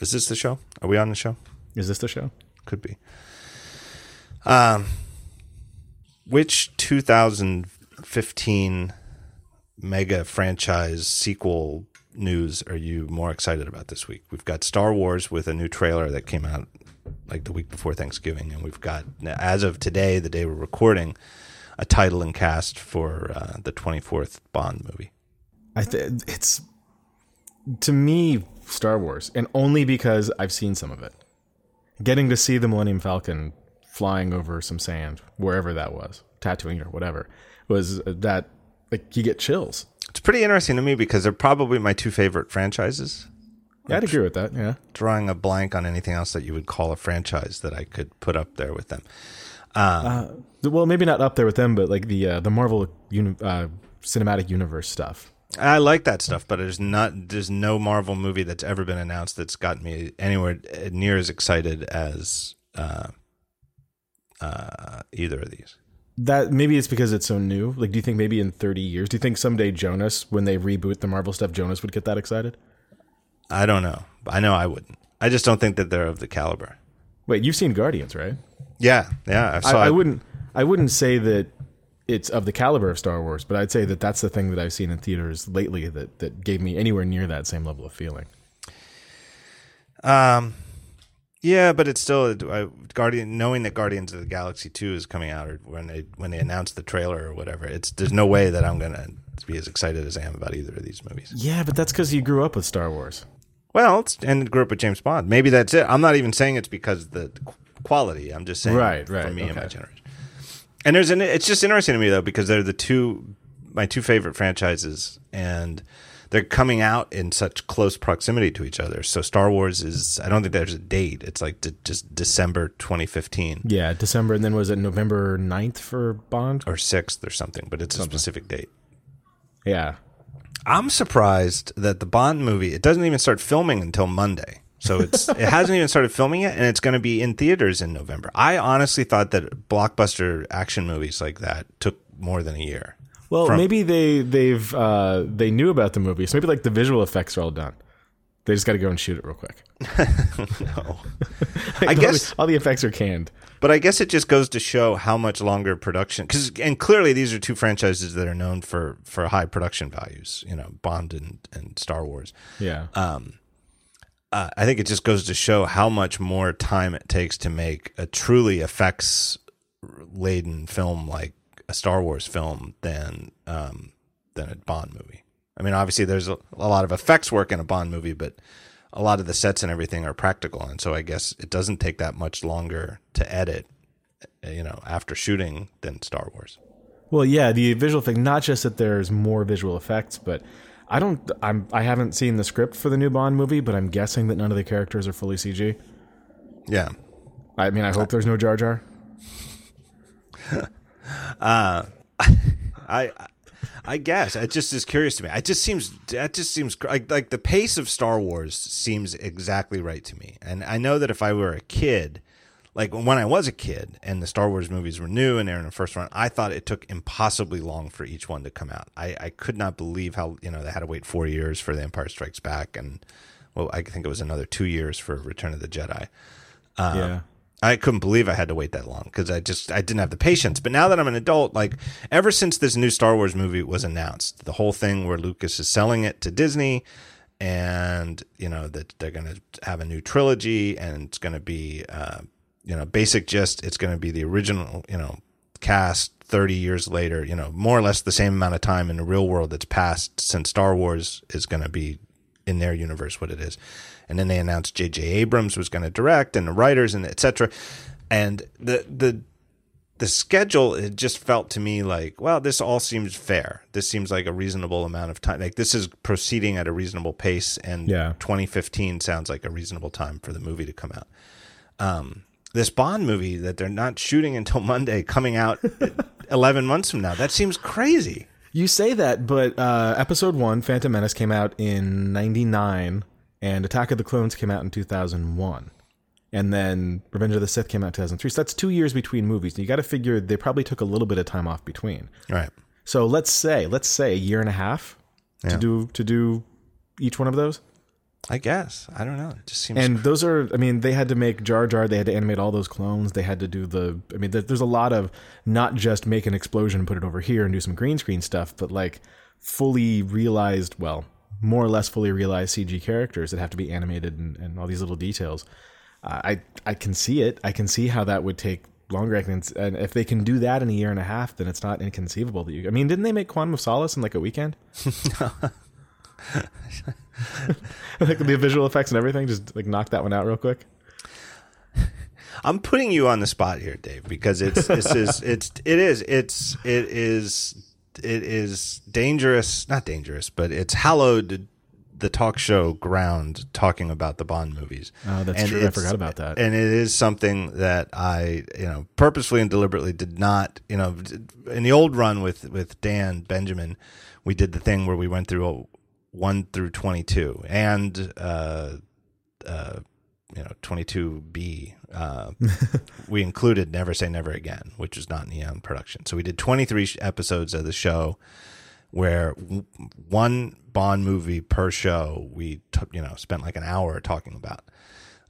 Is this the show? Are we on the show? Is this the show? Could be. Um, which 2015 mega franchise sequel news are you more excited about this week? We've got Star Wars with a new trailer that came out like the week before Thanksgiving, and we've got as of today, the day we're recording, a title and cast for uh, the 24th Bond movie. I th- it's to me Star Wars, and only because I've seen some of it. Getting to see the Millennium Falcon flying over some sand, wherever that was, Tatooine or whatever, was that like you get chills. It's pretty interesting to me because they're probably my two favorite franchises. Yeah, I'd agree with that. Yeah, drawing a blank on anything else that you would call a franchise that I could put up there with them. Uh, well, maybe not up there with them, but like the uh, the Marvel uni- uh, cinematic universe stuff. I like that stuff, but there's not there's no Marvel movie that's ever been announced that's gotten me anywhere near as excited as uh, uh, either of these. That maybe it's because it's so new. Like, do you think maybe in 30 years, do you think someday Jonas, when they reboot the Marvel stuff, Jonas would get that excited? I don't know. I know I wouldn't. I just don't think that they're of the caliber. Wait, you've seen Guardians, right? Yeah, yeah. I, I, I wouldn't. I wouldn't say that it's of the caliber of Star Wars, but I'd say that that's the thing that I've seen in theaters lately that that gave me anywhere near that same level of feeling. Um, yeah, but it's still I, Guardian. Knowing that Guardians of the Galaxy Two is coming out, or when they when they announce the trailer or whatever, it's there's no way that I'm gonna be as excited as I am about either of these movies. Yeah, but that's because you grew up with Star Wars. Well, and grew up with James Bond. Maybe that's it. I'm not even saying it's because the quality. I'm just saying right, right, for me okay. and my generation. And there's an. It's just interesting to me though because they're the two my two favorite franchises, and they're coming out in such close proximity to each other. So Star Wars is. I don't think there's a date. It's like de- just December 2015. Yeah, December, and then was it November 9th for Bond or sixth or something? But it's something. a specific date. Yeah, I'm surprised that the Bond movie it doesn't even start filming until Monday. So it's it hasn't even started filming yet, and it's going to be in theaters in November. I honestly thought that blockbuster action movies like that took more than a year. Well, From, maybe they they've uh, they knew about the movie, so maybe like the visual effects are all done. They just got to go and shoot it real quick. no, like I guess all the, all the effects are canned. But I guess it just goes to show how much longer production because and clearly these are two franchises that are known for for high production values. You know, Bond and, and Star Wars. Yeah. Um, uh, I think it just goes to show how much more time it takes to make a truly effects laden film like a Star Wars film than um, than a Bond movie. I mean, obviously, there's a, a, lot of effects work in a Bond movie, but a lot of the sets and everything are practical, and so I guess it doesn't take that much longer to edit, uh, you know, after shooting than Star Wars. Well, yeah, the visual thing. Not just that there's more visual effects, but I don't. I'm. I haven't seen the script for the new Bond movie, but I'm guessing that none of the characters are fully CG. Yeah. I mean, I hope there's no Jar Jar. uh, I, I guess it just is curious to me. It just seems that just seems like like the pace of Star Wars seems exactly right to me. And I know that if I were a kid, like when I was a kid and the Star Wars movies were new and they're in the first run, I thought it took impossibly long for each one to come out. I, I could not believe how you know they had to wait four years for The Empire Strikes Back and well, I think it was another two years for Return of the Jedi. Um, yeah. I couldn't believe I had to wait that long because I just I didn't have the patience. But now that I'm an adult, like ever since this new Star Wars movie was announced, the whole thing where Lucas is selling it to Disney, and you know that they're going to have a new trilogy, and it's going to be uh, you know basic just it's going to be the original you know cast 30 years later, you know more or less the same amount of time in the real world that's passed since Star Wars is going to be in their universe what it is and then they announced J.J. Abrams was going to direct and the writers and etc. And the the the schedule it just felt to me like well this all seems fair this seems like a reasonable amount of time like this is proceeding at a reasonable pace and yeah. 2015 sounds like a reasonable time for the movie to come out um, this bond movie that they're not shooting until monday coming out 11 months from now that seems crazy you say that but uh, episode 1 phantom menace came out in 99 and Attack of the Clones came out in 2001. And then Revenge of the Sith came out in 2003. So that's two years between movies. And you got to figure they probably took a little bit of time off between. Right. So let's say, let's say a year and a half yeah. to do to do each one of those. I guess I don't know. It just seems And those are, I mean, they had to make Jar Jar. They had to animate all those clones. They had to do the. I mean, there's a lot of not just make an explosion and put it over here and do some green screen stuff, but like fully realized, well, more or less fully realized CG characters that have to be animated and, and all these little details. Uh, I I can see it. I can see how that would take longer. I can, and if they can do that in a year and a half, then it's not inconceivable that you. I mean, didn't they make Quantum of Solace in like a weekend? like the visual effects and everything, just like knock that one out real quick. I'm putting you on the spot here, Dave, because it's this is it's it is it's it is it is dangerous, not dangerous, but it's hallowed the talk show ground talking about the Bond movies. Oh, that's And true. I forgot about that. And it is something that I, you know, purposefully and deliberately did not, you know, in the old run with with Dan Benjamin, we did the thing where we went through one through twenty two and uh, uh, you know twenty two B. Uh, we included Never Say Never Again, which is not an Eon production. So we did twenty three episodes of the show where w- one Bond movie per show we t- you know spent like an hour talking about,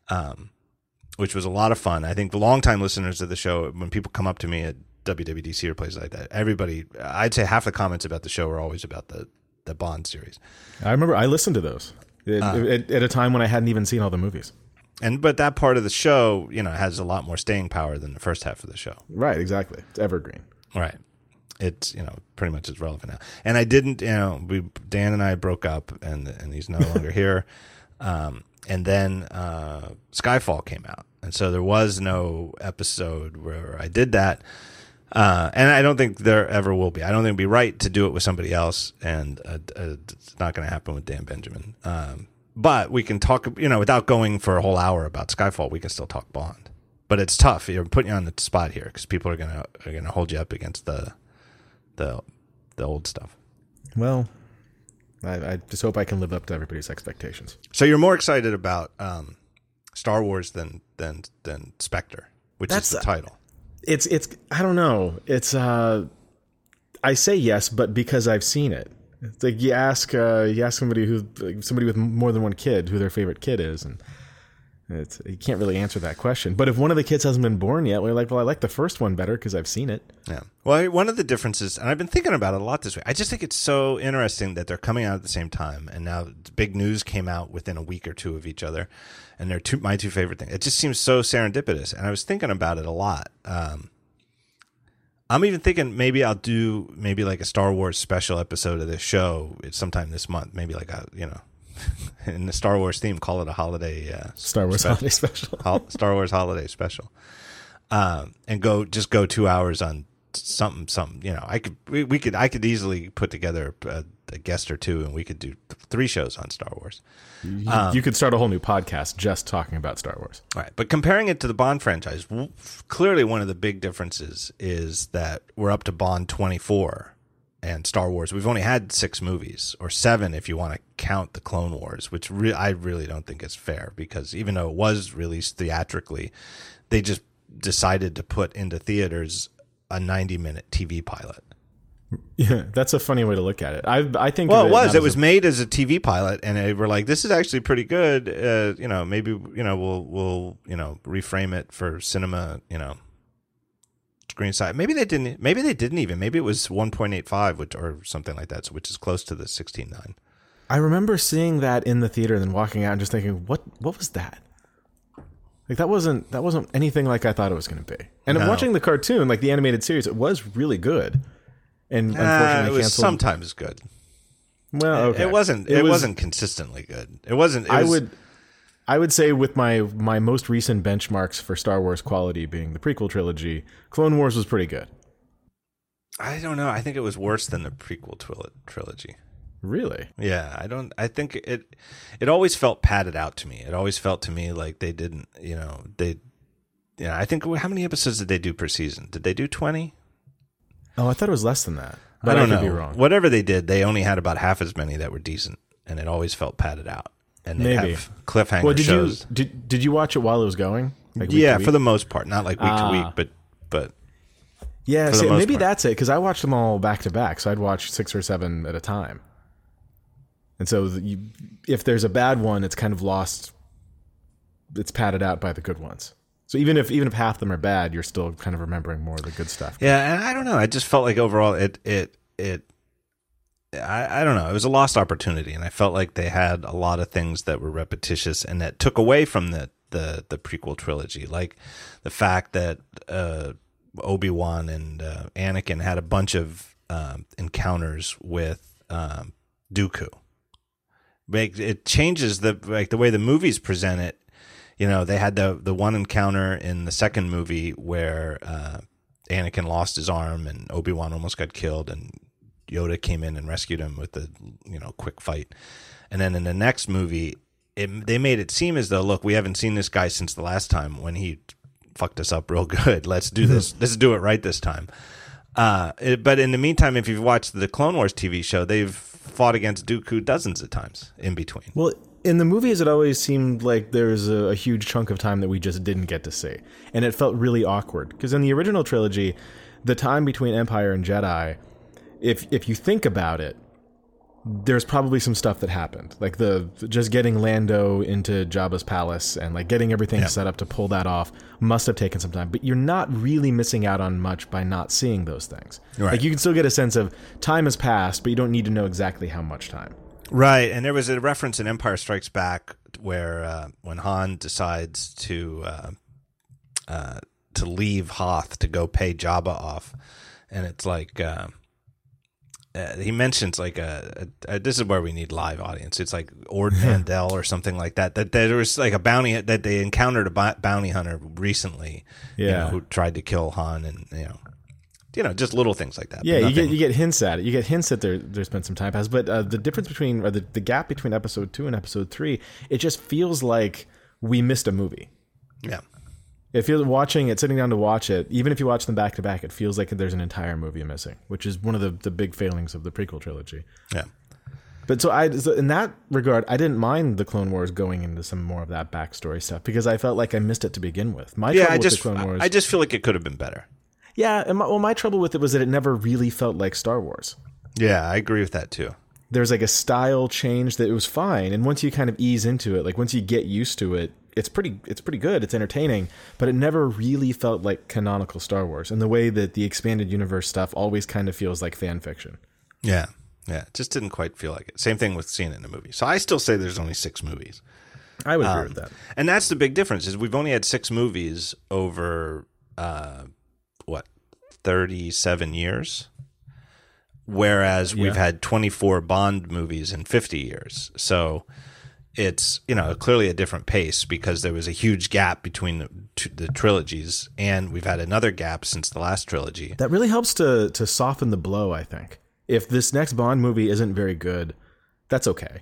um, which was a lot of fun. I think the longtime listeners of the show, when people come up to me at WWDC or places like that, everybody, I'd say half the comments about the show are always about the the Bond series. I remember I listened to those at, at, at a time when I hadn't even seen all the movies. And but that part of the show, you know, has a lot more staying power than the first half of the show. Right, exactly. It's evergreen. Right. It's you know pretty much as relevant now. And I didn't you know we Dan and I broke up and and he's no longer here. Um, and then uh, Skyfall came out, and so there was no episode where I did that. Uh, and I don't think there ever will be. I don't think it'd be right to do it with somebody else, and uh, uh, it's not going to happen with Dan Benjamin. Um, but we can talk, you know, without going for a whole hour about Skyfall. We can still talk Bond. But it's tough. You're putting you on the spot here because people are gonna are gonna hold you up against the the the old stuff. Well, I, I just hope I can live up to everybody's expectations. So you're more excited about um, Star Wars than than than Spectre, which That's- is the title. It's it's I don't know. It's uh I say yes, but because I've seen it. It's like you ask uh you ask somebody who like somebody with more than one kid who their favorite kid is and it's you can't really answer that question. But if one of the kids hasn't been born yet, we're like, well, I like the first one better because I've seen it. Yeah. Well, one of the differences, and I've been thinking about it a lot this week. I just think it's so interesting that they're coming out at the same time, and now big news came out within a week or two of each other, and they're two my two favorite things. It just seems so serendipitous, and I was thinking about it a lot. Um, I'm even thinking maybe I'll do maybe like a Star Wars special episode of this show sometime this month. Maybe like a you know, in the Star Wars theme, call it a holiday uh, Star Wars holiday special. hol- Star Wars holiday special, um, and go just go two hours on something something. You know, I could we, we could I could easily put together a, a guest or two, and we could do th- three shows on Star Wars. You, you could start a whole new podcast just talking about Star Wars. All right, but comparing it to the Bond franchise, w- clearly one of the big differences is that we're up to Bond twenty four. And Star Wars, we've only had six movies, or seven if you want to count the Clone Wars, which re- I really don't think is fair because even though it was released theatrically, they just decided to put into theaters a 90 minute TV pilot. Yeah, that's a funny way to look at it. I I think Well, of it was. It was a- made as a TV pilot, and they were like, "This is actually pretty good." Uh, you know, maybe you know we'll we'll you know reframe it for cinema. You know, screen side. Maybe they didn't. Maybe they didn't even. Maybe it was one point eight five, which or something like that, so which is close to the sixteen nine. I remember seeing that in the theater and then walking out and just thinking, what what was that? Like that wasn't that wasn't anything like I thought it was going to be. And No. watching the cartoon, like the animated series, it was really good. And Uh, unfortunately, it was canceled. sometimes good. well, okay. It wasn't. It, was- was, not consistently good. It wasn't. It I was- would I would say with my my most recent benchmarks for Star Wars quality being the prequel trilogy, Clone Wars was pretty good. I don't know. I think it was worse than the prequel twil- trilogy. Really? Yeah, I don't. I think it. It always felt padded out to me. It always felt to me like they didn't. You know, they. Yeah, I think how many episodes did they do per season? Did they do twenty? Oh, I thought it was less than that. I But don't could know. be wrong. Whatever they did, they only had about half as many that were decent, and it always felt padded out. And they Maybe. have cliffhanger Well, did shows. you did did you watch it while it was going? Like yeah, for the most part, not like week Ah. to week, but but Yeah, see, maybe part. that's it because I watched them all back to back, so I'd watch six or seven at a time. and so the, you, if there's a bad one, it's kind of lost. It's padded out by the good ones. So even if even if half of them are bad, you're still kind of remembering more of the good stuff. Yeah, and I don't know. I just felt like overall it it it I, I don't know. It was a lost opportunity, and I felt like they had a lot of things that were repetitious and that took away from the the, the prequel trilogy, like the fact that uh, Obi Wan and uh, Anakin had a bunch of um, encounters with um, Dooku. Make it changes the like the way the movies present it. You know, they had the the one encounter in the second movie where uh, Anakin lost his arm and Obi Wan almost got killed, and Yoda came in and rescued him with a you know quick fight. And then in the next movie, it, they made it seem as though, look, we haven't seen this guy since the last time when he fucked us up real good. Let's do this. Let's do it right this time. Uh, it, but in the meantime, if you've watched the Clone Wars TV show, they've fought against Dooku dozens of times in between. Well, in the movies, it always seemed like there was a, a huge chunk of time that we just didn't get to see, and it felt really awkward because in the original trilogy, the time between Empire and Jedi, if if you think about it, there's probably some stuff that happened, like the just getting Lando into Jabba's palace and like getting everything Yeah. set up to pull that off must have taken some time. But you're not really missing out on much by not seeing those things. Right. Like you can still get a sense of time has passed, but you don't need to know exactly how much time. Right, and there was a reference in Empire Strikes Back where uh, when Han decides to uh, uh, to leave Hoth to go pay Jabba off, and it's like uh, he mentions like a, a, a- this is where we need live audience. It's like Ord Mantell or something like that. That there was like a bounty that they encountered a bounty hunter recently, you Yeah. know, who tried to kill Han, and you know, you know, just little things like that. Yeah, you get you get hints at it. You get hints that there there's been some time pass, but uh, the difference between or the, the gap between episode two and episode three, it just feels like we missed a movie. yeah. It feels watching it, sitting down to watch it, even if you watch them back to back, it feels like there's an entire movie missing, which is one of the, the big failings of the prequel trilogy. Yeah. But so I, so in that regard, I didn't mind the Clone Wars going into some more of that backstory stuff because I felt like I missed it to begin with. My Yeah, trouble I with just the Clone Wars, I just feel like it could have been better. yeah, and my, well, my trouble with it was that it never really felt like Star Wars. Yeah, I agree with that too. there's like a style change that it was fine and once you kind of ease into it like once you get used to it it's pretty it's pretty good it's entertaining but it never really felt like canonical star wars and the way that the expanded universe stuff always kind of feels like fan fiction Yeah. Yeah. It just didn't quite feel like it. Same thing with seeing it in a movie. So I still say there's only six movies. i would agree with that And that's the big difference is we've only had six movies over uh what, thirty seven years? Whereas we've had twenty four Bond movies in fifty years. So it's you know clearly a different pace because there was a huge gap between the, the trilogies, and we've had another gap since the last trilogy. that really helps to to soften the blow i think if this next bond movie isn't very good that's okay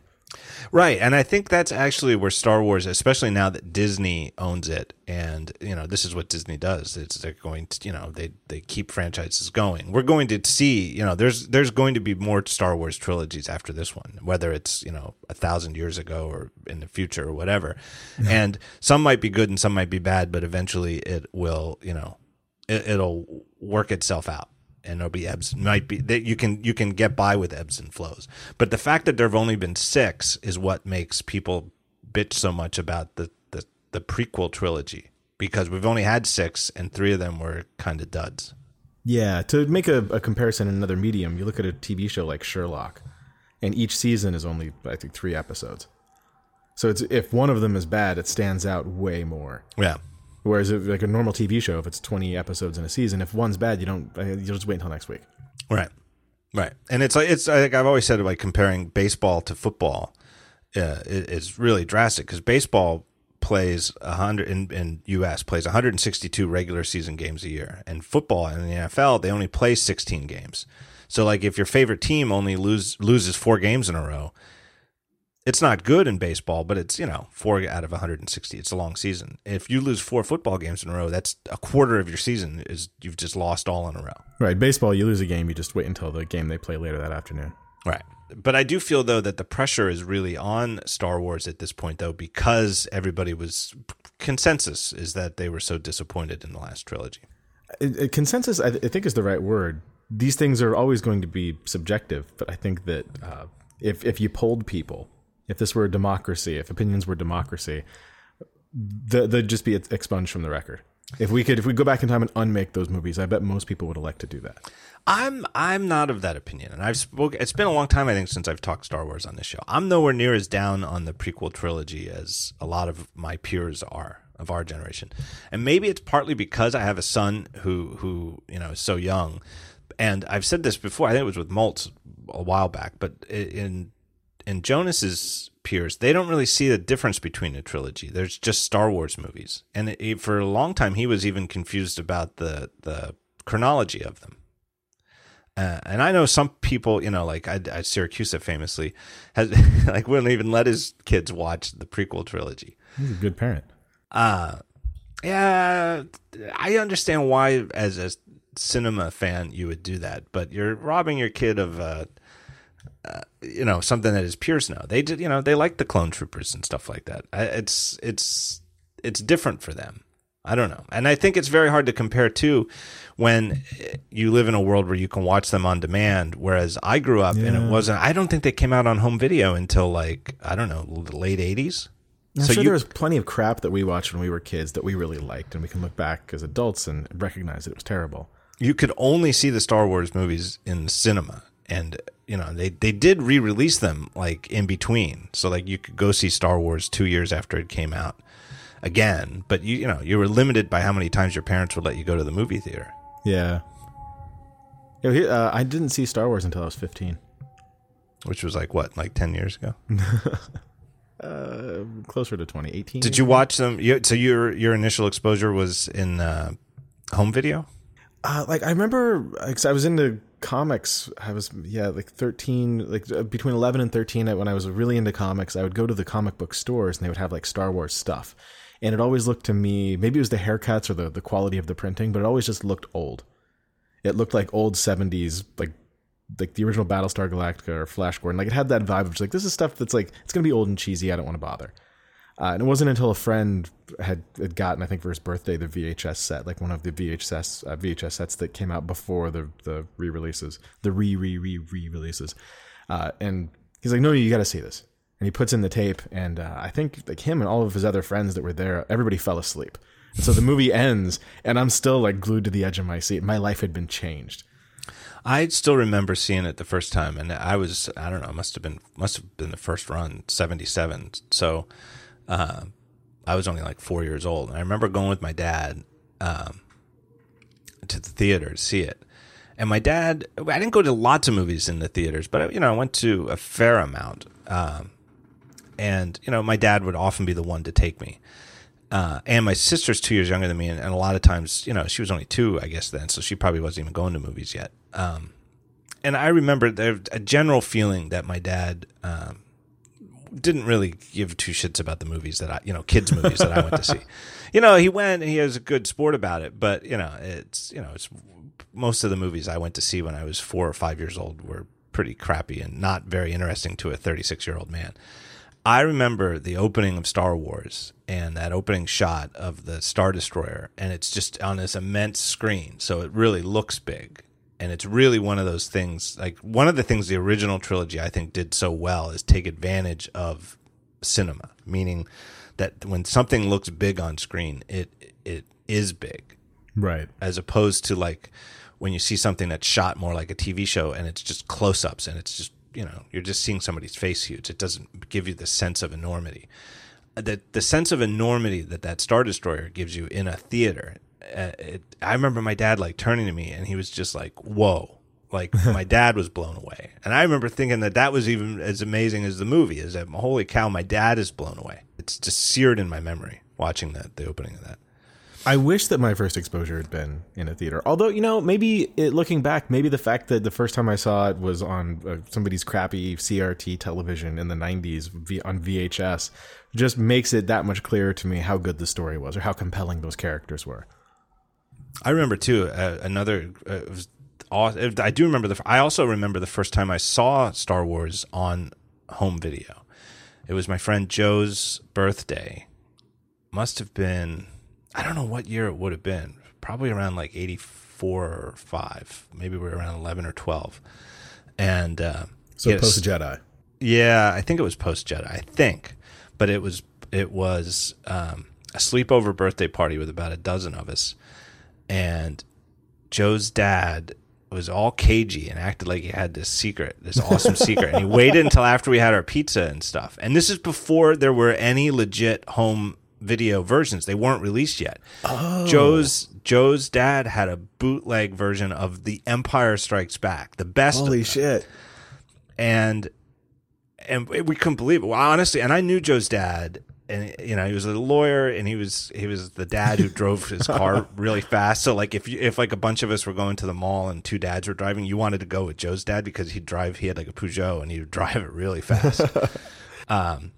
Right, and I think that's actually where Star Wars, especially now that Disney owns it, and you know this is what Disney does. It's they're going to, you know, they they keep franchises going. We're going to see, you know, there's there's going to be more Star Wars trilogies after this one, whether it's you know a thousand years ago or in the future or whatever. and some might be good and some might be bad, but eventually it will, you know, it, it'll work itself out and there'll be ebbs might be that you can you can get by with ebbs and flows but the fact that there have only been six is what makes people bitch so much about the the, the prequel trilogy because we've only had six and three of them were kind of duds Yeah, to make a, a comparison in another medium, you look at a TV show like Sherlock, and each season is only I think three episodes. So it's if one of them is bad, it stands out way more. yeah Whereas if, like a normal TV show, if it's twenty episodes in a season, if one's bad, you don't uh, you'll just wait until next week. Right, right, and it's like it's like I've always said like comparing baseball to football, uh, it, really drastic because baseball plays a hundred in, in U.S. plays 162 regular season games a year, and football in the NFL they only play 16 games. So like if your favorite team only lose loses four games in a row, it's not good in baseball, but it's you know four out of 160. It's a long season. If you lose four football games in a row, that's a quarter of your season is you've just lost all in a row. Right, baseball, you lose a game, you just wait until the game they play later that afternoon. Right. But I do feel though that the pressure is really on Star Wars at this point though because everybody was consensus is that they were so disappointed in the last trilogy. It- it- consensus, I, th- I think, is the right word. These things are always going to be subjective, but I think that uh, if if you polled people, if this were a democracy, if opinions were democracy, the, they'd just be expunged from the record. If we could, if we go back in time and unmake those movies, I bet most people would elect to do that. I'm I'm not of that opinion, and I've spoke. It's been a long time, I think, since I've talked Star Wars on this show. I'm nowhere near as down on the prequel trilogy as a lot of my peers are of our generation, and maybe it's partly because I have a son who who you know is so young, and I've said this before. I think it was with Moltz a while back, but in in Jonas's peers, they don't really see the difference between a trilogy. There's just Star Wars movies, and it, for a long time, he was even confused about the the chronology of them. Uh, and I know some people, you know, like I, I Siracusa famously has like wouldn't even let his kids watch the prequel trilogy. He's a good parent. Uh yeah, I understand why as a cinema fan you would do that, but you're robbing your kid of uh, uh, you know something that his peers know. They did, you know, they like the clone troopers and stuff like that. It's it's it's different for them. I don't know. And I think it's very hard to compare too when you live in a world where you can watch them on demand. Whereas I grew up yeah. and it wasn't, I don't think they came out on home video until like, I don't know, the late 80s. I'm so sure you, there was plenty of crap that we watched when we were kids that we really liked, and we can look back as adults and recognize that it was terrible. You could only see the Star Wars movies in cinema, and you know they they did re-release them like in between, so like you could go see Star Wars two years after it came out, again, but you you know you were limited by how many times your parents would let you go to the movie theater. Yeah. Uh, I didn't see Star Wars until I was 15. Which was like what, like 10 years ago? uh, closer to 2018. Did you watch them? You, so your your initial exposure was in uh, home video? Uh, like I remember, cause I was into comics. I was yeah, like 13, like uh, between 11 and 13. When I was really into comics, I would go to the comic book stores and they would have like Star Wars stuff and it always looked to me maybe it was the haircuts or the, the quality of the printing but it always just looked old it looked like old 70s like like the original battlestar galactica or flash gordon like it had that vibe of just like this is stuff that's like it's gonna be old and cheesy i don't want to bother uh, and it wasn't until a friend had, had gotten i think for his birthday the vhs set like one of the vhs uh, vhs sets that came out before the the re-releases the re re re re-releases. Uh, and he's like no you gotta see this. And he puts in the tape and uh, i think like him and all of his other friends that were there everybody fell asleep. And so the movie ends and i'm still like glued to the edge of my seat. My life had been changed. I still remember seeing it the first time and i was i don't know must have been must have been the first run 77 so uh, i was only like four years old and i remember going with my dad um, to the theater to see it. And my dad i didn't go to lots of movies in the theaters but you know i went to a fair amount. Um, and you know my dad would often be the one to take me. Uh, and my sister's two years younger than me and, and, a lot of times you know she was only two i guess then so she probably wasn't even going to movies yet. Um, and i remember there a general feeling that my dad um, didn't really give two shits about the movies that i you know kids movies that i went to see you know he went and he was a good sport about it but you know it's you know it's most of the movies i went to see when i was four or five years old were pretty crappy and not very interesting to a 36 year old man I remember the opening of Star Wars and that opening shot of the Star Destroyer, and it's just on this immense screen. So it really looks big. And it's really one of those things, like one of the things the original trilogy I think did so well is take advantage of cinema, meaning that when something looks big on screen, it it is big. Right. As opposed to like when you see something that's shot more like a TV show and it's just close ups and it's just you know you're just seeing somebody's face huge. It doesn't give you the sense of enormity. The the sense of enormity that that Star Destroyer gives you in a theater. Uh, it, I remember my dad like turning to me and he was just like, "Whoa!" Like my dad was blown away, and I remember thinking that that was even as amazing as the movie. Is that holy cow? My dad is blown away. It's just seared in my memory watching that the opening of that. I wish that my first exposure had been in a theater. Although, you know, maybe it, looking back, maybe the fact that the first time I saw it was on uh, somebody's crappy CRT television in the 90s v- on VHS just makes it that much clearer to me how good the story was or how compelling those characters were. I remember too uh, another uh, I do remember the I also remember the first time I saw Star Wars on home video. It was my friend Joe's birthday. Must have been I don't know what year it would have been. Probably around like 84 or 5. Maybe we are around 11 or 12. And uh, so post Jedi. Yeah, I think it was post Jedi. I think, but it was it was um, a sleepover birthday party with about a dozen of us, and Joe's dad was all cagey and acted like he had this secret, this awesome secret, and he waited until after we had our pizza and stuff. And this is before there were any legit home video versions; they weren't released yet. Oh. Joe's Joe's dad had a bootleg version of The Empire Strikes Back, the best Holy shit! and and we couldn't believe it. Well, honestly, and I knew Joe's dad, and you know he was a lawyer, and he was he was the dad who drove his car really fast. So like if you, if like a bunch of us were going to the mall and two dads were driving, you wanted to go with Joe's dad because he'd drive. He had like a Peugeot, and he would drive it really fast. um,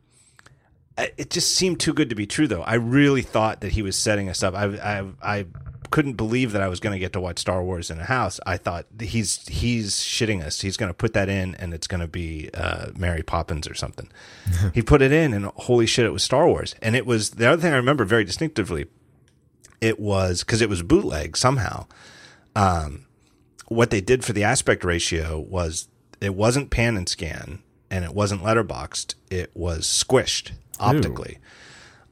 it just seemed too good to be true, though. I really thought that he was setting us up. I I I couldn't believe that I was going to get to watch Star Wars in a house. I thought he's he's shitting us. He's going to put that in, and it's going to be uh, Mary Poppins or something. he put it in, and holy shit, it was Star Wars. And it was the other thing I remember very distinctively. It was because it was bootleg somehow. Um, what they did for the aspect ratio was it wasn't pan and scan, and it wasn't letterboxed. It was squished optically.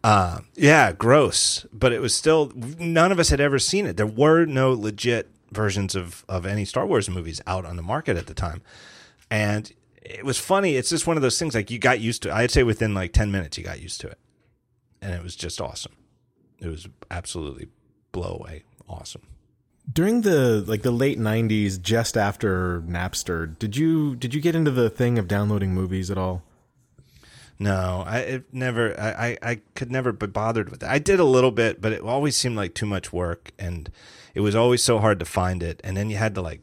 Uh, yeah, gross. But it was still none of us had ever seen it. There were no legit versions of of any Star Wars movies out on the market at the time, and it was funny. It's just one of those things like you got used to. I'd say within like ten minutes you got used to it, and it was just awesome. It was absolutely blow away awesome. During the like the late '90s, just after Napster, did you did you get into the thing of downloading movies at all? No, I it never. I, I I could never be bothered with it. I did a little bit, but it always seemed like too much work, and it was always so hard to find it. And then you had to like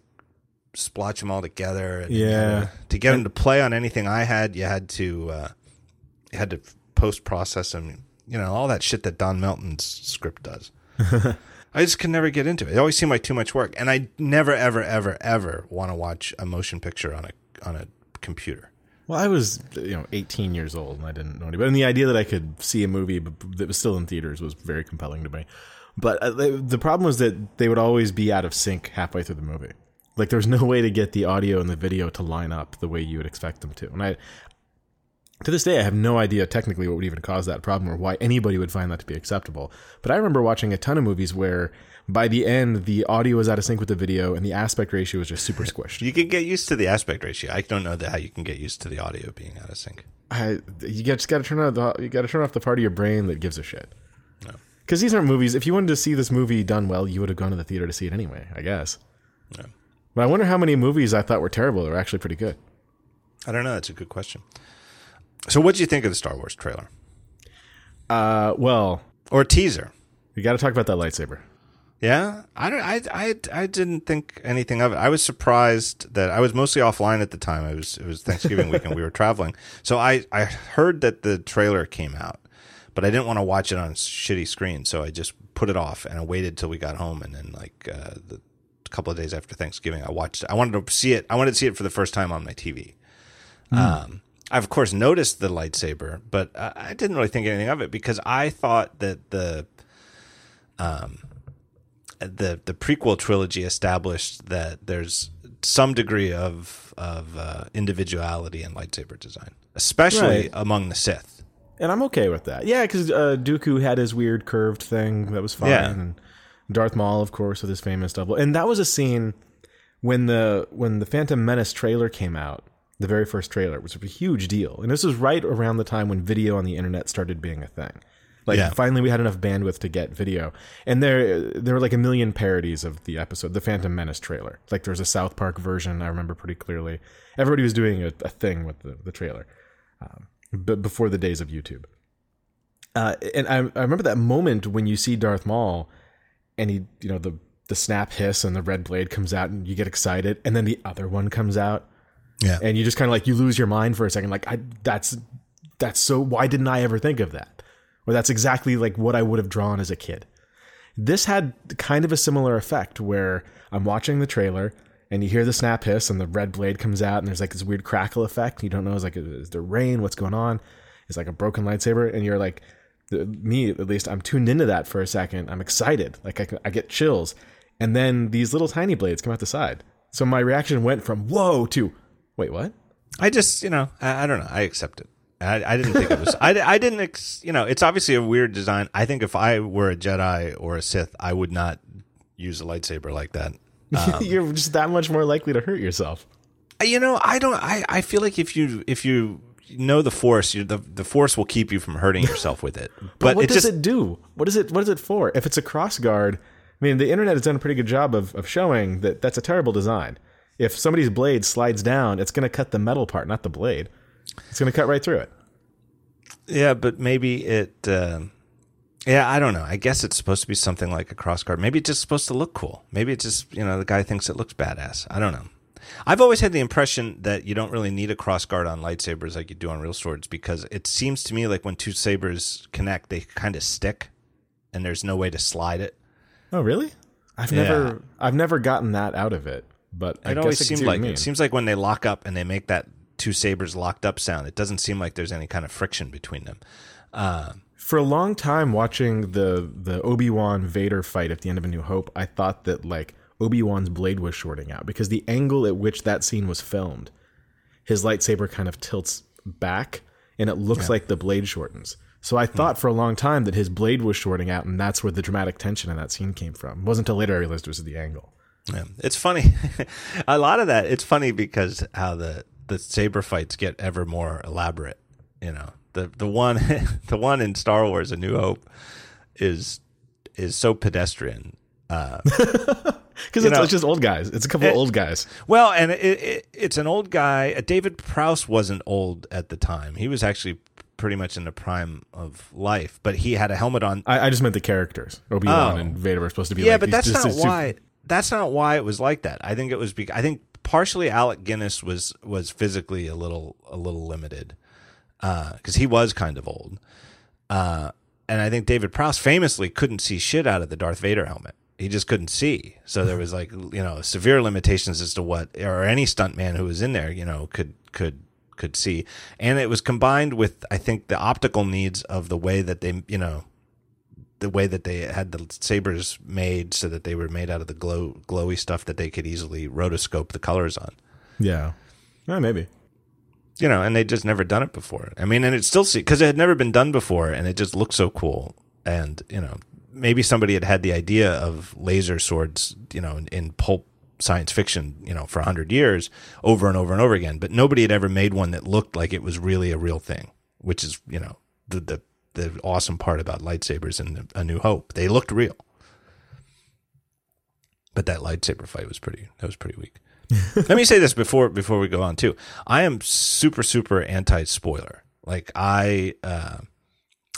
splotch them all together. And you Yeah. to, to get them to play on anything I had, you had to uh, you had to post process them. You know all that shit that Don Melton's script does. I just could never get into it. It always seemed like too much work, and I never, ever, ever, ever want to watch a motion picture on a on a computer. Well, I was you know 18 years old and I didn't know anybody. and the idea that I could see a movie that was still in theaters was very compelling to me. But uh, the problem was that they would always be out of sync halfway through the movie. Like there was no way to get the audio and the video to line up the way you would expect them to. And I to this day I have no idea technically what would even cause that problem or why anybody would find that to be acceptable. But I remember watching a ton of movies where by the end the audio was out of sync with the video and the aspect ratio was just super squished. You can get used to the aspect ratio. I don't know that how you can get used to the audio being out of sync. I, you just got to turn off the you got to turn off the part of your brain that gives a shit. Because these aren't movies. If you wanted to see this movie done well, you would have gone to the theater to see it anyway. I guess. No. But I wonder how many movies I thought were terrible that were actually pretty good. I don't know. That's a good question. So, what do you think of the Star Wars trailer Uh, well, or teaser? we got to talk about that lightsaber. Yeah, I don't. I, I I didn't think anything of it. I was surprised that I was mostly offline at the time. I was it was Thanksgiving weekend. We were traveling, so I I heard that the trailer came out, but I didn't want to watch it on a shitty screen, so I just put it off and I waited till we got home, and then like uh, the a couple of days after Thanksgiving, I watched. it. I wanted to see it. I wanted to see it for the first time on my TV. Um, I of course noticed the lightsaber, but I, I didn't really think anything of it because I thought that the the the prequel trilogy established that there's some degree of of uh, individuality in lightsaber design, especially Right. among the Sith. And I'm okay with that. Yeah, because uh, Dooku had his weird curved thing that was fine. Yeah. And Darth Maul, of course, with his famous double. And that was a scene when the when the Phantom Menace trailer came out. The very first trailer was a huge deal, and this was right around the time when video on the internet started being a thing. Like Yeah. finally, we had enough bandwidth to get video, and there there were like a million parodies of the episode, the Phantom Menace trailer. Like there was a South Park version I remember pretty clearly. Everybody was doing a, a thing with the, the trailer but before the days of YouTube. Uh, and I, I remember that moment when you see Darth Maul, and he, you know, the the snap hiss and the red blade comes out, and you get excited, and then the other one comes out, Yeah, and you just kind of like you lose your mind for a second, like I that's that's so why didn't I ever think of that? Or that's exactly like what I would have drawn as a kid. This had kind of a similar effect where I'm watching the trailer and you hear the snap hiss and the red blade comes out and there's like this weird crackle effect. You don't know is like is there rain? What's going on? It's like a broken lightsaber and you're like me at least I'm tuned into that for a second. I'm excited. Like I, I get chills. And then these little tiny blades come out the side. So my reaction went from whoa to wait, what? I just, you know, I, I don't know. I accept it. I, I didn't think it was. I, I didn't. Ex, you know, it's obviously a weird design. I think if I were a Jedi or a Sith, I would not use a lightsaber like that. Um, You're just that much more likely to hurt yourself. you know, I don't. I, I feel like if you if you know the Force, you, the the Force will keep you from hurting yourself with it. But, But what it does just it do? What is it? What is it for? If it's a cross guard, I mean, the internet has done a pretty good job of, of showing that that's a terrible design. If somebody's blade slides down, it's going to cut the metal part, not the blade. It's going to cut right through it. Yeah, but maybe it. um yeah, I don't know. I guess it's supposed to be something like a cross guard. Maybe it's just supposed to look cool. Maybe it's just you know the guy thinks it looks badass. I don't know. I've always had the impression that you don't really need a cross guard on lightsabers like you do on real swords because it seems to me like when two sabers connect, they kind of stick, and there's no way to slide it. Oh, really? I've Yeah. never, I've never gotten that out of it. But It always I can seemed like it seems like when they lock up and they make that two sabers locked up sound, it doesn't seem like there's any kind of friction between them. Uh, For a long time, watching the the Obi Wan Vader fight at the end of A New Hope, I thought that like Obi Wan's blade was shorting out because the angle at which that scene was filmed, his lightsaber kind of tilts back, and it looks like the blade shortens. So I thought for a long time that his blade was shorting out, and that's where the dramatic tension in that scene came from. It wasn't until later I realized it was the angle. Yeah, it's funny. a lot of that. It's funny because how the the saber fights get ever more elaborate. You know, the the one the one in Star Wars: A New Hope is is so pedestrian. Uh, Because it's, know- it's just old guys. It's a couple of old guys. well, and it, it, it's an old guy. Uh, David Prowse wasn't old at the time. He was actually pretty much in the prime of life, but he had a helmet on. I, I just meant the characters. Obi Wan Oh. and Vader were supposed to be yeah, like but that's not why. That's not why it was like that. I think it was. Because, I think partially Alec Guinness was was physically a little a little limited because he was kind of old, uh, and I think David Prowse famously couldn't see shit out of the Darth Vader helmet. He just couldn't see. So there was like you know severe limitations as to what or any stuntman who was in there you know could could could see, and it was combined with I think the optical needs of the way that they you know the way that they had the sabers made so that they were made out of the glow glowy stuff that they could easily rotoscope the colors on. Yeah. Yeah, maybe. You know, and they just never done it before. I mean, and it still see because it had never been done before, and it just looked so cool. And you know, maybe somebody had had the idea of laser swords, you know, in, in pulp science fiction, you know, for a hundred years, over and over and over again. But nobody had ever made one that looked like it was really a real thing, which is you know the the the awesome part about lightsabers in A New Hope. They looked real. But that lightsaber fight was pretty. That was pretty weak. Let me say this before before we go on too. I am super super anti spoiler. Like I uh,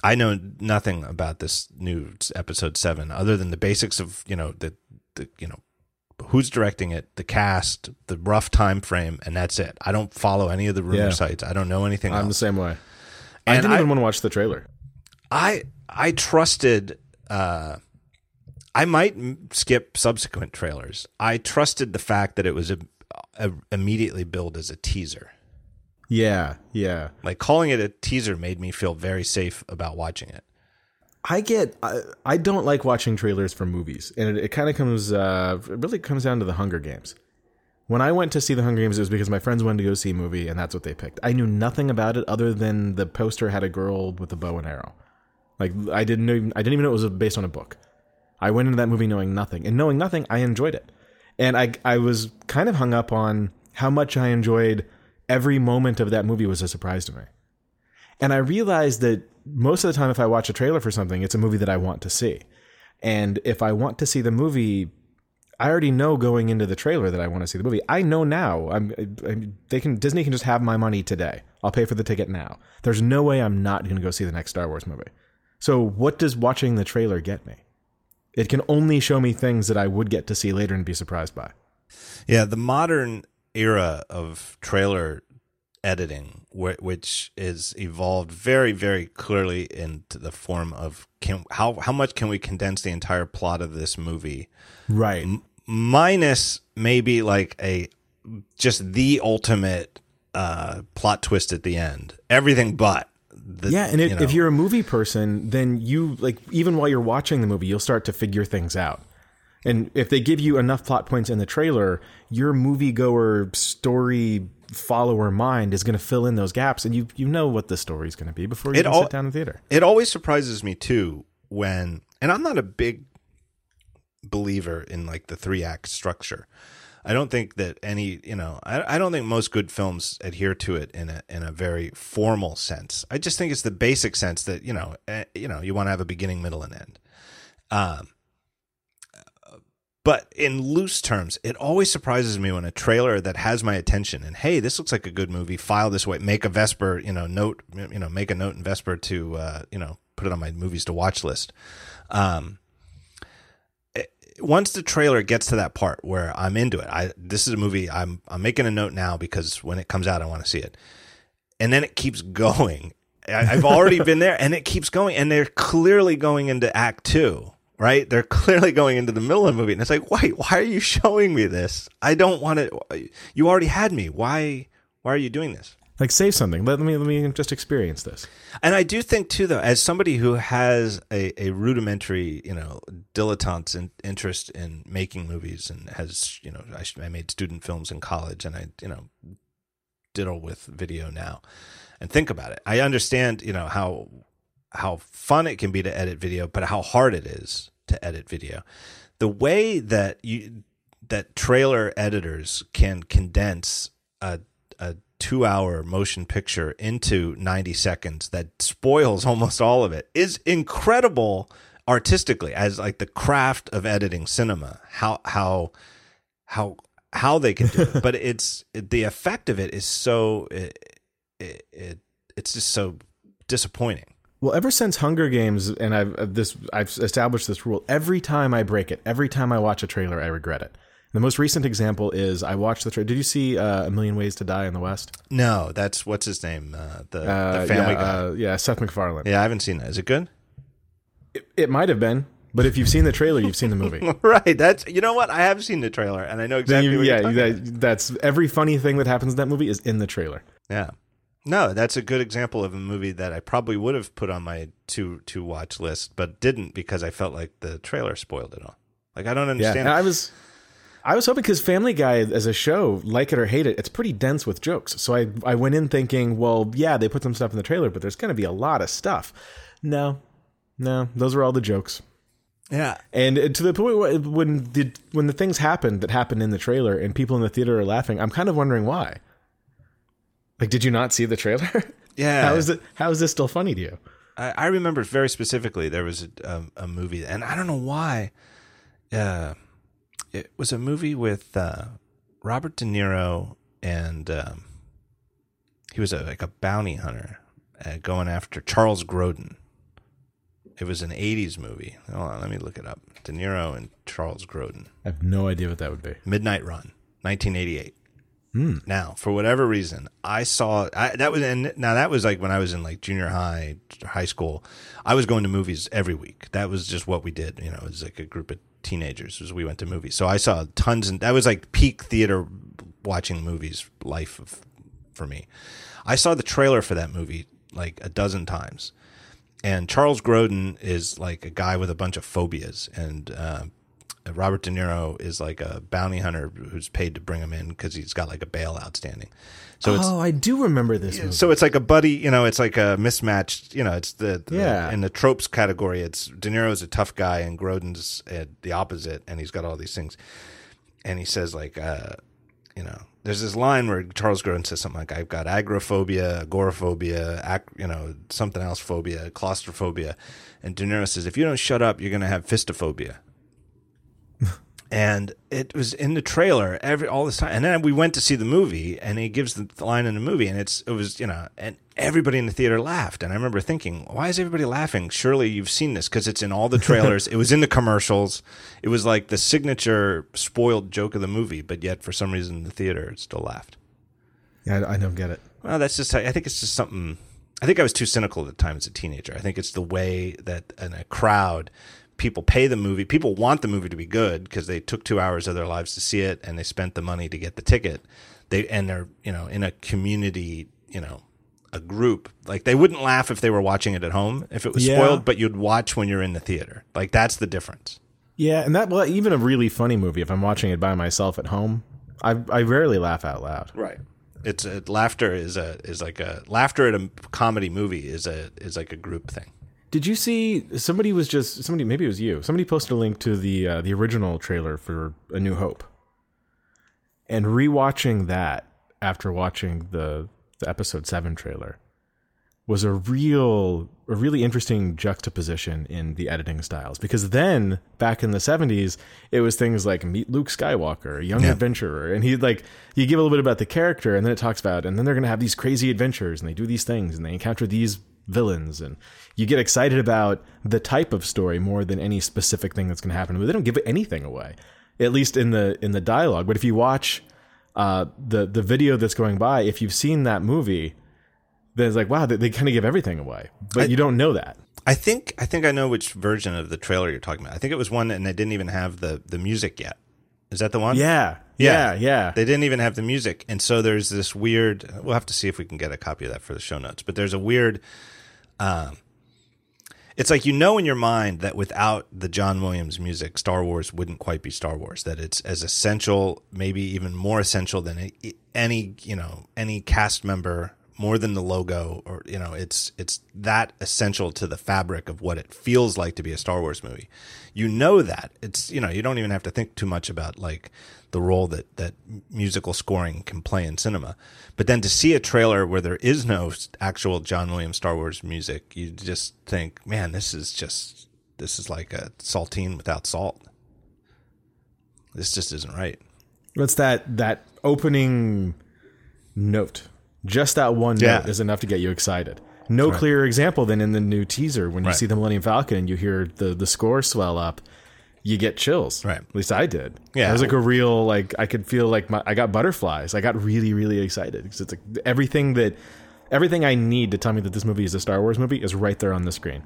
I know nothing about this new episode seven other than the basics of you know the the you know who's directing it, the cast, the rough time frame, and that's it. I don't follow any of the rumor Yeah. sites. I don't know anything I'm the same way. I didn't I- even want to watch the trailer. I I trusted. Uh, I might skip subsequent trailers. I trusted the fact that it was a, a, immediately billed as a teaser. Yeah, yeah. Like calling it a teaser made me feel very safe about watching it. I get. I, I don't like watching trailers for movies, and it, it kind of comes. Uh, it really comes down to the Hunger Games. When I went to see the Hunger Games, it was because my friends wanted to go see a movie, and that's what they picked. I knew nothing about it other than the poster had a girl with a bow and arrow. Like I didn't know. I didn't even know it was based on a book. I went into that movie knowing nothing, and knowing nothing, I enjoyed it. And I I was kind of hung up on how much I enjoyed every moment of that movie was a surprise to me. And I realized that most of the time, if I watch a trailer for something, it's a movie that I want to see. And if I want to see the movie, I already know going into the trailer that I want to see the movie. I know now. I'm, I'm they can Disney can just have my money today. I'll pay for the ticket now. There's no way I'm not going to go see the next Star Wars movie. So what does watching the trailer get me? It can only show me things that I would get to see later and be surprised by. Yeah, the modern era of trailer editing, which is evolved very, very clearly into the form of can how how much can we condense the entire plot of this movie, Right. minus maybe like a just the ultimate uh, plot twist at the end. Everything but. The, Yeah, and if, you know, if you're a movie person, then you like even while you're watching the movie, you'll start to figure things out. And if they give you enough plot points in the trailer, your moviegoer story follower mind is going to fill in those gaps, and you you know what the story's going to be before you It even all- sit down in the theater. It always surprises me too when, and I'm not a big believer in like the three act structure. I don't think that any, you know, I, I don't think most good films adhere to it in a in a very formal sense. I just think it's the basic sense that you know, eh, you know, you want to have a beginning, middle, and end. Um, but in loose terms, it always surprises me when a trailer that has my attention and hey, this looks like a good movie. File this way, make a Vesper, you know, note, you know, make a note in Vesper to, uh, you know, put it on my movies to watch list. Um, once the trailer gets to that part where I'm into it, I this is a movie I'm I'm making a note now because when it comes out, I want to see it, and then it keeps going. I- I've already been there, and it keeps going, and they're clearly going into Act Two right? They're clearly going into the middle of the movie, and it's like, wait, why are you showing me this? I don't want it. You already had me. Why? Why are you doing this? Like save something. Let me let me just experience this. And I do think too, though, as somebody who has a, a rudimentary, you know, dilettante's in, interest in making movies, and has, you know, I, I made student films in college, and I, you know, diddle with video now, and think about it. I understand, you know, how how fun it can be to edit video, but how hard it is to edit video. The way that you that trailer editors can condense a a two hour motion picture into 90 seconds that spoils almost all of it is incredible artistically as like the craft of editing cinema how how how how they can do it but it's the effect of it is so it, it, it it's just so disappointing Well, ever since Hunger Games, and I've this I've established this rule. Every time I break it, every time I watch a trailer, I regret it. The most recent example is I watched the trailer. Did you see uh, A Million Ways to Die in the West? no that's what's his name uh, the, Uh, the family yeah, guy Uh, yeah, Seth MacFarlane. yeah i haven't seen that is it good It, it might have been, but if you've seen the trailer, you've seen the movie. right that's you know what i have seen the trailer and i know exactly you- what yeah, you're talking about. that, that's every funny thing that happens in that movie is in the trailer. Yeah. No, that's a good example of a movie that I probably would have put on my to to watch list, but didn't because I felt like the trailer spoiled it all. Like I don't understand. and I was, I was hoping because Family Guy as a show, like it or hate it, it's pretty dense with jokes. So I, I went in thinking, well, yeah, they put some stuff in the trailer, but there's going to be a lot of stuff. No, no, those were all the jokes. yeah. And uh, to the point where when the when the things happened that happened in the trailer and people in the theater are laughing, I'm kind of wondering why. Like, did you not see the trailer? Yeah. how is it? How is this still funny to you? I, I remember very specifically there was a, a, a movie, and I don't know why. Uh, it was a movie with uh, Robert De Niro, and um, he was a, like a bounty hunter uh, going after Charles Grodin. It was an '80s movie. Hold on, let me look it up. De Niro and Charles Grodin. I have no idea what that would be. Midnight Run, 1988. Now, for whatever reason, I saw I, that was and now that was like when I was in like junior high, high school. I was going to movies every week. That was just what we did. You know, it was like a group of teenagers. Was we went to movies. So I saw tons, and that was like peak theater watching movies life of, for me. I saw the trailer for that movie like a dozen times, and Charles Grodin is like a guy with a bunch of phobias, and uh, Robert De Niro is like a bounty hunter who's paid to bring him in because he's got like a bail outstanding. So it's oh, I do remember this movie. so it's like a buddy, you know, it's like a mismatched, you know, it's the, the Yeah. in the tropes category. It's De Niro's a tough guy and Grodin's uh, the opposite, and he's got all these things. And he says like, uh, you know, there's this line where Charles Grodin says something like, "I've got agoraphobia, agoraphobia, ac- you know, something else phobia, claustrophobia," and De Niro says, "If you don't shut up, you're gonna have fistophobia." And it was in the trailer every all this time. And then we went to see the movie, and he gives the line in the movie, and it's it was you know, and everybody in the theater laughed. And I remember thinking, why is everybody laughing? Surely you've seen this because it's in all the trailers. it was in the commercials. It was like the signature spoiled joke of the movie, but yet for some reason the theater still laughed. Yeah, I I don't get it. Well, that's just. I think it's just something. I think I was too cynical at the time as a teenager. I think it's the way that in a crowd, people pay the movie. People want the movie to be good because they took two hours of their lives to see it and they spent the money to get the ticket. They and they're you know in a community, you know, a group. Like they wouldn't laugh if they were watching it at home if it was Yeah. spoiled, but you'd watch when you're in the theater. Like that's the difference. Yeah, and that well, even a really funny movie, if I'm watching it by myself at home, I I rarely laugh out loud. Right. It's a, laughter is a is like a laughter at a comedy movie is a is like a group thing. Did you see somebody was just somebody maybe it was you. Somebody posted a link to the uh, the original trailer for A New Hope. And rewatching that after watching the the episode 7 trailer was a real a really interesting juxtaposition in the editing styles because then back in the 70s it was things like meet Luke Skywalker, a young Yeah. adventurer and he like you give a little bit about the character and then it talks about and then they're going to have these crazy adventures and they do these things and they encounter these villains and you get excited about the type of story more than any specific thing that's going to happen but they don't give anything away at least in the in the dialogue but if you watch uh, the the video that's going by if you've seen that movie then it's like wow they, they kind of give everything away but you don't know that I think I think I know which version of the trailer you're talking about. I think it was one and they didn't even have the the music yet. Is that the one? yeah yeah yeah, They didn't even have the music. And so there's this weird we'll have to see if we can get a copy of that for the show notes. But there's a weird um it's like you know in your mind that without the John Williams music, Star Wars wouldn't quite be Star Wars. That it's as essential, maybe even more essential than any- you know any cast member, more than the logo, or you know it's it's that essential to the fabric of what it feels like to be a Star Wars movie. You know that it's you know you don't even have to think too much about like the role that that musical scoring can play in cinema. But then to see a trailer where there is no actual John Williams Star Wars music, you just think, man, this is just this is like a saltine without salt. This just isn't right. What's that that opening note? Just that one Yeah. note is enough to get you excited. No clearer example than in the new teaser when you Right. see the Millennium Falcon and you hear the the score swell up, you get chills. Right. At least I did. Yeah. It was like a real like I could feel like my I got butterflies. I got really really excited because it's like everything that everything I need to tell me that this movie is a Star Wars movie is right there on the screen.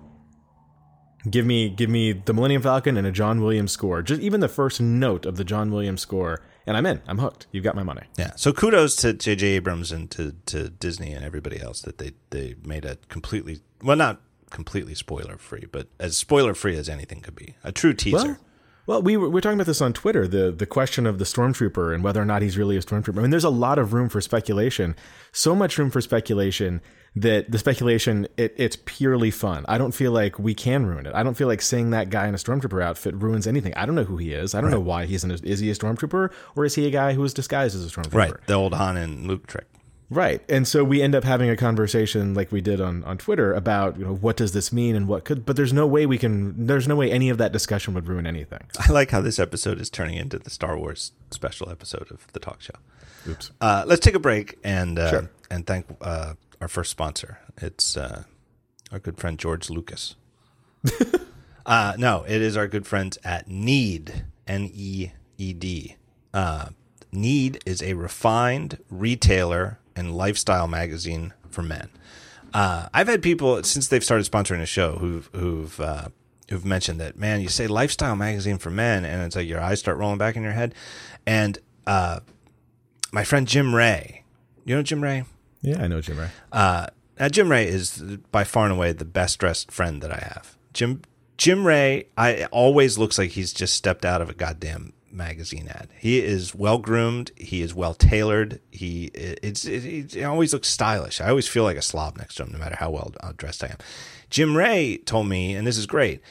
Give me give me the Millennium Falcon and a John Williams score. Just even the first note of the John Williams score and I'm in. I'm hooked. You've got my money. Yeah. So kudos to J.J. Abrams and to, to Disney and everybody else that they, they made a completely, well, not completely spoiler free, but as spoiler free as anything could be. A true teaser. Well, well, we were, we were talking about this on Twitter the the question of the stormtrooper and whether or not he's really a stormtrooper. I mean, there's a lot of room for speculation. So much room for speculation that the speculation it, it's purely fun. I don't feel like we can ruin it. I don't feel like seeing that guy in a stormtrooper outfit ruins anything. I don't know who he is. I don't know why he's in. A, is he a stormtrooper or is he a guy who is disguised as a stormtrooper? right. The old Han and Luke trick. Right. And so we end up having a conversation like we did on, on Twitter about, you know, what does this mean and what could but there's no way we can there's no way any of that discussion would ruin anything. I like how this episode is turning into the Star Wars special episode of the talk show. Oops. Uh, let's take a break and uh, Sure. and thank uh, our first sponsor. It's uh, our good friend George Lucas. uh, no, it is our good friends at Need N E E D. Uh, Need is a refined retailer and lifestyle magazine for men. Uh, I've had people since they've started sponsoring the show who've who've uh, who've mentioned that man, you say lifestyle magazine for men, and it's like your eyes start rolling back in your head. And uh, my friend Jim Ray, you know Jim Ray. Yeah, I know Jim Ray. Uh, now Jim Ray is by far and away the best dressed friend that I have. Jim Jim Ray, I always looks like he's just stepped out of a goddamn magazine ad. He is well groomed. He is well tailored. He it's it, it always looks stylish. I always feel like a slob next to him, no matter how well uh, dressed I am. Jim Ray told me, and this is great,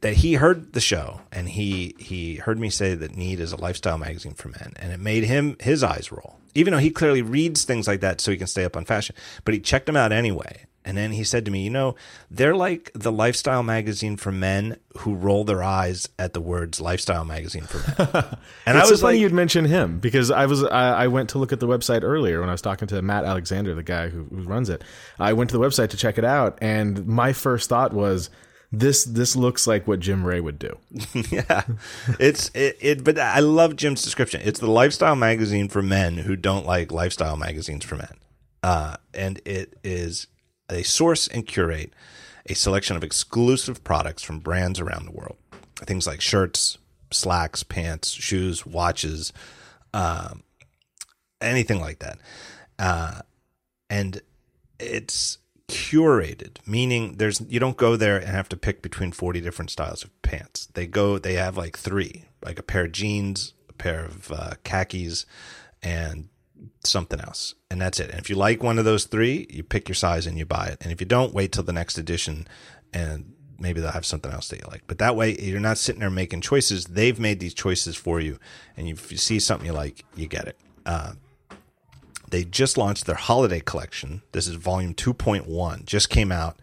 that he heard the show and he he heard me say that Need is a lifestyle magazine for men, and it made him his eyes roll. Even though he clearly reads things like that so he can stay up on fashion, but he checked them out anyway. And then he said to me, you know, they're like the lifestyle magazine for men who roll their eyes at the words lifestyle magazine for men. And I was so funny like, you'd mention him because I was I, I went to look at the website earlier when I was talking to Matt Alexander, the guy who, who runs it. I went to the website to check it out, and my first thought was, this this looks like what Jim Ray would do. yeah, it's it, it. But I love Jim's description. It's the lifestyle magazine for men who don't like lifestyle magazines for men, uh, and it is they source and curate a selection of exclusive products from brands around the world. Things like shirts, slacks, pants, shoes, watches, um, anything like that, uh, and it's curated meaning there's you don't go there and have to pick between 40 different styles of pants they go they have like three like a pair of jeans a pair of uh, khakis and something else, and that's it. And if you like one of those three, you pick your size and you buy it. And if you don't, wait till the next edition, and maybe they'll have something else that you like. But that way, you're not sitting there making choices. They've made these choices for you, and if you see something you like, you get it. Uh, they just launched their holiday collection. This is volume 2.1, just came out.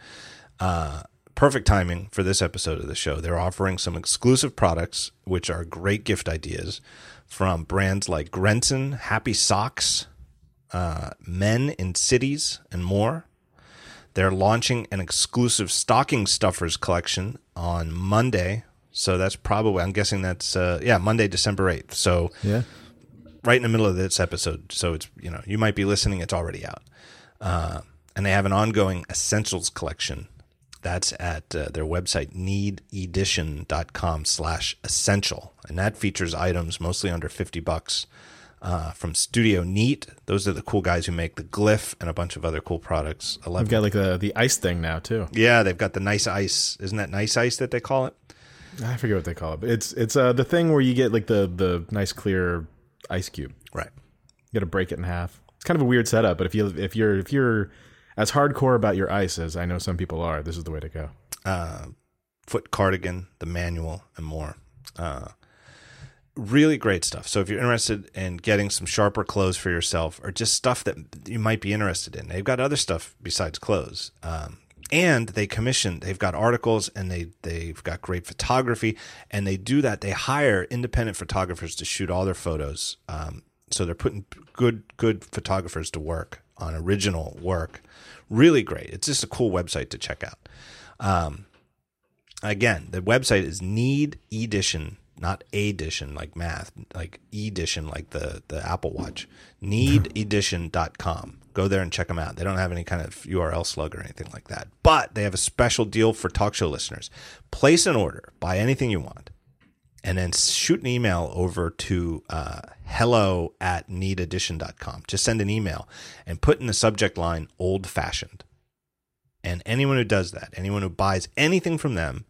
Uh, perfect timing for this episode of the show. They're offering some exclusive products, which are great gift ideas from brands like Grenson, Happy Socks, uh, Men in Cities, and more. They're launching an exclusive stocking stuffers collection on Monday. So that's probably, I'm guessing that's, uh, yeah, Monday, December 8th. So, Yeah. right in the middle of this episode. So it's, you know, you might be listening, it's already out. Uh, and they have an ongoing essentials collection. That's at uh, their website, neededition.com slash essential. And that features items mostly under 50 bucks uh, from Studio Neat. Those are the cool guys who make the Glif and a bunch of other cool products. We've got like the the ice thing now too. Yeah, they've got the nice ice. Isn't that nice ice that they call it? I forget what they call it. But it's it's uh the thing where you get like the the nice clear ice cube. Right. You got to break it in half. It's kind of a weird setup, but if you if you're if you're as hardcore about your ice as I know some people are, this is the way to go. uh, foot cardigan, the manual, and more. Uh, really great stuff. So if you're interested in getting some sharper clothes for yourself, or just stuff that you might be interested in, they've got other stuff besides clothes. Um, and they commission. They've got articles, and they they've got great photography, and they do that. They hire independent photographers to shoot all their photos. Um, so they're putting good good photographers to work on original work. Really great. It's just a cool website to check out. Um, again, the website is Need Edition, not Edition like math, like Edition like the the Apple Watch. Neededition.com. Go there and check them out. They don't have any kind of URL slug or anything like that. But they have a special deal for talk show listeners. Place an order, buy anything you want, and then shoot an email over to uh, hello at neededition.com. Just send an email and put in the subject line old fashioned. And anyone who does that, anyone who buys anything from them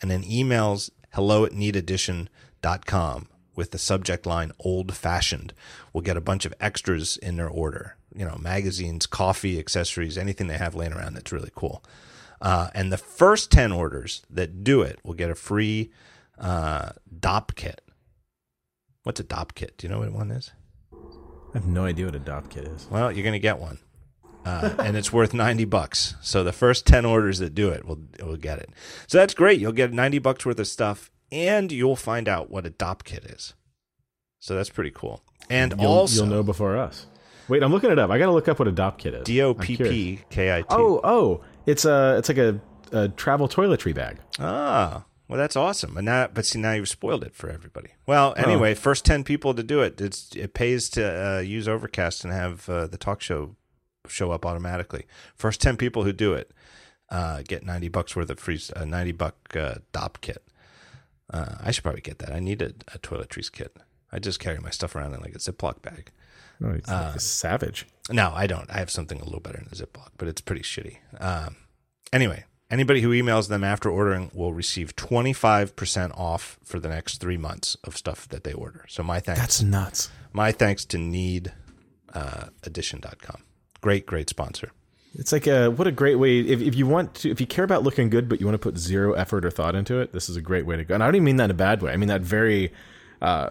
and then emails hello at neededition.com with the subject line old fashioned will get a bunch of extras in their order. You know, magazines, coffee, accessories, anything they have laying around that's really cool. Uh, and the first 10 orders that do it will get a free uh, Dopp kit. What's a Dopp kit? Do you know what one is? I have no idea what a Dopp kit is. Well, you're going to get one. Uh, and it's worth 90 bucks. So the first 10 orders that do it will will get it. So that's great. You'll get 90 bucks worth of stuff and you'll find out what a Dopp kit is. So that's pretty cool. And You'll, also you'll know before us. Wait, I'm looking it up. I got to look up what a Dopp kit is. D O P. P K I T. Oh, oh, it's a it's like a, a travel toiletry bag. Ah, well, that's awesome. And now, but see, now you've spoiled it for everybody. Well, anyway, first ten people to do it, it's it pays to uh, use Overcast and have uh, the talk show show up automatically. First ten people who do it uh, get ninety bucks worth of free uh, ninety buck uh, Dopp kit. Uh, I should probably get that. I need a, a toiletries kit. I just carry my stuff around in like a Ziploc bag. Oh, it's like a savage. No, I don't. I have something a little better in the Ziploc, but it's pretty shitty. Um, anyway, anybody who emails them after ordering will receive 25% off for the next three months of stuff that they order. So my thanks. That's nuts. my thanks to need uh, edition.com. Great, great sponsor. It's like a what a great way if, if you want to if you care about looking good but you want to put zero effort or thought into it, this is a great way to go. And I don't even mean that in a bad way. I mean that very uh,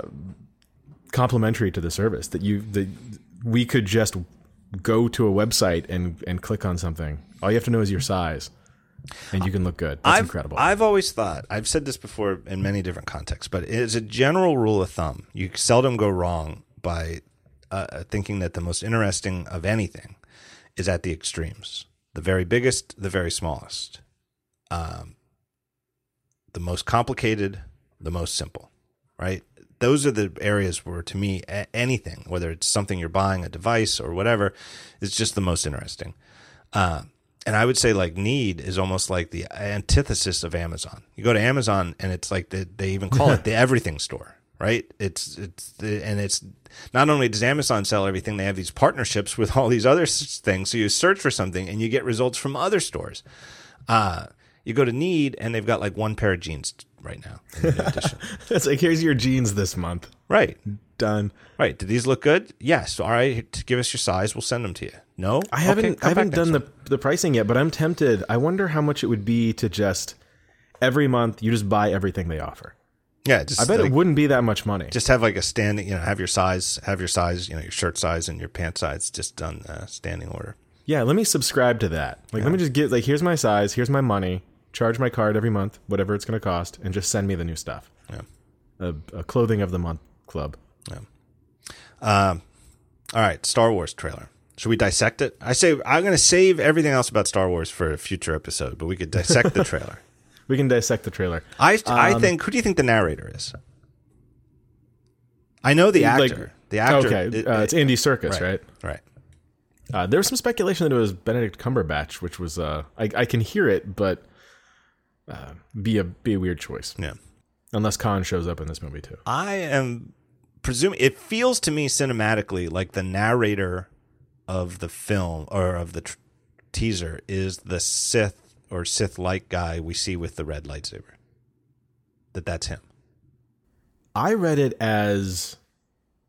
complimentary to the service that you that we could just go to a website and and click on something. All you have to know is your size, and you can look good. That's I've, incredible. I've always thought, I've said this before in many different contexts, but as a general rule of thumb, you seldom go wrong by uh, thinking that the most interesting of anything is at the extremes the very biggest, the very smallest, um, the most complicated, the most simple, right? Those are the areas where, to me, a- anything, whether it's something you're buying, a device or whatever, is just the most interesting. Uh, and I would say like need is almost like the antithesis of Amazon. You go to Amazon and it's like the, they even call it the everything store, right? It's it's the, and it's not only does Amazon sell everything, they have these partnerships with all these other things. So you search for something and you get results from other stores. Uh, you go to Need and they've got like one pair of jeans right now. it's like here's your jeans this month. Right. Done. Right. Do these look good? Yes. All right. Give us your size. We'll send them to you. No, I haven't Okay, I haven't done the the pricing yet, but I'm tempted. I wonder how much it would be to just every month you just buy everything they offer. Yeah. Just I bet like, it wouldn't be that much money. just have like a standing. You know, have your size, have your size. You know, your shirt size and your pant size just done uh, standing order. yeah, let me subscribe to that. Like, let me just get like here's my size, here's my money, charge my card every month, whatever it's going to cost, and just send me the new stuff. Yeah. A, a clothing of the month club. Um, all right, Star Wars trailer. Should we dissect it? I say I'm going to save everything else about Star Wars for a future episode, but we could dissect the trailer. We can dissect the trailer. I I Um, think. Who do you think the narrator is? I know the actor. Like- the actor. okay, it- uh, it's Andy Serkis, right, right? right. Uh, there was some speculation that it was Benedict Cumberbatch, which was uh, I, I can hear it, but uh, be a be a weird choice Yeah. unless Khan shows up in this movie too. I am presuming it feels to me cinematically like the narrator of the film or of the tr- teaser is the Sith or Sith-like guy we see with the red lightsaber. That that's him. I read it as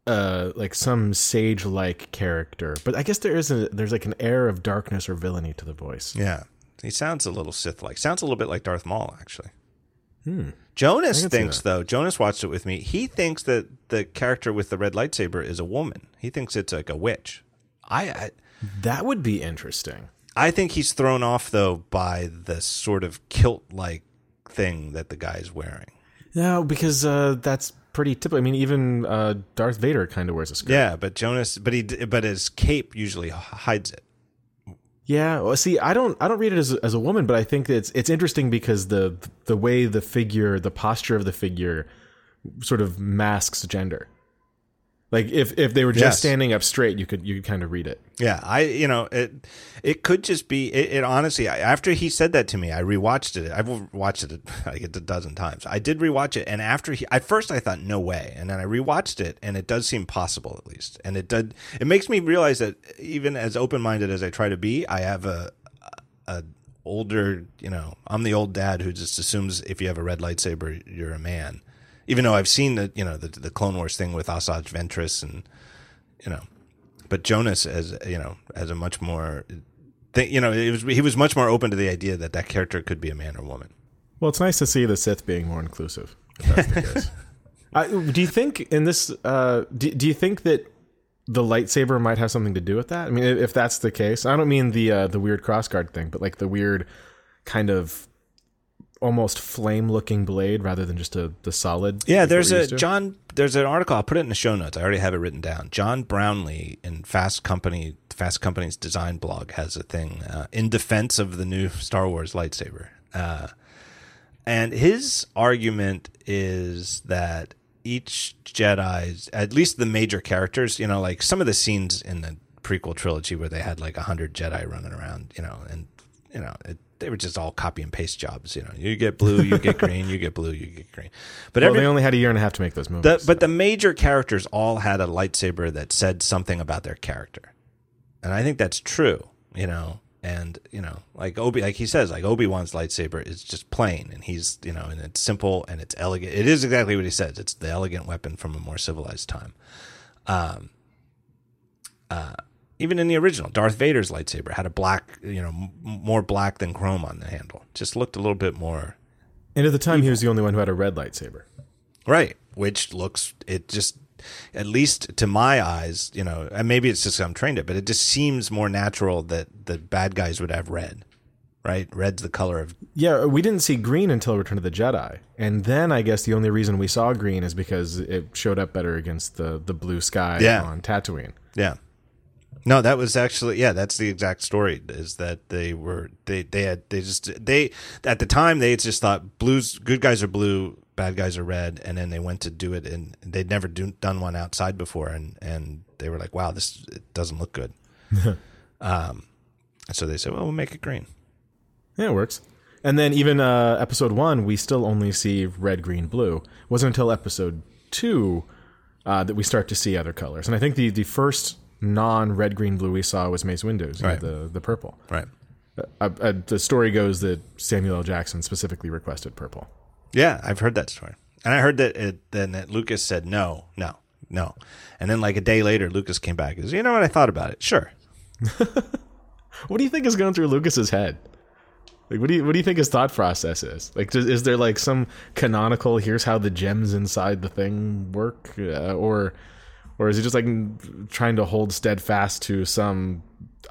uh like some sage like character, but I guess there is a there's like an air of darkness or villainy to the voice. Yeah. He sounds a little Sith-like. Sounds a little bit like Darth Maul, actually. Hmm. Jonas I can see thinks, though, Jonas watched it with me. He thinks that the character with the red lightsaber is a woman. He thinks it's like a witch. I, I That would be interesting. I think he's thrown off though by the sort of kilt like thing that the guy's wearing. No, because uh, that's pretty typical. I mean, even uh, Darth Vader kind of wears a skirt. Yeah, but Jonas, but he, but his cape usually hides it. Yeah, well, see, I don't, I don't read it as a, as a woman, but I think it's it's interesting because the the way the figure, the posture of the figure, sort of masks gender. Like if if they were just Yes. standing up straight, you could you could kind of read it. Yeah, I you know it. It could just be. It, it honestly, I- after he said that to me, I rewatched it. I've watched it like a dozen times. I did rewatch it, and after he, at first I thought no way, and then I rewatched it, and it does seem possible at least, and it did. It makes me realize that even as open minded as I try to be, I have a a older. You know, I'm the old dad who just assumes if you have a red lightsaber, you're a man. Even though I've seen the you know the the Clone Wars thing with Asajj Ventress and you know but Jonas as you know as a much more th- you know it was he was much more open to the idea that that character could be a man or woman. Well, it's nice to see the Sith being more inclusive. If that's the case. I, do you think in this? Uh, do, do you think that the lightsaber might have something to do with that? I mean, if that's the case, I don't mean the uh, the weird crossguard thing, but like the weird kind of almost flame looking blade rather than just a the solid. Yeah, like there's a? John. There's an article. I'll put it in the show notes. I already have it written down. John Brownlee in Fast Company, Fast Company's design blog has a thing uh, in defense of the new Star Wars lightsaber, uh, and his argument is that each Jedi's, at least the major characters, you know, like some of the scenes in the prequel trilogy where they had like a hundred Jedi running around, you know, and you know. It, they were just all copy and paste jobs, you know. You get blue, you get green, you get blue, you get green. But Well, every they only had a year and a half to make those movies. the, but the major characters all had a lightsaber that said something about their character, and I think that's true. You know, and you know, like Obi, like he says, like Obi Wan's lightsaber is just plain, and he's you know, and it's simple and it's elegant. It is exactly what he says. It's the elegant weapon from a more civilized time. Um. Uh. Even in the original, Darth Vader's lightsaber had a black, you know, m- more black than chrome on the handle. Just looked a little bit more and at the time, he was the only one who had a red lightsaber. Right. Which looks, it just, at least to my eyes, you know, and maybe it's just I'm trained it, but it just seems more natural that the bad guys would have red, right? Red's the color of, Yeah, we didn't see green until Return of the Jedi, and then I guess the only reason we saw green is because it showed up better against the the blue sky Yeah. on Tatooine. yeah. No, that was actually, yeah, that's the exact story is that they were, they, they had, they just, they, at the time, they just thought blues, good guys are blue, bad guys are red. And then they went to do it and they'd never do, done one outside before. And, and they were like, wow, this it doesn't look good. um, and so they said, well, we'll make it green. Yeah, it works. And then even uh, episode one, we still only see red, green, blue. It wasn't until episode two uh, that we start to see other colors. And I think the the first non red, green, blue we saw was Mace Windu, you know, the the purple. Right. Uh, uh, the story goes that Samuel L. Jackson specifically requested purple. Yeah, I've heard that story, and I heard that it, then that Lucas said no, no, no. And then like a day later, Lucas came back. He says, you know what? I thought about it. Sure. What do you think is going through Lucas's head? Like, what do you what do you think his thought process is? Like, does, is there like some canonical? Here's how the gems inside the thing work, uh, or or is he just like trying to hold steadfast to some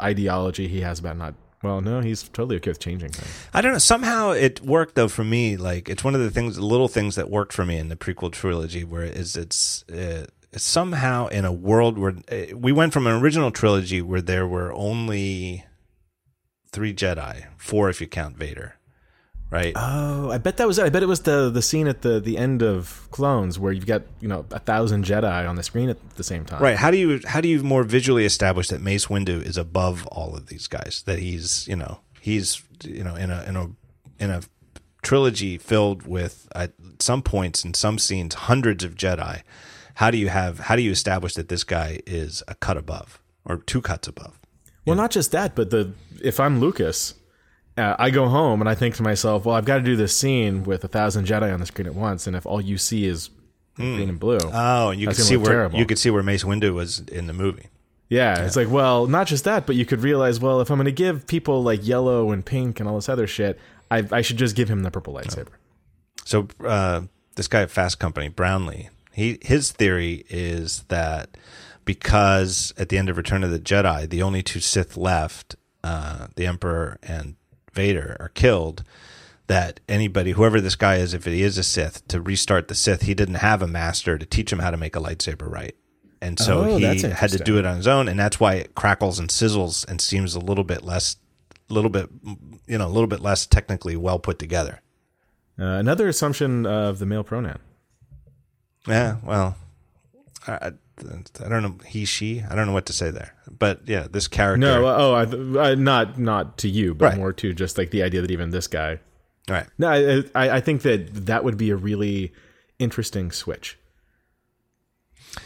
ideology he has about not? Well, no, he's totally okay with changing things. I don't know. Somehow it worked though for me. Like it's one of the things, little things that worked for me in the prequel trilogy, where it is it's. Uh, somehow in a world where uh, we went from an original trilogy where there were only three Jedi, four if you count Vader, right? Oh, I bet that was. I bet it was the the scene at the the end of Clones where you've got you know a thousand Jedi on the screen at the same time. Right. How do you how do you more visually establish that Mace Windu is above all of these guys? That he's you know he's you know in a in a in a trilogy filled with at some points in some scenes hundreds of Jedi. How do you have how do you establish that this guy is a cut above or two cuts above? Well, not just that, but the if I'm Lucas, uh, I go home and I think to myself, well, I've got to do this scene with a thousand Jedi on the screen at once, and if all you see is green and blue, Oh, and you could see where terrible. you could see where Mace Windu was in the movie. yeah, it's like, well, not just that, but you could realize, well, if I'm going to give people like yellow and pink and all this other shit, I, I should just give him the purple lightsaber. So uh, this guy at Fast Company, Brownlee, he his theory is that because at the end of Return of the Jedi, the only two Sith left, uh, the Emperor and Vader, are killed. That anybody, whoever this guy is, if he is a Sith, to restart the Sith, he didn't have a master to teach him how to make a lightsaber right. And so Oh, he had to do it on his own, and that's why it crackles and sizzles and seems a little bit less, a little bit, you know, a little bit less technically well put together. Uh, another assumption of the male pronoun. Yeah, well, I, I, don't know he she. I don't know what to say there, but yeah, this character. No, oh, I, I, not not to you, but Right. more to just like the idea that even this guy. right. No, I, I, I think that that would be a really interesting switch.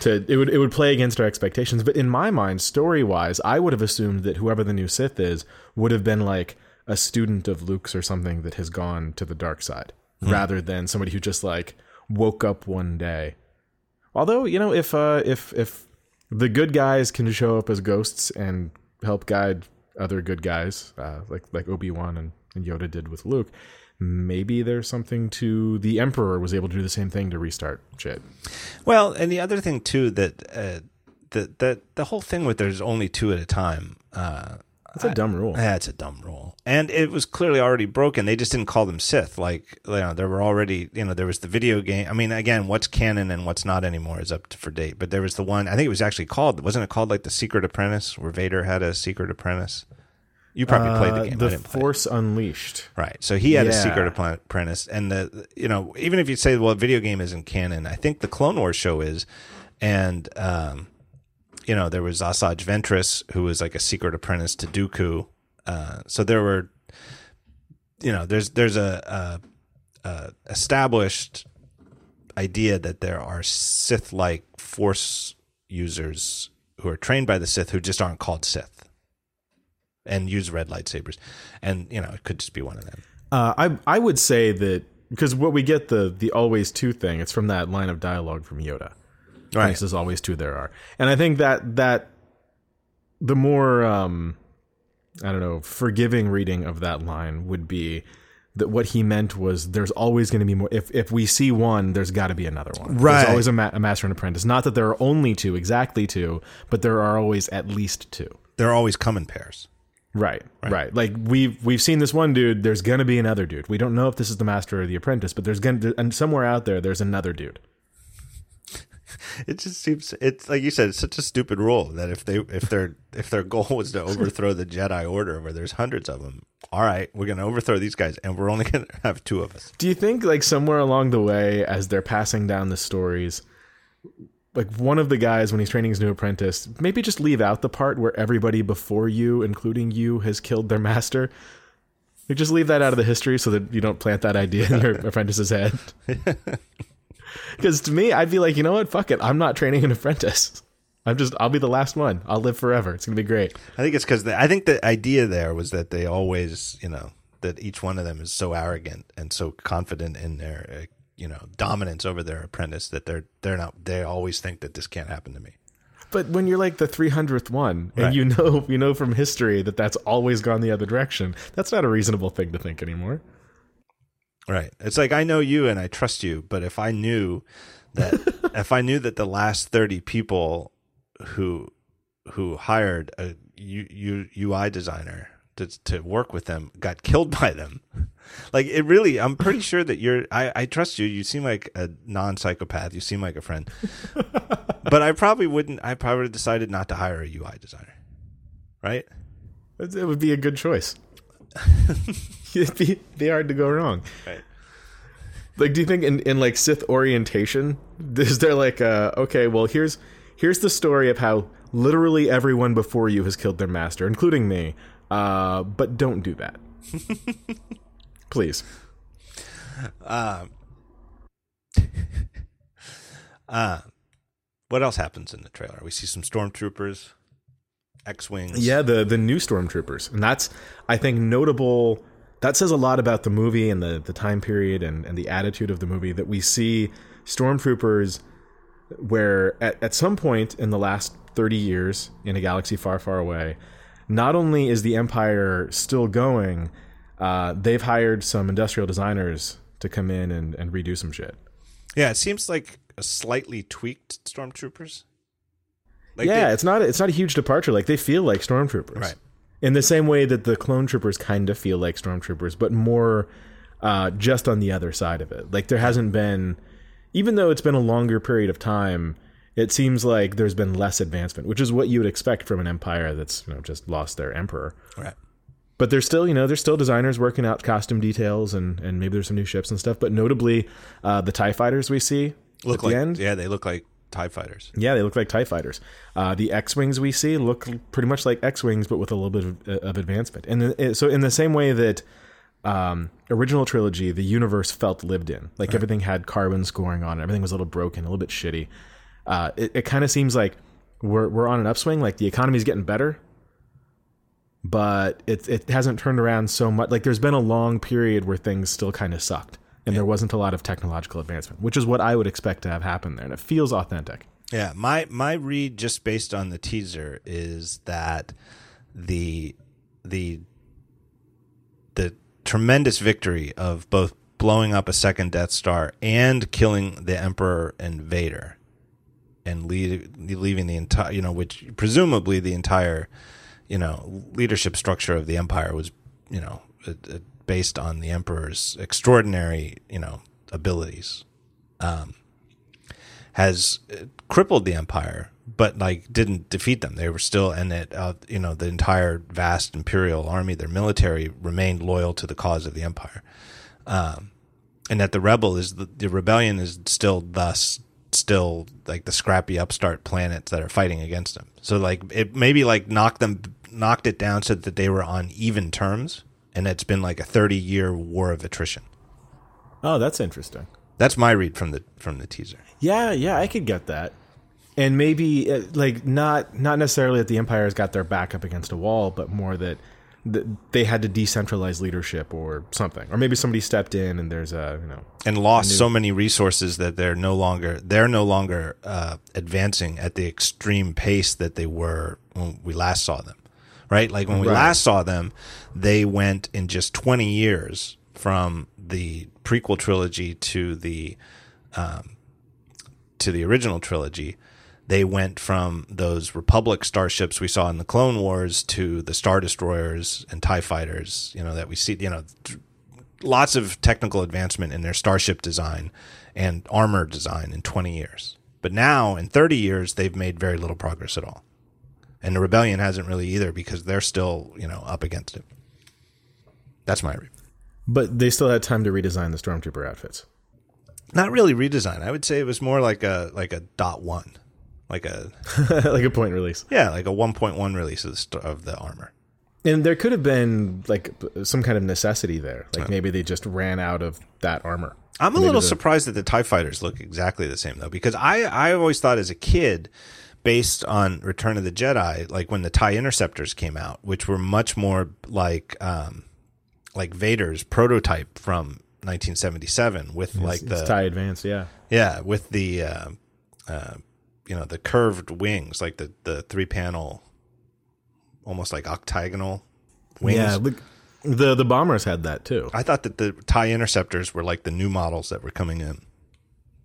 To it would it would play against our expectations, but in my mind, story wise, I would have assumed that whoever the new Sith is would have been like a student of Luke's or something that has gone to the dark side, hmm. rather than somebody who just like woke up one day. Although you know, if uh, if if the good guys can show up as ghosts and help guide other good guys, uh, like like Obi Wan and, and Yoda did with Luke, maybe there's something to the Emperor was able to do the same thing to restart shit. Well, and the other thing too that uh, that that the whole thing with there's only two at a time. Uh, That's a dumb rule. that's a dumb rule, and it was clearly already broken. They just didn't call them Sith. Like you know, there were already you know there was the video game. I mean, again, what's canon and what's not anymore is up to, for date. But there was the one. I think it was actually called. Wasn't it called like the Secret Apprentice, where Vader had a secret apprentice? You probably played Uh, the game. The didn't play it. Force Unleashed. Right. So he had a secret apprentice, and the you know even if you say well, video game isn't canon, I think the Clone Wars show is, and um, you know there was Asajj Ventress who was like a secret apprentice to Dooku. Uh, so there were, you know, there's there's a, a, a established idea that there are Sith-like Force users who are trained by the Sith who just aren't called Sith and use red lightsabers, and you know it could just be one of them. Uh, I I would say that because what we get the the always two thing, it's from that line of dialogue from Yoda. Right. Places always two there are, and I think that that the more um, I don't know forgiving reading of that line would be that what he meant was there's always going to be more. If if we see one, there's got to be another one. Right. There's always a, ma- a master and apprentice. Not that there are only two, exactly two, but there are always at least two. They're always come in pairs. Right, right, Like we've we've seen this one dude. There's gonna be another dude. We don't know if this is the master or the apprentice, but there's gonna and somewhere out there, there's another dude. It just seems it's like you said, it's such a stupid rule that if they if their if their goal was to overthrow the Jedi Order, where there's hundreds of them, all right, we're going to overthrow these guys, and we're only going to have two of us. Do you think like somewhere along the way, as they're passing down the stories, like one of the guys when he's training his new apprentice, maybe just leave out the part where everybody before you, including you, has killed their master? Like just leave that out of the history so that you don't plant that idea in your apprentice's head. Because to me, I'd be like, you know what? Fuck it. I'm not training an apprentice. I'm just, I'll be the last one. I'll live forever. It's going to be great. I think it's because I think the idea there was that they always, you know, that each one of them is so arrogant and so confident in their uh, you know dominance over their apprentice that they're they're not they always think that this can't happen to me. But when you're like the 300th one, and Right. you know you know from history that that's always gone the other direction, that's not a reasonable thing to think anymore. Right. It's like I know you and I trust you, but if I knew that if I knew that the last 30 people who who hired a U, U, UI designer to to work with them got killed by them. Like it really I'm pretty sure that you're I, I trust you. You seem like a non psychopath. You seem like a friend. but I probably wouldn't I probably decided not to hire a UI designer. Right? It would be a good choice. It'd be, be hard to go wrong. Right. Like, do you think in, in like Sith orientation, is there like uh okay, well here's here's the story of how literally everyone before you has killed their master, including me. Uh, but don't do that, please. Uh what else happens in the trailer? We see some stormtroopers, X-wings. Yeah, the the new stormtroopers, and that's I think notable. That says a lot about the movie and the the time period and and the attitude of the movie that we see stormtroopers where at, at some point in the last 30 years in a galaxy far far away not only is the empire still going uh, they've hired some industrial designers to come in and, and redo some shit Yeah, it seems like a slightly tweaked stormtroopers. Like yeah they- it's not it's not a huge departure like they feel like stormtroopers Right. in the same way that the clone troopers kind of feel like stormtroopers but more uh, just on the other side of it like there hasn't been even though it's been a longer period of time it seems like there's been less advancement which is what you would expect from an empire that's you know just lost their emperor right. but there's still you know there's still designers working out costume details and and maybe there's some new ships and stuff but notably uh, the tie fighters we see Look at like the end yeah, they look like Tie fighters. yeah, they look like TIE fighters. Uh, the X Wings we see look pretty much like X Wings, but with a little bit of, uh, of advancement. And the, so, in the same way that um, original trilogy, the universe felt lived in, like everything had carbon scoring on it, everything was a little broken, a little bit shitty. Uh, it it kind of seems like we're, we're on an upswing, like the economy's getting better, but it, it hasn't turned around so much. Like, there's been a long period where things still kind of sucked. And there wasn't a lot of technological advancement, which is what I would expect to have happen there. And it feels authentic. Yeah, my my read just based on the teaser is that the the the tremendous victory of both blowing up a second Death Star and killing the Emperor and Vader and leaving the entire you know which presumably the entire you know leadership structure of the empire was you know uh, uh, based on the emperor's extraordinary you know abilities um, has crippled the empire, but like didn't defeat them. They were still, and it, uh, you know, the entire vast imperial army, their military remained loyal to the cause of the empire, um, and that the rebel is the, the rebellion is still thus still like the scrappy upstart planets that are fighting against them. So like it maybe like knocked them knocked it down so that they were on even terms, and it's been like a thirty year war of attrition. Oh, that's interesting. That's my read from the from the teaser. Yeah, yeah, I could get that. And maybe uh, like not not necessarily that the empire's got their back up against a wall, but more that th- they had to decentralize leadership or something, or maybe somebody stepped in and there's a you know and lost so many resources that they're no longer they're no longer uh, advancing at the extreme pace that they were when we last saw them right like when we Right. last saw them they went in just 20 years from the prequel trilogy to the um, to the original trilogy they went from those republic starships we saw in the clone wars to the star destroyers and tie fighters you know that we see you know lots of technical advancement in their starship design and armor design in 20 years. But now, in 30 years, they've made very little progress at all. And the rebellion hasn't really either because they're still, you know, up against it. That's my read. but they still had time to redesign the stormtrooper outfits. Not really redesign. I would say it was more like a like a dot one, like a like a point release. yeah, like a 1.1 release of the, st- of the armor. And there could have been like some kind of necessity there. Like maybe they just ran out of that armor. I'm a little the- surprised that the Tie Fighters look exactly the same though, because I I always thought as a kid, based on Return of the Jedi, like when the Tie Interceptors came out, which were much more like um like Vader's prototype from 1977 with like it's the tie advance, yeah. yeah with the uh, uh, you know the curved wings, like the the three panel, almost like octagonal wings. Yeah, look, the the bombers had that too. I thought that the tie interceptors were like the new models that were coming in,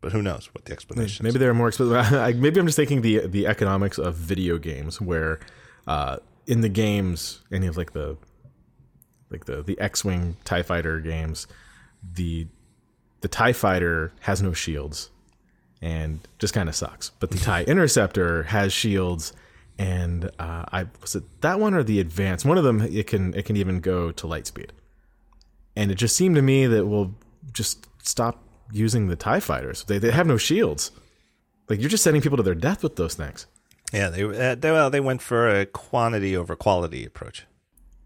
but who knows what the explanation? Maybe they're more expensive. Maybe I'm just thinking the the economics of video games, where uh, in the games, any of like the like the the X-wing Tie Fighter games, the the Tie Fighter has no shields, and just kind of sucks. But the Tie Interceptor has shields, and uh, I was it that one or the Advance? One of them it can it can even go to light speed, and it just seemed to me that we'll just stop using the Tie Fighters. They they have no shields. Like you're just sending people to their death with those things. Yeah, they uh, they well they went for a quantity over quality approach.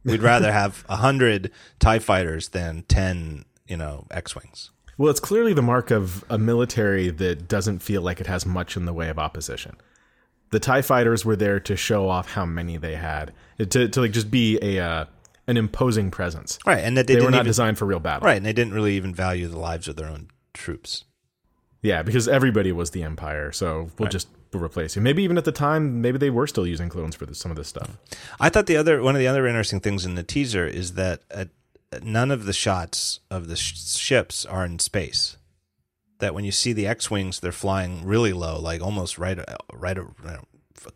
We'd rather have a hundred Tie fighters than ten, you know, X wings. Well, it's clearly the mark of a military that doesn't feel like it has much in the way of opposition. The Tie Fighters were there to show off how many they had, to to like just be a uh, an imposing presence. Right, and that they, They, were didn't even, designed for real battle. right, and they didn't really even value the lives of their own troops. Yeah, because everybody was the Empire, so we'll just we'll replace you. Maybe even at the time, maybe they were still using clones for this, some of this stuff. I thought the other one of the other interesting things in the teaser is that uh, none of the shots of the sh- ships are in space. That when you see the X wings, they're flying really low, like almost right, uh, right, uh, you know,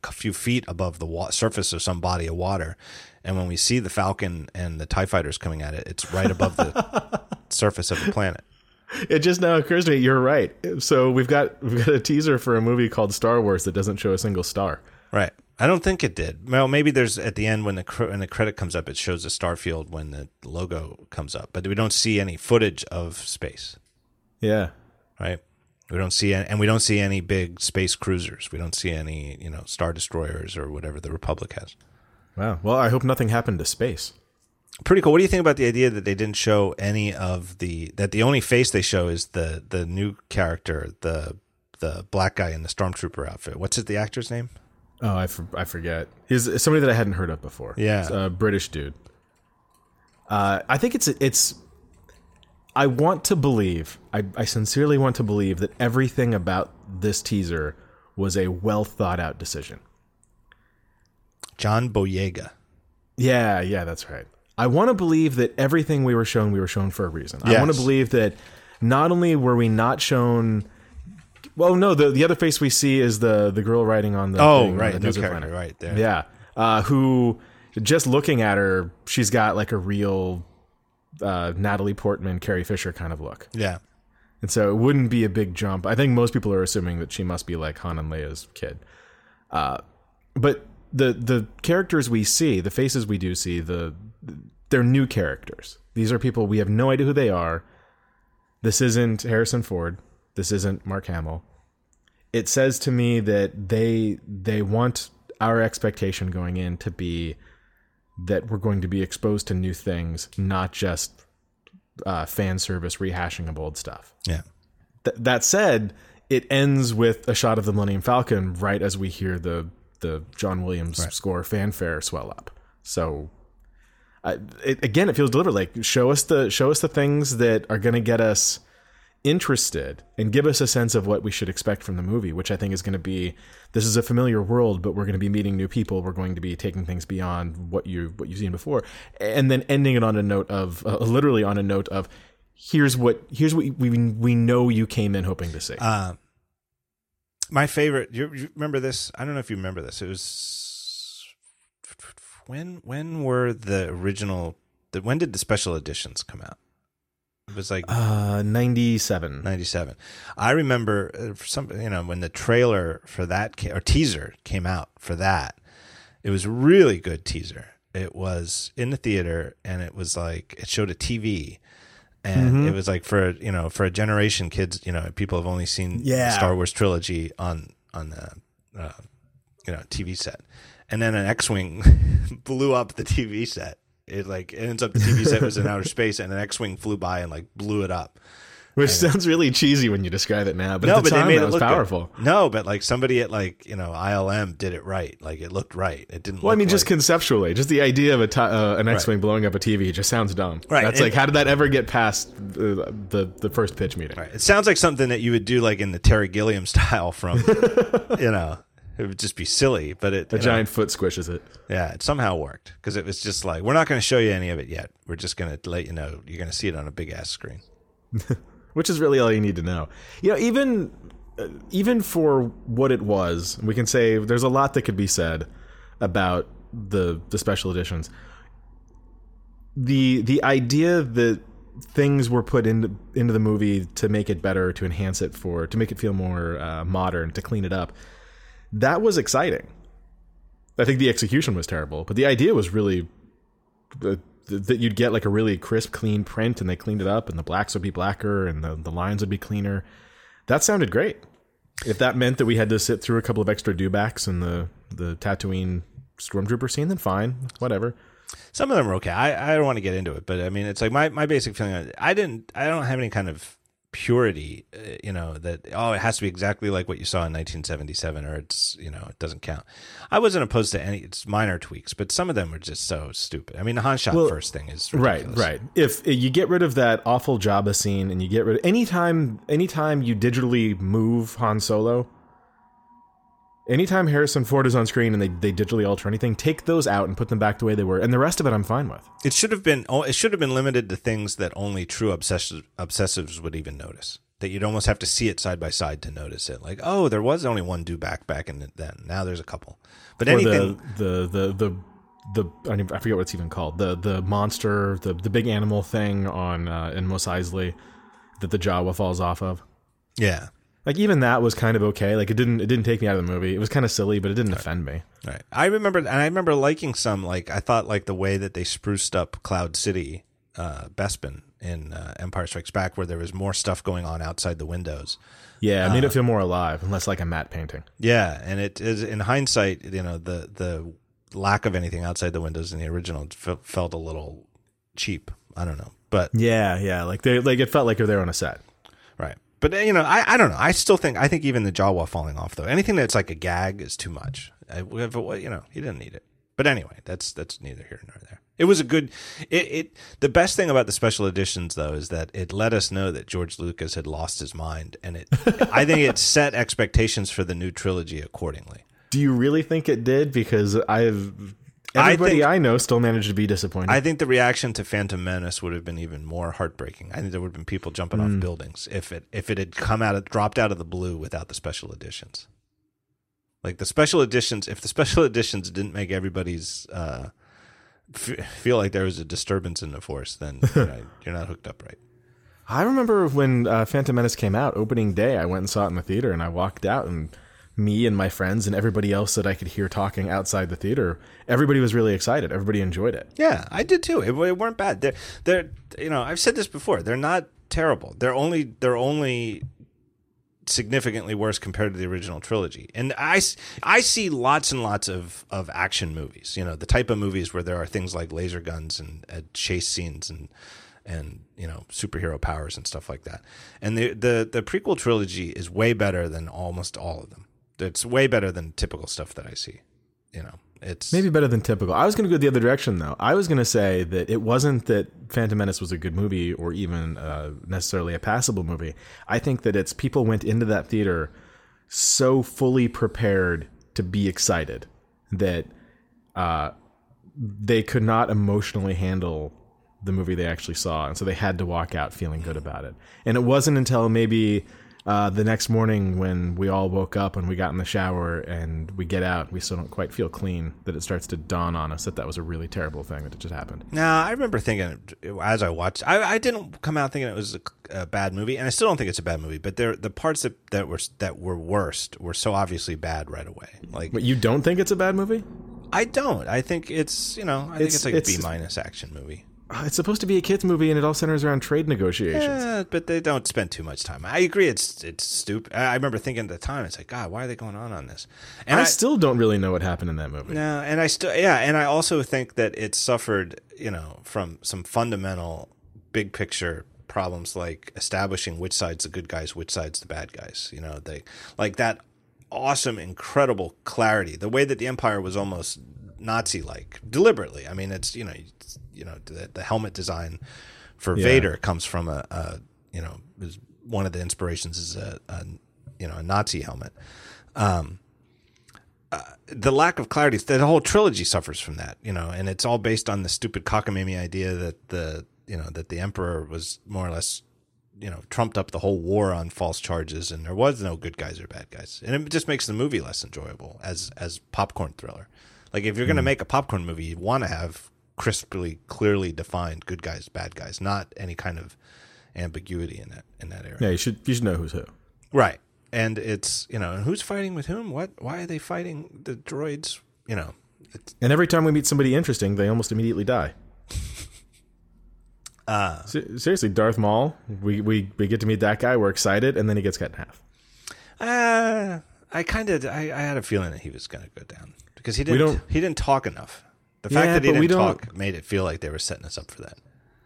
a few feet above the wa- surface of some body of water. And when we see the Falcon and the Tie fighters coming at it, it's right above the surface of the planet. It just now occurs to me you're right. So we've got we've got a teaser for a movie called Star Wars that doesn't show a single star. Right. I don't think it did. Well, maybe there's at the end when the when the credit comes up, it shows a star field when the logo comes up, but we don't see any footage of space. Yeah. right? We don't see any, and we don't see any big space cruisers. We don't see any, you know, star destroyers or whatever the Republic has. Wow. Well, I hope nothing happened to space. Pretty cool. What do you think about the idea that they didn't show any of the that the only face they show is the the new character, the the black guy in the stormtrooper outfit. What's it, the actor's name? Oh, I, for, I forget. He's somebody that I hadn't heard of before. Yeah. It's a British dude. Uh, I think it's it's. I want to believe. I, I sincerely want to believe that everything about this teaser was a well thought out decision. John Boyega. Yeah, yeah, that's right. I want to believe that everything we were shown, we were shown for a reason. I want to believe that not only were we not shown. Well, no, the the other face we see is the the girl riding on the Oh, thing right, the desert planet. right there. Yeah, uh, who just looking at her, she's got like a real uh, Natalie Portman, Carrie Fisher kind of look, Yeah. and so it wouldn't be a big jump. I think most people are assuming that she must be like Han and Leia's kid. Uh, but the the characters we see, the faces we do see, the they're new characters. These are people we have no idea who they are. This isn't Harrison Ford. This isn't Mark Hamill. It says to me that they they want our expectation going in to be that we're going to be exposed to new things, not just uh, fan service rehashing of old stuff. Yeah. Th- that said, it ends with a shot of the Millennium Falcon right as we hear the the John Williams score fanfare swell up. So, it, again, it feels deliberate. Like show us the show us the things that are going to get us interested and give us a sense of what we should expect from the movie, which I think is going to be this is a familiar world, but we're going to be meeting new people. We're going to be taking things beyond what you what you've seen before, and then ending it on a note of uh, literally on a note of here's what here's what we we know you came in hoping to see. Uh, my favorite. You, you remember this? I don't know if you remember this. It was when when were the original? The, when did the special editions come out? It was like Uh, 97. 97. I remember uh, for some, you know, when the trailer for that or teaser came out for that, it was a really good teaser. It was in the theater and it was like, it showed a TV and it was like for, you know, for a generation kids, you know, people have only seen Yeah. Star Wars trilogy on, on the, uh, you know, TV set. And then an X-Wing blew up the TV set. It like, it ends up the TV set was in outer space and an X-Wing flew by and like blew it up Which sounds really cheesy when you describe it now, but no, at the but time they made that it was look good. powerful. No, but like somebody at like you know ILM did it right. Like it looked right. It didn't. Well, I mean, just conceptually, just the idea of a uh, an X-wing blowing up a TV just sounds dumb. Right, That's and- like, how did that ever get past uh, the the first pitch meeting? Right. It sounds like something that you would do like in the Terry Gilliam style from, you know, it would just be silly, but it, A you know, giant foot squishes it. yeah, it somehow worked because it was just like, we're not going to show you any of it yet. We're just going to let you know you're going to see it on a big ass screen. which is really all you need to know. You know, even uh, even for what it was, we can say there's a lot that could be said about the the special editions. The the idea that things were put into into the movie to make it better, to enhance it for to make it feel more uh, modern, to clean it up. That was exciting. I think the execution was terrible, but the idea was really uh, that you'd get like a really crisp, clean print, and they cleaned it up, and the blacks would be blacker, and the, the lines would be cleaner. That sounded great. If that meant that we had to sit through a couple of extra dewbacks and the the Tatooine stormtrooper scene, then fine, whatever. Some of them are okay. I, I don't want to get into it, but I mean, it's like my, my basic feeling. I didn't, I don't have any kind of purity, uh, you know, that, oh, it has to be exactly like what you saw in 1977 or it's, you know, it doesn't count. I wasn't opposed to any, it's minor tweaks, but some of them were just so stupid. I mean, the Han shot Well, first thing is Right, right. If you get rid of that awful Jabba scene, and you get rid of anytime, anytime you digitally move Han Solo, anytime Harrison Ford is on screen and they, they digitally alter anything, take those out and put them back the way they were, and the rest of it I'm fine with. It should have been, oh, it should have been limited to things that only true obsessive, obsessives would even notice. That you'd almost have to see it side by side to notice it. Like, oh, there was only one dewback back in then. Now there's a couple. But Or anything, the the the the the I, don't I forget what it's even called. The the monster, the the big animal thing on uh, in Mos Eisley that the Jawa falls off of. yeah. Like even that was kind of okay. Like it didn't it didn't take me out of the movie. It was kind of silly, but it didn't offend me. Right. I remember, and I remember liking some. Like I thought, like the way that they spruced up Cloud City, uh, Bespin in uh, Empire Strikes Back, where there was more stuff going on outside the windows. Yeah, it made it feel more alive unless like a matte painting. Yeah, and it is in hindsight, you know, the the lack of anything outside the windows in the original fe- felt a little cheap. I don't know, but Yeah, yeah. Like they like it felt like they were there on a set. right. But uh, you know, I, I don't know. I still think I think even the Jawa falling off though, anything that's like a gag is too much. I, it, you know, he didn't need it. But anyway, that's that's neither here nor there. It was a good. It, it the best thing about the special editions though is that it let us know that George Lucas had lost his mind, and it I think it set expectations for the new trilogy accordingly. Do you really think it did? Because I've I everybody think- I, know still managed to be disappointed. I think the reaction to Phantom Menace would have been even more heartbreaking. I think there would have been people jumping off buildings if it if it had come out of dropped out of the blue without the special editions. Like the special editions, if the special editions didn't make everybody's uh, f- feel like there was a disturbance in the force, then you're not, you're not hooked up right. I remember when uh, Phantom Menace came out, opening day, I went and saw it in the theater, and I walked out, and me and my friends and everybody else that I could hear talking outside the theater, everybody was really excited. Everybody enjoyed it. Yeah, I did too. It, it weren't bad. They're they're you know I've said this before. They're not terrible. They're only they're only significantly worse compared to the original trilogy. And I, I see lots and lots of, of action movies. You know the type of movies where there are things like laser guns and uh, chase scenes and and you know superhero powers and stuff like that. And the the the prequel trilogy is way better than almost all of them. It's way better than typical stuff that I see. You know, it's Maybe better than typical. I was going to go the other direction, though. I was going to say that it wasn't that Phantom Menace was a good movie or even uh, necessarily a passable movie. I think that it's people went into that theater so fully prepared to be excited that uh, they could not emotionally handle the movie they actually saw, and so they had to walk out feeling good about it. And it wasn't until maybe uh, the next morning when we all woke up and we got in the shower and we get out, we still don't quite feel clean that it starts to dawn on us that that was a really terrible thing that just happened. Now I remember thinking as I watched. I, I didn't come out thinking it was a, a bad movie, and I still don't think it's a bad movie. But there, the parts that, that were that were worst were so obviously bad right away. Like But you don't think it's a bad movie? I don't. I think it's you know I think It's- it's like a B minus action movie. Uh, It's supposed to be a kids movie and it all centers around trade negotiations. Yeah, but they don't spend too much time. I agree. It's it's stupid. I I remember thinking at the time, it's like God, why are they going on on this? And I, still don't really know what happened in that movie. No, and I still yeah, and I also think that it suffered, you know, from some fundamental big picture problems like establishing which side's the good guys, which side's the bad guys. You know, they like that awesome, incredible clarity. The way that the Empire was almost Nazi-like, deliberately. I mean, it's you know, you know, the, the helmet design for Yeah. Vader comes from a, a you know, is one of the inspirations is a, a you know a Nazi helmet. Um, uh, the lack of clarity, the whole trilogy suffers from that, you know, and it's all based on the stupid cockamamie idea that the you know that the Emperor was more or less you know trumped up the whole war on false charges, and there was no good guys or bad guys, and it just makes the movie less enjoyable as as popcorn thriller. Like if you're going to make a popcorn movie, you want to have crisply, clearly defined good guys, bad guys, not any kind of ambiguity in that in that area. Yeah, you should you should know who's who. Right. And it's you know, who's fighting with whom? What? Why are they fighting the droids? You know, it's, And every time we meet somebody interesting, they almost immediately die. uh, Seriously, Darth Maul, we, we, we get to meet that guy, we're excited, and then he gets cut in half. uh I kind of I, I had a feeling that he was going to go down because he didn't he didn't talk enough. The fact Yeah, that he didn't talk made it feel like they were setting us up for that.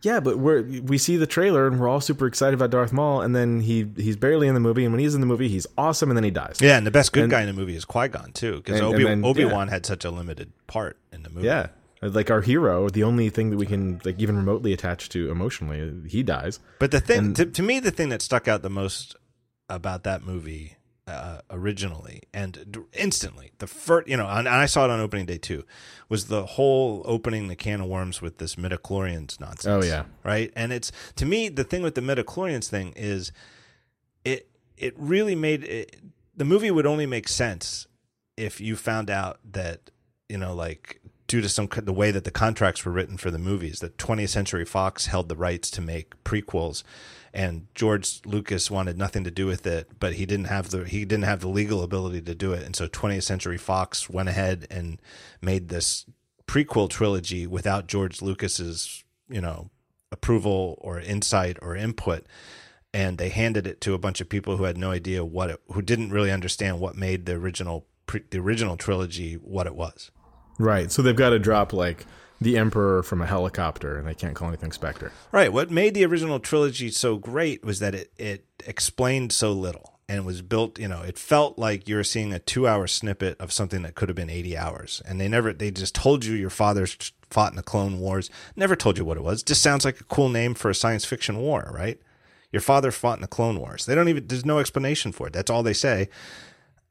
Yeah, but we're we see the trailer and we're all super excited about Darth Maul, and then he he's barely in the movie, and when he's in the movie, he's awesome, and then he dies. Yeah, and the best good And- guy in the movie is Qui Gon too, because And- and Obi Obi Wan had such a limited part in the movie. Yeah. Like our hero, the only thing that we can like even remotely attach to emotionally, he dies. But the thing, to, to me, the thing that stuck out the most about that movie uh, originally and d- instantly, the first, you know, and I saw it on opening day too, was the whole opening the can of worms with this midichlorians nonsense. Oh, yeah. right. And it's to me the thing with the midichlorians thing is it it really made it, the movie would only make sense if you found out that you know like due to some the way that the contracts were written for the movies that 20th century fox held the rights to make prequels and george lucas wanted nothing to do with it but he didn't have the he didn't have the legal ability to do it. And so 20th century fox went ahead and made this prequel trilogy without george lucas's you know approval or insight or input. And they handed it to a bunch of people who had no idea what it who didn't really understand what made the original the original trilogy what it was. Right. So they've got to drop like the Emperor from a helicopter, and they can't call anything Spectre. right. What made the original trilogy so great was that it it explained so little and was built you know it felt like you were seeing a 2 hour snippet of something that could have been 80 hours. And they never they just told you your father fought in the clone wars never told you what it was. Just sounds like a cool name for a science fiction war right? Your father fought in the clone wars. They don't even there's no explanation for it. That's all they say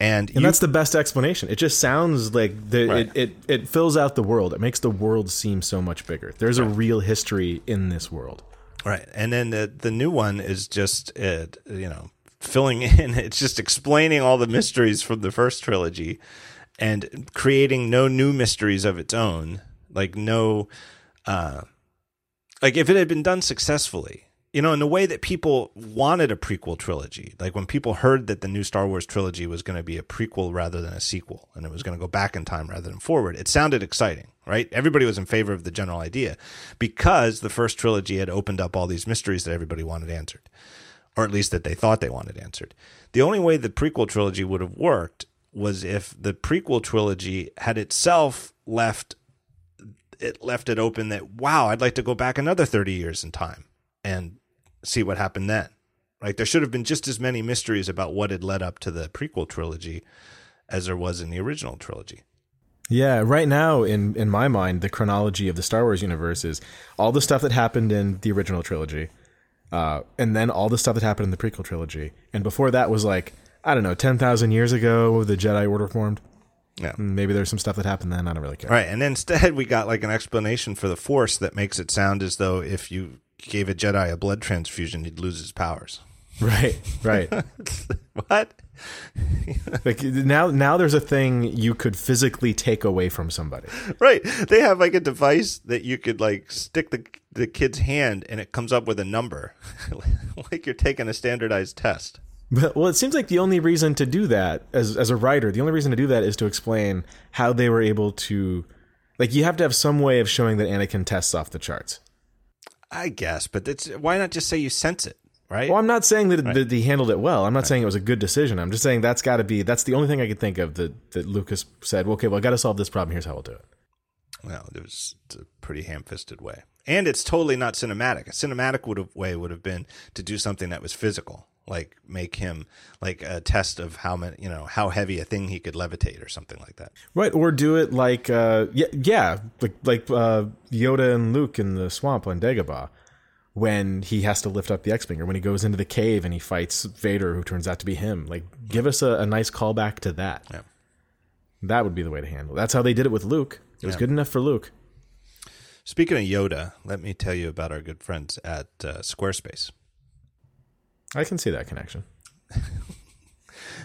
and, And you, that's the best explanation. It just sounds like the, Right. it, it, it fills out the world. It makes the world seem so much bigger. There's a real history in this world. Right, and then the the new one is just uh, you know filling in. It's just explaining all the mysteries from the first trilogy, and creating no new mysteries of its own. Like no, uh, like if it had been done successfully, you know, in the way that people wanted a prequel trilogy. Like when people heard that the new Star Wars trilogy was going to be a prequel rather than a sequel, and it was going to go back in time rather than forward, it sounded exciting, right? Everybody was in favor of the general idea because the first trilogy had opened up all these mysteries that everybody wanted answered, or at least that they thought they wanted answered. The only way the prequel trilogy would have worked was if the prequel trilogy had itself left it left it open that wow, I'd like to go back another 30 years in time and see what happened then. Right? There should have been just as many mysteries about what had led up to the prequel trilogy as there was in the original trilogy. Yeah, right now in in my mind, the chronology of the Star Wars universe is all the stuff that happened in the original trilogy, uh, and then all the stuff that happened in the prequel trilogy, and before that was like I don't know, ten thousand years ago, the Jedi Order formed. Yeah. Maybe there's some stuff that happened then. I don't really care. Right. And instead we got like an explanation for the force that makes it sound as though if you gave a Jedi a blood transfusion, he'd lose his powers. Right, right. what? like now, now there's a thing you could physically take away from somebody. Right. They have like a device that you could like stick the the kid's hand and it comes up with a number. like you're taking a standardized test. But, well, it seems like the only reason to do that, as as a writer, the only reason to do that is to explain how they were able to, like, you have to have some way of showing that Anakin tests off the charts. I guess, but it's why not just say you sense it, right? Well, I'm not saying that, that he handled it well. I'm not saying it was a good decision. I'm just saying that's got to be that's the only thing I could think of that that Lucas said. Well, okay, well, I got to solve this problem. Here's how we'll do it. Well, it was it's a pretty ham-fisted way. and it's totally not cinematic. A cinematic would have way would have been to do something that was physical, like make him like a test of how many, you know, how heavy a thing he could levitate or something like that. Right, or do it like uh, yeah, yeah, like like uh, Yoda and Luke in the swamp on Dagobah, when he has to lift up the X-wing, or when he goes into the cave and he fights Vader, who turns out to be him. Like, give us a, a nice callback to that. Yeah. That would be the way to handle. it. That's how they did it with Luke. It was good enough for Luke. Speaking of Yoda, let me tell you about our good friends at uh, Squarespace. I can see that connection.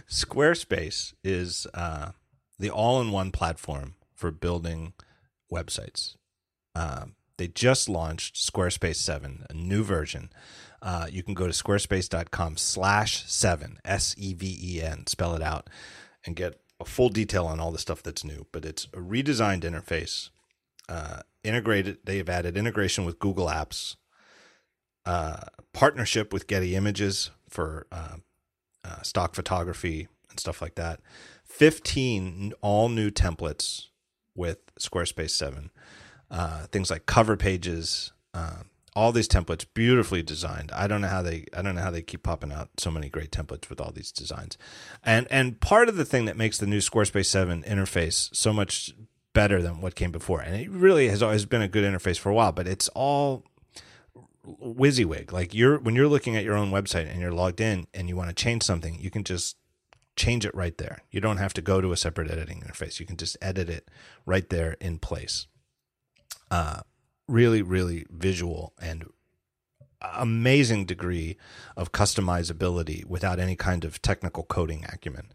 Squarespace is uh, the all-in-one platform for building websites. Um, they just launched Squarespace 7, a new version. Uh, you can go to squarespace.com slash 7, S-E-V-E-N, spell it out, and get a full detail on all the stuff that's new. But it's a redesigned interface, uh, integrated. They have added integration with Google Apps, uh, partnership with Getty Images for uh, uh, stock photography and stuff like that. 15 all new templates with Squarespace 7. Uh, things like cover pages, uh, all these templates beautifully designed. I don't know how they I don't know how they keep popping out so many great templates with all these designs. And and part of the thing that makes the new Squarespace 7 interface so much better than what came before. And it really has always been a good interface for a while, but it's all WYSIWYG. Like you're when you're looking at your own website and you're logged in and you want to change something, you can just change it right there. You don't have to go to a separate editing interface. You can just edit it right there in place. Uh, really, really visual and amazing degree of customizability without any kind of technical coding acumen.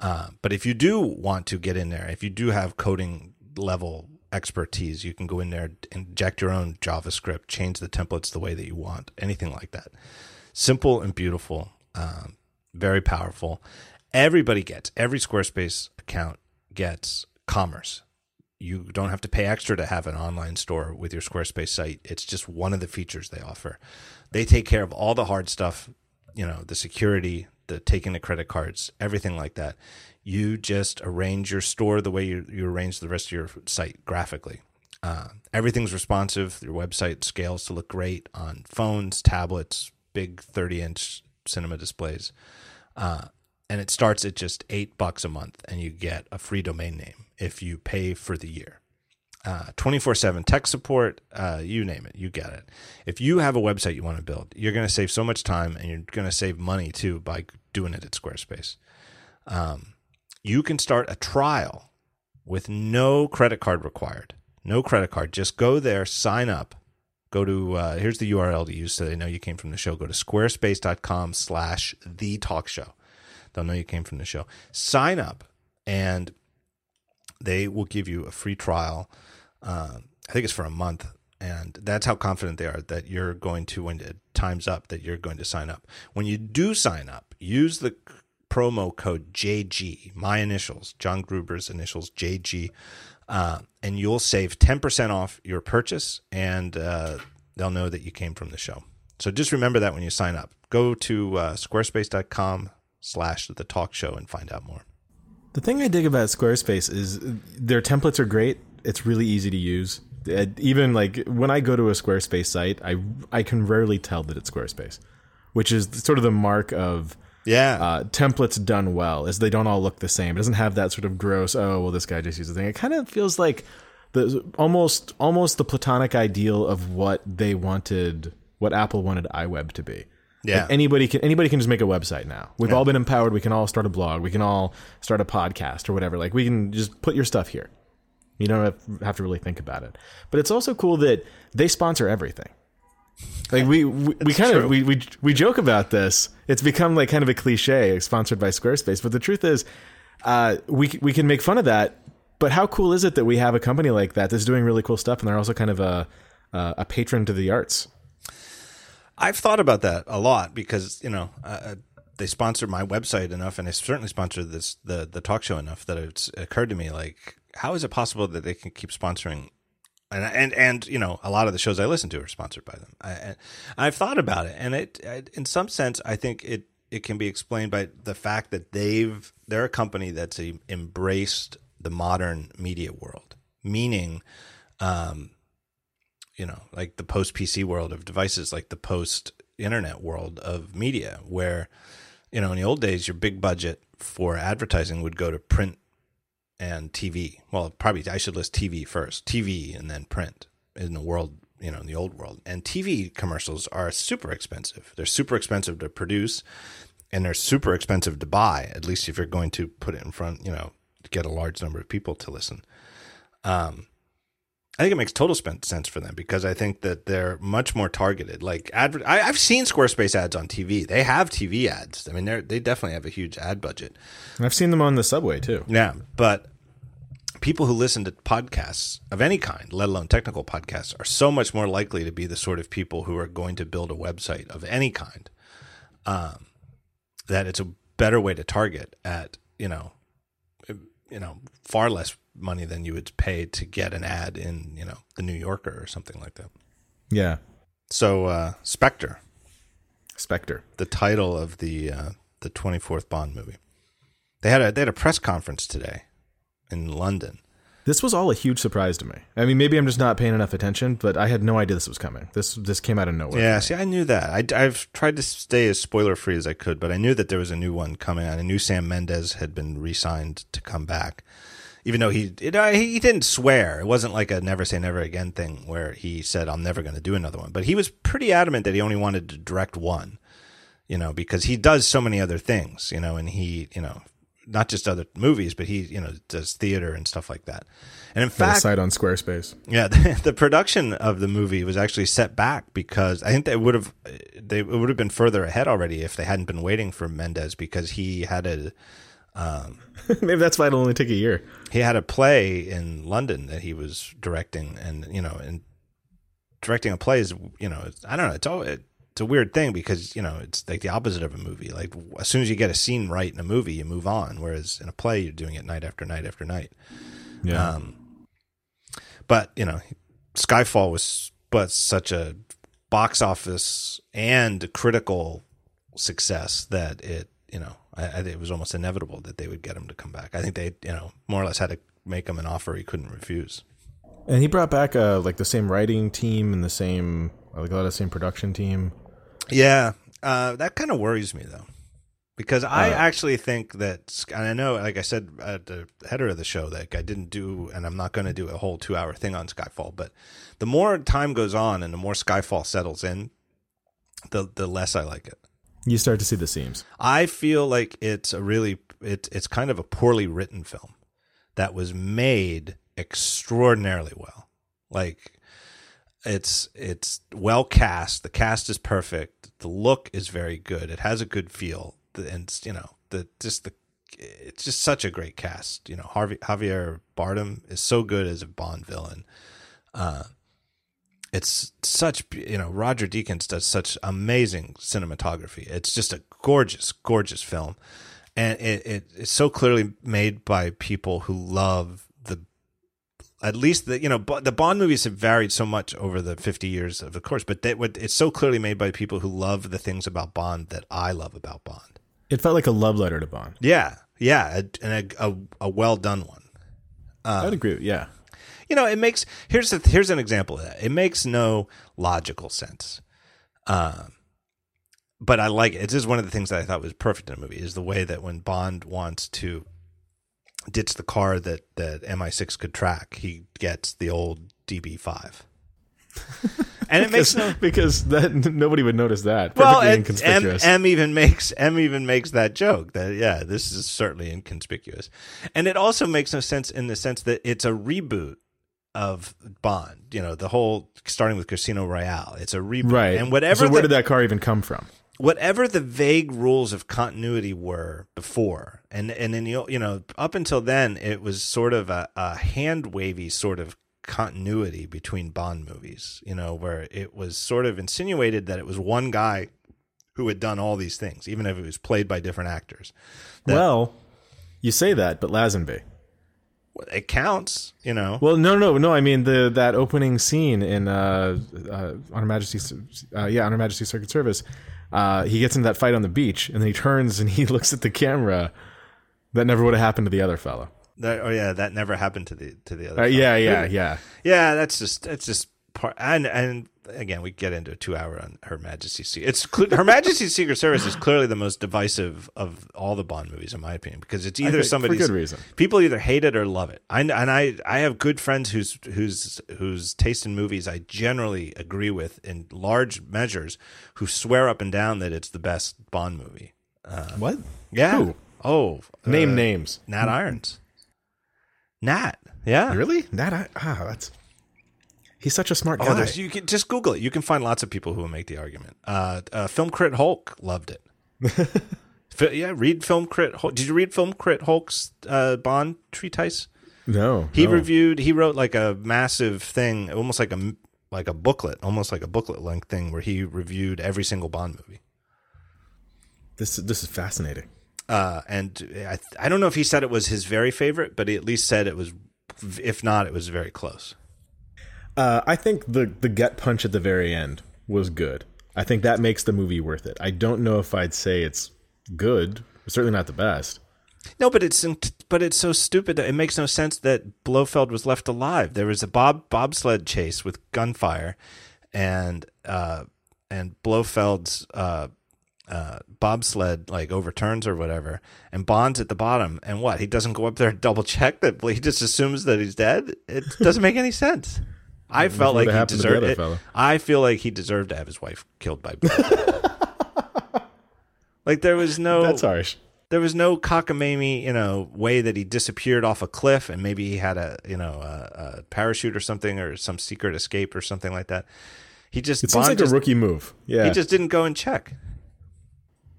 Uh, but if you do want to get in there, if you do have coding level expertise, you can go in there, inject your own JavaScript, change the templates the way that you want, anything like that. Simple and beautiful, um, very powerful. Everybody gets, every Squarespace account gets commerce you don't have to pay extra to have an online store with your Squarespace site. It's just one of the features they offer. They take care of all the hard stuff, you know, the security, the taking the credit cards, everything like that. You just arrange your store the way you, you arrange the rest of your site graphically. Uh, everything's responsive. Your website scales to look great on phones, tablets, big 30 inch cinema displays. Uh, and it starts at just eight bucks a month, and you get a free domain name if you pay for the year. Uh, 24 7 tech support, uh, you name it, you get it. If you have a website you want to build, you're going to save so much time and you're going to save money too by doing it at Squarespace. Um, you can start a trial with no credit card required. No credit card. Just go there, sign up. Go to, uh, here's the URL to use so they know you came from the show. Go to squarespace.com slash the talk show. They'll know you came from the show. Sign up and they will give you a free trial. Uh, I think it's for a month, and that's how confident they are that you're going to when it time's up that you're going to sign up. When you do sign up, use the promo code JG, my initials, John Gruber's initials, JG, uh, and you'll save ten percent off your purchase, and uh, they'll know that you came from the show. So just remember that when you sign up. Go to uh, squarespace.com slash the talk show and find out more. The thing I dig about Squarespace is their templates are great. It's really easy to use. Even like when I go to a Squarespace site, I I can rarely tell that it's Squarespace, which is sort of the mark of yeah uh, templates done well. Is they don't all look the same. It doesn't have that sort of gross. Oh well, this guy just used a thing. It kind of feels like the almost almost the platonic ideal of what they wanted, what Apple wanted iWeb to be. Yeah. Like anybody can anybody can just make a website now. We've Yeah. all been empowered. We can all start a blog. We can all start a podcast or whatever. Like we can just put your stuff here. You don't have to really think about it. But it's also cool that they sponsor everything. Like we we, we kind true. of we, we we joke about this. It's become like kind of a cliche, sponsored by Squarespace. But the truth is, uh, we we can make fun of that. But how cool is it that we have a company like that that's doing really cool stuff, and they're also kind of a uh, a patron to the arts? I've thought about that a lot because you know uh, they sponsor my website enough, and they certainly sponsor this the the talk show enough that it's occurred to me like, how is it possible that they can keep sponsoring? And and and you know, a lot of the shows I listen to are sponsored by them. I, I've thought about it, and it, I, in some sense, I think it it can be explained by the fact that they've they're a company that's embraced the modern media world, meaning. Um, you know, like the post PC world of devices, like the post internet world of media, where, you know, in the old days, your big budget for advertising would go to print and TV. Well, probably I should list TV first, TV and then print in the world, you know, in the old world. And TV commercials are super expensive. They're super expensive to produce and they're super expensive to buy, at least if you're going to put it in front, you know, get a large number of people to listen. Um, I think it makes total sense for them because I think that they're much more targeted. Like adver- I, have seen Squarespace ads on TV. They have TV ads. I mean, they they definitely have a huge ad budget. I've seen them on the subway too. Yeah, but people who listen to podcasts of any kind, let alone technical podcasts, are so much more likely to be the sort of people who are going to build a website of any kind. Um, that it's a better way to target at you know, you know, far less money than you would pay to get an ad in you know the New Yorker or something like that. Yeah. So uh, Spectre, Spectre, the title of the uh, the twenty fourth Bond movie. They had a they had a press conference today in London. This was all a huge surprise to me. I mean, maybe I'm just not paying enough attention, but I had no idea this was coming. This this came out of nowhere. Yeah, see, I knew that. I, have tried to stay as spoiler free as I could, but I knew that there was a new one coming out. I knew Sam Mendes had been re-signed to come back, even though he it, uh, he didn't swear. It wasn't like a never say never again thing where he said I'm never going to do another one. But he was pretty adamant that he only wanted to direct one. You know, because he does so many other things. You know, and he you know not just other movies, but he you know does theater and stuff like that. And in Got fact, site on Squarespace. yeah, the, the production of the movie was actually set back because I think they would have they it would have been further ahead already if they hadn't been waiting for Mendes because he had a um, maybe that's why it'll only take a year. he had a play in London that he was directing, and you know, and directing a play is you know, I don't know, it's all it's a weird thing because you know it's like the opposite of a movie. Like as soon as you get a scene right in a movie, you move on, whereas in a play you're doing it night after night after night. Yeah. Um, but you know, Skyfall was but such a box office and critical success that it you know I, I, it was almost inevitable that they would get him to come back. I think they you know more or less had to make him an offer he couldn't refuse. and he brought back uh, like the same writing team and the same like a lot of the same production team. Yeah, uh, that kind of worries me though, because I Uh, actually think that, and I know, like I said at the header of the show, that I didn't do, and I'm not going to do a whole two hour thing on Skyfall. But the more time goes on, and the more Skyfall settles in, the the less I like it. You start to see the seams. I feel like it's a really it, it's kind of a poorly written film that was made extraordinarily well. Like it's it's well cast. The cast is perfect. The look is very good. It has a good feel. And you know the just the it's just such a great cast. You know Harvey Javier Bardem is so good as a Bond villain. Uh, it's such you know Roger Deakins does such amazing cinematography. It's just a gorgeous, gorgeous film, and it, it it's so clearly made by people who love at least the you know the Bond movies have varied so much over the fifty years of the course, but they, it's so clearly made by people who love the things about Bond that I love about Bond. It felt like a love letter to Bond. Yeah, yeah, and a, a, a well done one. I'd agree. with- Yeah. you know, it makes here's a, here's an example of that. It makes no logical sense, um, but I like it. This is one of the things that I thought was perfect in the movie is the way that when Bond wants to ditch the car that that MI6 could track, he gets the old DB5, and it makes no. because that nobody would notice that. Well, Perfectly and M, inconspicuous. M even makes M even makes that joke that yeah, this is certainly inconspicuous, and it also makes no sense in the sense that it's a reboot of Bond. You know, the whole starting with Casino Royale. It's a reboot, right. And whatever So where the, did that car even come from? Whatever the vague rules of continuity were before, and and then you know up until then it was sort of a, a hand wavy sort of continuity between Bond movies. You know, where it was sort of insinuated that it was one guy who had done all these things, even if it was played by different actors. That- well, you say that, but Lazenby. It counts, you know. Well, no, no, no. I mean the that opening scene in uh, uh, on Her Majesty's, uh, yeah, on Her Majesty's Secret Service. Uh, he gets into that fight on the beach, and then he turns and he looks at the camera. That never would have happened to the other fellow. That, oh yeah, that never happened to the to the other. Uh, fellow. yeah, yeah, yeah. yeah. That's just that's just part and and again we get into a two hour on her majesty's secret it's her majesty's secret service is clearly the most divisive of all the bond movies in my opinion because it's either think somebody for good reason. people either hate it or love it I, and i i have good friends whose whose whose taste in movies i generally agree with in large measures who swear up and down that it's the best bond movie Uh, What? yeah Who? oh Name uh, names. nat irons nat yeah Really? That I ah, that's he's such a smart Oh, guy. you can just Google it. You can find lots of people who will make the argument. Uh, uh, Film Crit Hulk loved it. Yeah, read Film Crit. Hulk. Did you read Film Crit Hulk's uh, Bond treatise? no, He no. reviewed. He wrote like a massive thing, almost like a like a booklet, almost like a booklet length thing, where he reviewed every single Bond movie. this. This is fascinating. Uh, and I I don't know if he said it was his very favorite, but he at least said it was. If not, it was very close. Uh, I think the the gut punch at the very end was good. I think that makes the movie worth it. I don't know if I'd say it's good. Certainly not the best. No, but it's but it's so stupid that it makes no sense that Blofeld was left alive. There was a bob bobsled chase with gunfire, and uh, and Blofeld's uh, uh, bobsled like overturns or whatever, and Bond's at the bottom. And what? He doesn't go up there and double check that. He just assumes that he's dead. It doesn't make any sense. I felt like he happened to the deserved it. fellow. I feel like he deserved to have his wife killed by. Like there was no That's harsh. there was no cockamamie, you know, way that he disappeared off a cliff and maybe he had a, you know, a, a parachute or something or some secret escape or something like that. He just It seems like just, a rookie move. Yeah, he just didn't go and check.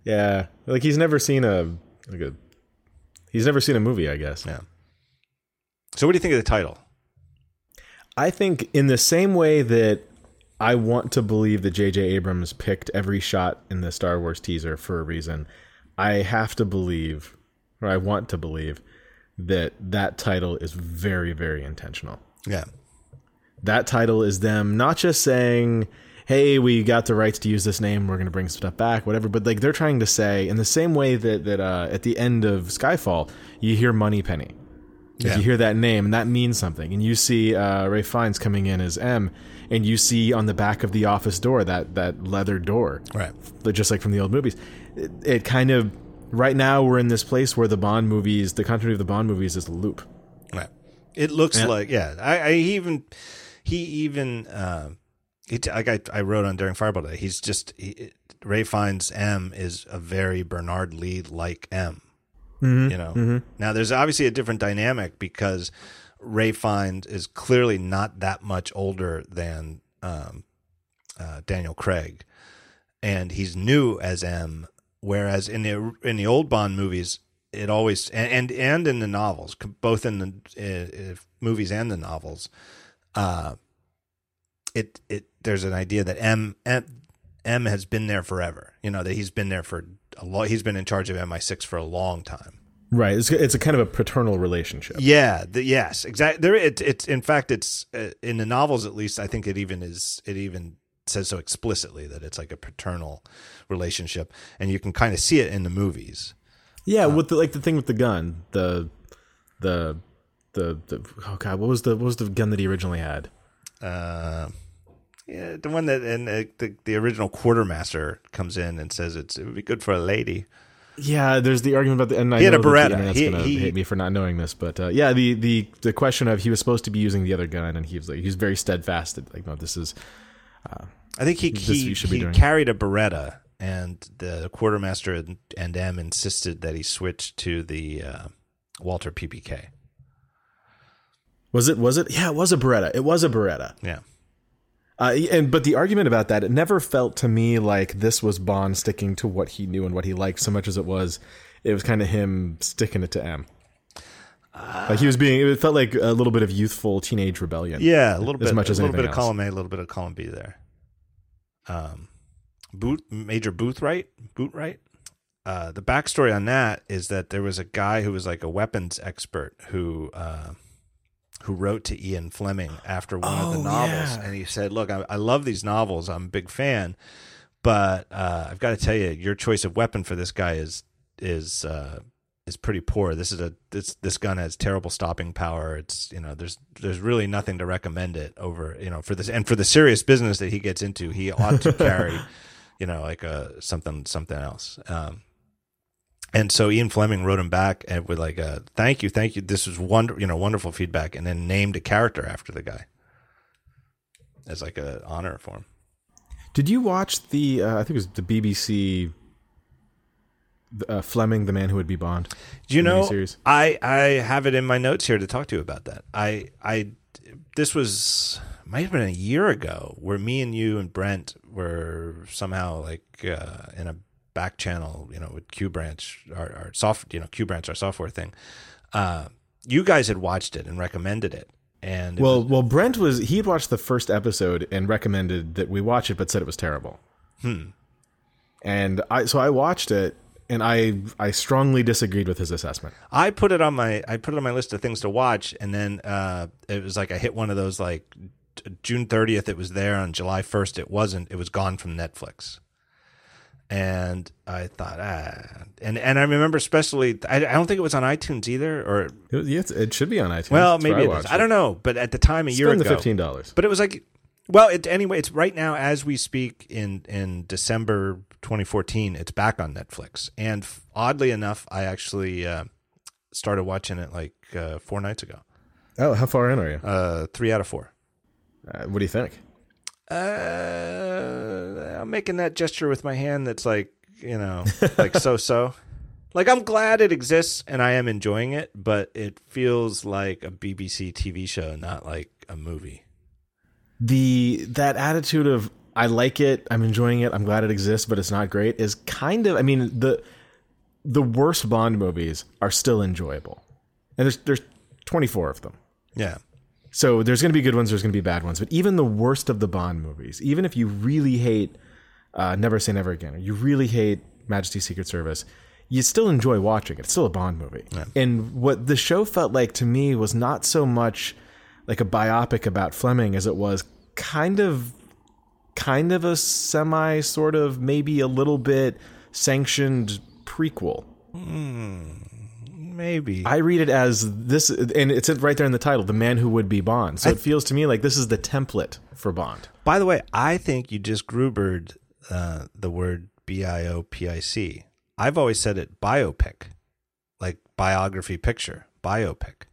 yeah. Like he's never seen a like a. He's never seen a movie. I guess. Yeah. So what do you think of the title? I think in the same way that I want to believe that J.J. Abrams picked every shot in the Star Wars teaser for a reason, I have to believe, or I want to believe, that that title is very, very intentional. Yeah. That title is them not just saying, "Hey, we got the rights to use this name. We're going to bring stuff back, whatever." But like they're trying to say, in the same way that that uh, at the end of Skyfall, you hear Moneypenny. Yeah. You hear that name, and that means something. And you see uh, Ralph Fiennes coming in as M, and you see on the back of the office door that that leather door, Right. just like from the old movies. It, it kind of right now we're in this place where the Bond movies, the continuity of the Bond movies, is a loop. Right. It looks like yeah. I, I he even he even uh, he, like I, I wrote on during Fireball Day. He's just he, Ralph Fiennes M is a very Bernard Lee like M. You know. Now there's obviously a different dynamic because Ralph Fiennes is clearly not that much older than um, uh, Daniel Craig, and he's new as M. Whereas in the in the old Bond movies, it always and and, and in the novels, both in the uh, movies and the novels, uh, it it there's an idea that M, M M has been there forever. You know that he's been there for a lot. He's been in charge of MI6 for a long time. Right. It's, it's a kind of a paternal relationship. Yeah. The, yes. Exactly. There. It, it's in fact. It's uh, in the novels at least. I think it even is. It even says so explicitly that it's like a paternal relationship, and you can kind of see it in the movies. Yeah, with the, like the thing with the gun, the the the the oh god, what was the what was the gun that he originally had? Uh, yeah, the one that and uh, the the original quartermaster comes in and says it's it would be good for a lady. Yeah, there's the argument about the and I He had a Beretta. The He- gonna he- hate me for not knowing this, but uh, yeah, the the the question of he was supposed to be using the other gun, and he was like he's very steadfast. That, like no, this is I think he he, should he carried a Beretta, and the quartermaster and, and M insisted that he switch to the uh, Walther PPK. was it was it yeah it was a Beretta it was a Beretta. Yeah. Uh, and but the argument about that, it never felt to me like this was Bond sticking to what he knew and what he liked so much as it was, it was kind of him sticking it to M. like he was being, it felt like a little bit of youthful teenage rebellion. Yeah, a little bit, As much as a little bit of else. column A, a little bit of column B there. Um, Booth, Major Boothroyd, Boothroyd. Uh, the backstory on that is that there was a guy who was like a weapons expert who uh, who wrote to Ian Fleming after one of the Oh, novels, yeah. and he said, "Look, I, I love these novels. I'm a big fan, but uh, I've got to tell you, your choice of weapon for this guy is is uh, is pretty poor. This is a this this gun has terrible stopping power. It's you know there's there's really nothing to recommend it over you know for this and for the serious business that he gets into, he ought to carry you know like a something something else. Um, and so Ian Fleming wrote him back and with like a thank you, thank you. This was wonder you know wonderful feedback, and then named a character after the guy as like a honor for him. Did you watch the? Uh, I think it was the BBC. Uh, Fleming, the man who would be Bond. Do you know? miniseries. I I have it in my notes here to talk to you about that. I I this was might have been a year ago where me and you and Brent were somehow like uh, in a back channel, you know, with Q Branch, our, our soft, you know, Q Branch, our software thing. Uh, you guys had watched it and recommended it, and Well, was- well, Brent was he had watched the first episode and recommended that we watch it, but said it was terrible. Hmm. And I so I watched it, and I I strongly disagreed with his assessment. I put it on my I put it on my list of things to watch, and then uh, it was like I hit one of those like June thirtieth. It was there on July first. It wasn't. It was gone from Netflix. And I thought, ah, and and I remember especially, I, I don't think it was on iTunes either, or It, yes, it should be on iTunes. well, That's maybe it is. watched I don't know, but at the time a year ago, the fifteen dollars. but it was like, well, it, anyway, it's right now as we speak in in December 2014. It's back on Netflix, and oddly enough, I actually uh, started watching it like uh, four nights ago. Oh, how far in are you? Uh, three out of four. Uh, what do you think? Uh, I'm making that gesture with my hand. That's like you know, like so so. Like I'm glad it exists and I am enjoying it, but it feels like a BBC TV show, not like a movie. the that attitude of I like it, I'm enjoying it, I'm glad it exists, but it's not great is kind of I mean the the worst Bond movies are still enjoyable. And there's there's 24 of them. Yeah. So there's going to be good ones, there's going to be bad ones, but even the worst of the Bond movies, even if you really hate uh, Never Say Never Again or you really hate Majesty's Secret Service, you still enjoy watching it. It's still a Bond movie. And what the show felt like to me was not so much like a biopic about Fleming as it was kind of kind of a semi sort of maybe a little bit sanctioned prequel. Maybe. I read it as this, and it's right there in the title, "The Man Who Would Be Bond." So it feels to me like this is the template for Bond. By the way, I think you just Grubered uh, the word B I O P I C. I've always said it biopic, like biography picture, biopic.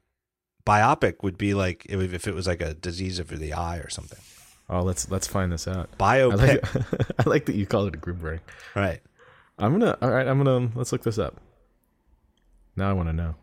Biopic would be like if it was like a disease of the eye or something. Oh, let's let's find this out. I Biopic, like, I like that you call it a break. right? I'm gonna. All right, I'm gonna. Let's look this up. Now I want to know.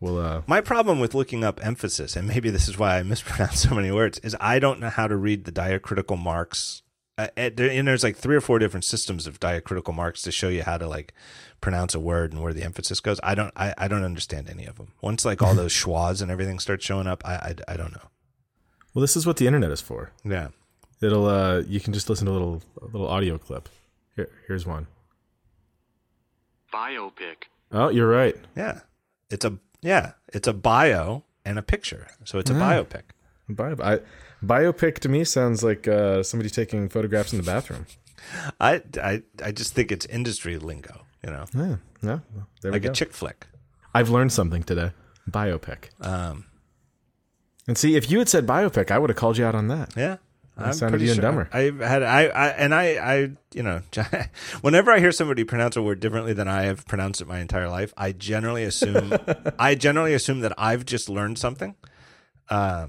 Well, uh, My problem with looking up emphasis, and maybe this is why I mispronounce so many words, is I don't know how to read the diacritical marks. Uh, and there's like three or four different systems of diacritical marks to show you how to like pronounce a word and where the emphasis goes. I don't, I, I don't understand any of them. Once like all those schwas and everything start showing up, I, I, I don't know. well, this is what the internet is for. Yeah, It'll. Uh, you can just listen to a little a little audio clip. Here, here's one. Biopic. Oh, you're right. yeah. It's a yeah, it's a bio and a picture, so it's a biopic. Bio, I, biopic to me sounds like uh, somebody taking photographs in the bathroom. I, I, I just think it's industry lingo, you know, Yeah, yeah. There like we go. a chick flick. I've learned something today. Biopic. Um, And see, if you had said biopic, I would have called you out on that. Yeah. I'm sounded pretty even sure. dumber. I've had I, I and I I you know whenever I hear somebody pronounce a word differently than I have pronounced it my entire life, I generally assume I generally assume that I've just learned something. Uh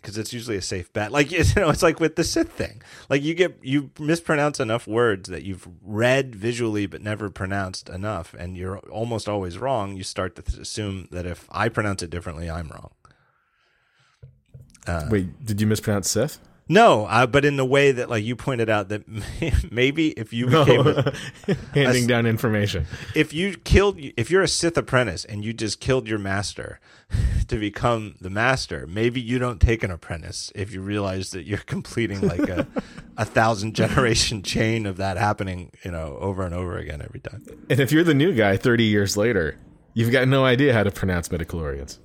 because it's usually a safe bet. Like you know, it's like with the Sith thing. Like you get you mispronounce enough words that you've read visually but never pronounced enough, and you're almost always wrong. You start to assume that if I pronounce it differently, I'm wrong. Wait, did you mispronounce Sith? No, uh, but in the way that, like you pointed out, that maybe if you became, a, Handing down information. if you killed, if you're a Sith apprentice and you just killed your master to become the master, maybe you don't take an apprentice if you realize that you're completing like a a thousand generation chain of that happening, you know, over and over again every time. And if you're the new guy 30 years later, you've got no idea how to pronounce midichlorians.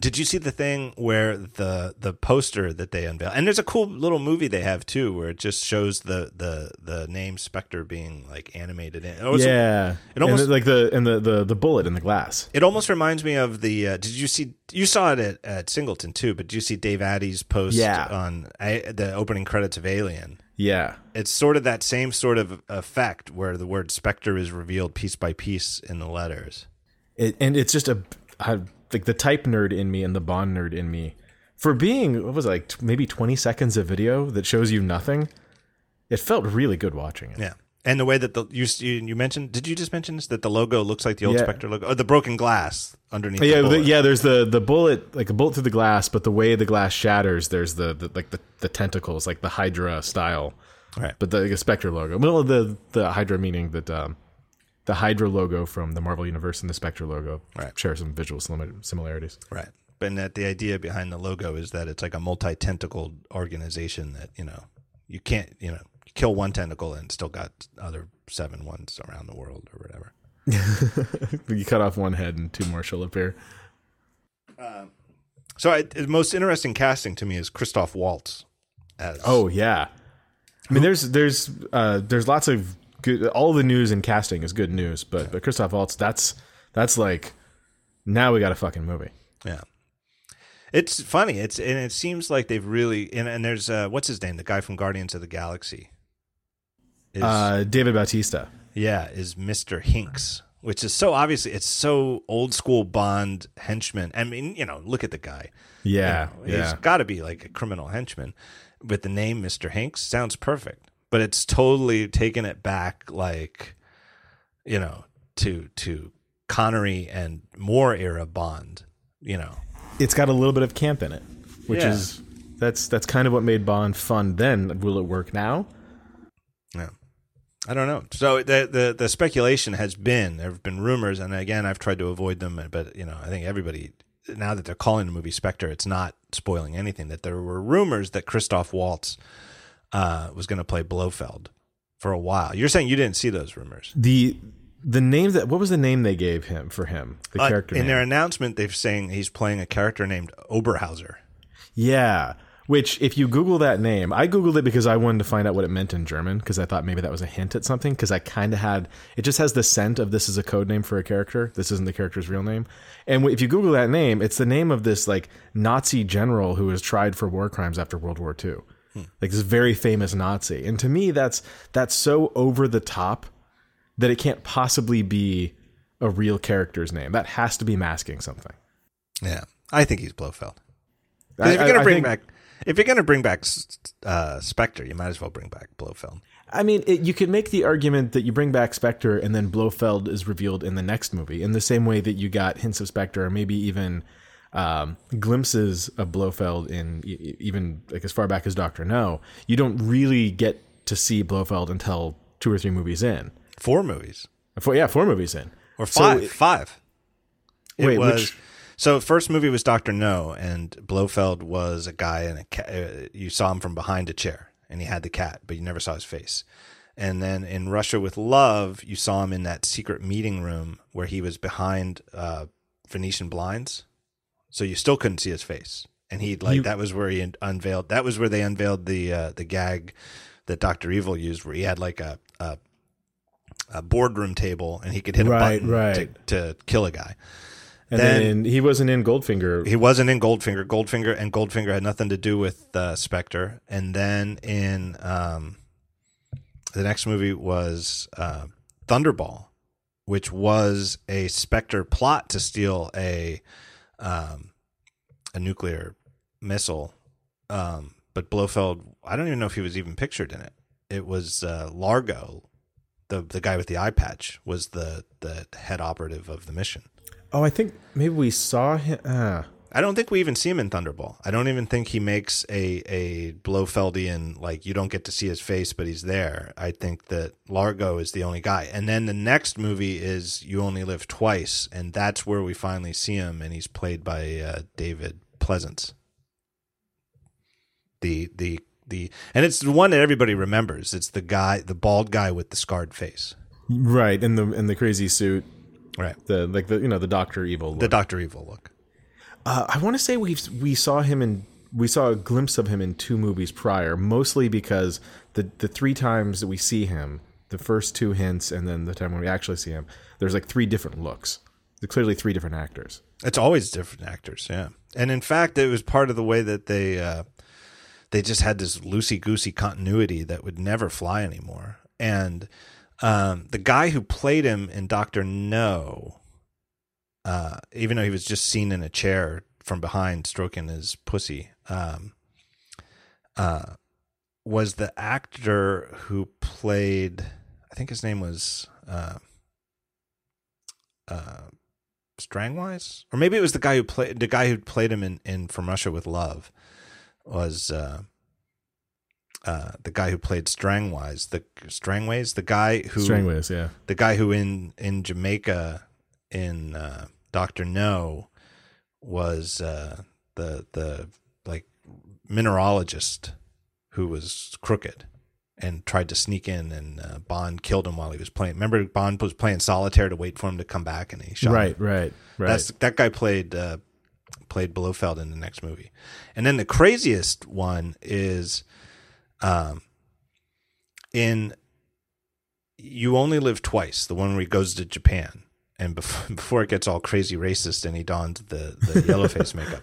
Did you see the thing where the the poster that they unveil? And there's a cool little movie they have too, where it just shows the the the name Spectre being like animated. In. It almost, yeah, it almost and the, like the and the, the the bullet in the glass. It almost reminds me of the. Uh, did you see? You saw it at, at Çingleton too, but did you see Dave Addey's post Yeah. on a, the opening credits of Alien? Yeah, It's sort of that same sort of effect where the word Spectre is revealed piece by piece in the letters. it, and it's just a I, like the type nerd in me and the Bond nerd in me for being what was it, like maybe twenty seconds of video that shows you nothing. It felt really good watching it. Yeah. And the way that the you you mentioned, did you just mention this that the logo looks like the old Yeah. Spectre logo, or the broken glass underneath? Yeah, the the, yeah. There's the the bullet, like a bullet through the glass, but the way the glass shatters, there's the, the like the, the tentacles, like the Hydra style. Right. But the, the Spectre logo, well, the the Hydra meaning that um, the Hydra logo from the Marvel Universe and the Spectre logo Right. share some visual similarities. Right. But that the idea behind the logo is that it's like a multi-tentacled organization that you know you can't you know kill one tentacle and still got other seven ones around the world or whatever. you cut off one head and two more shall appear. So I, the most interesting casting to me is Christoph Waltz as Oh yeah, I mean, there's there's uh, there's lots of good. All the news and casting is good news, but but Christoph Waltz, that's that's like now we got a fucking movie. Yeah. It's funny. It's and it seems like they've really and, and there's uh what's his name? The guy from Guardians of the Galaxy. Is, Uh, David Bautista. yeah, is Mr. Hinx, which is so obviously it's so old school Bond henchman. I mean, you know, look at the guy. Yeah, You know, yeah. He's got to be like a criminal henchman. With the name Mr. Hinx sounds perfect. But it's totally taken it back like you know, to to Connery and Moore era Bond, you know. It's got a little bit of camp in it, which Yeah. is that's that's kind of what made Bond fun. Then will it work now? Yeah. I don't know. So the, the the speculation has been there have been rumors, and again, I've tried to avoid them. But you know, I think everybody now that they're calling the movie Spectre, it's not spoiling anything. That there were rumors that Christoph Waltz uh, was going to play Blofeld for a while. You're saying you didn't see those rumors? The the name that what was the name they gave him for him? The Uh, character in name. their announcement, they're saying he's playing a character named Oberhauser. Yeah. Which, if you Google that name, I Googled it because I wanted to find out what it meant in German because I thought maybe that was a hint at something because I kind of had, it just has the scent of this is a code name for a character. This isn't the character's real name. And if you Google that name, it's the name of this like Nazi general who was tried for war crimes after World War II. Like this very famous Nazi. And to me, that's, that's so over the top that it can't possibly be a real character's name. That has to be masking something. Yeah, I think he's Blofeld. I- if you're gonna I bring think- back, if you're gonna bring back uh, Spectre, you might as well bring back Blofeld. I mean, it, you could make the argument that you bring back Spectre and then Blofeld is revealed in the next movie, in the same way that you got hints of Spectre or maybe even um, glimpses of Blofeld in even like as far back as Doctor No. You don't really get to see Blofeld until two or three movies in. Four movies. Four, yeah, four movies in. or five. it- five. It Wait, was which- so. First movie was Doctor No, and Blofeld was a guy in a cat. Uh, you saw him from behind a chair, and he had the cat, but you never saw his face. And then in Russia with Love, you saw him in that secret meeting room where he was behind uh, Venetian blinds, so you still couldn't see his face. And he like You- that was where he unveiled. That was where they unveiled the uh, the gag that Doctor Evil used, where he had like a, a a boardroom table, and he could hit Right, a button right. to, to kill a guy. And Then- then, he wasn't in Goldfinger. He wasn't in Goldfinger. Goldfinger and Goldfinger had nothing to do with uh, Spectre. And then in um, the next movie was uh, Thunderball, which was a Spectre plot to steal a um, a nuclear missile. Um, but Blofeld, I don't even know if he was even pictured in it. It was uh, Largo, the the guy with the eye patch, was the the head operative of the mission. oh, I think maybe we saw him. Uh, I don't think we even see him in Thunderball. I don't even think he makes a a Blofeldian like you don't get to see his face, but he's there. I think that Largo is the only guy, and then the next movie is You Only Live Twice, and that's where we finally see him, and he's played by uh, David Pleasence. The the the and it's the one that everybody remembers. It's the guy, the bald guy with the scarred face, right in the in the crazy suit, right? the like the you know the Doctor Evil. Look. The Doctor Evil look. Uh, I want to say we we saw him in we saw a glimpse of him in two movies prior, mostly because the the three times that we see him, the first two hints, and then the time when we actually see him, there's like three different looks. They're clearly three different actors. It's always different actors, yeah. And in fact, it was part of the way that they uh, they just had this loosey goosey continuity that would never fly anymore. And um, the guy who played him in Doctor No, uh, even though he was just seen in a chair from behind stroking his pussy, um, uh, was the actor who played. I think his name was. Uh, uh, Strangways, or maybe it was the guy who played the guy who played him in, in From Russia with Love was uh, uh, the guy who played Strangways, the Strangways, the guy who Strangways, yeah, the guy who in in Jamaica in uh, Doctor No was uh, the the like mineralogist who was crooked and tried to sneak in, and uh, Bond killed him while he was playing. Remember, Bond was playing solitaire to wait for him to come back, and he shot. Right, him. right, right. That's that guy played uh, played Blofeld in the next movie, and then the craziest one is, um, in You Only Live Twice, the one where he goes to Japan, and before, before it gets all crazy racist, and he dons the the yellow face makeup,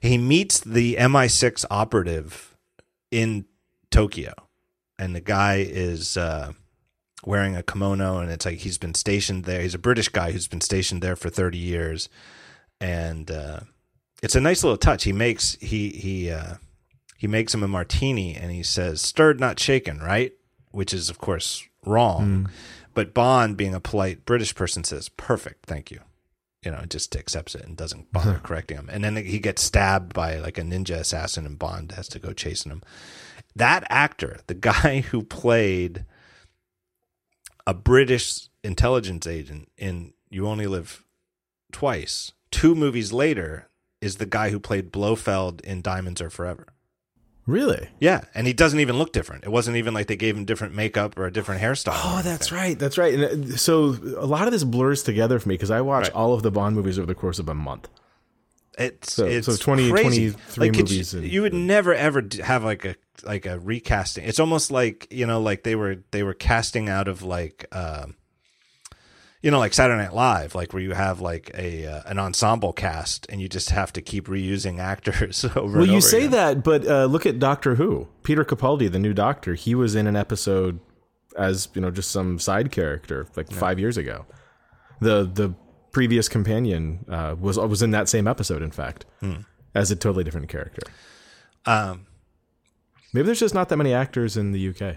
he meets the MI6 operative in Tokyo and the guy is uh, wearing a kimono, and it's like he's been stationed there. He's a British guy who's been stationed there for thirty years, and uh, it's a nice little touch. He makes he he uh, he makes him a martini, and he says "stirred, not shaken," right? Which is of course wrong. Mm. But Bond, being a polite British person, says "perfect, thank you." You know, just accepts it and doesn't bother correcting him. And then he gets stabbed by like a ninja assassin, and Bond has to go chasing him that actor, the guy who played a British intelligence agent in You Only Live Twice, two movies later, is the guy who played Blofeld in Diamonds Are Forever. Really? Yeah, and he doesn't even look different. It wasn't even like they gave him different makeup or a different hairstyle. Oh, that's right. That's right. And uh, so a lot of this blurs together for me because I watch Right. all of the Bond movies over the course of a month. It's So- it's so 20 crazy. 23 Like, movies You, and- you would never ever have like a like a recasting. It's almost like you know, like they were they were casting out of like. Um, you know, like Saturday Night Live, like where you have like a uh, an ensemble cast, and you just have to keep reusing actors over. Well, you over say again. that, but uh, look at Doctor Who. Peter Capaldi, the new Doctor, he was in an episode as you know just some side character like five years ago. The the previous companion uh, was was in that same episode, in fact, as a totally different character. Um, Maybe there's just not that many actors in the UK.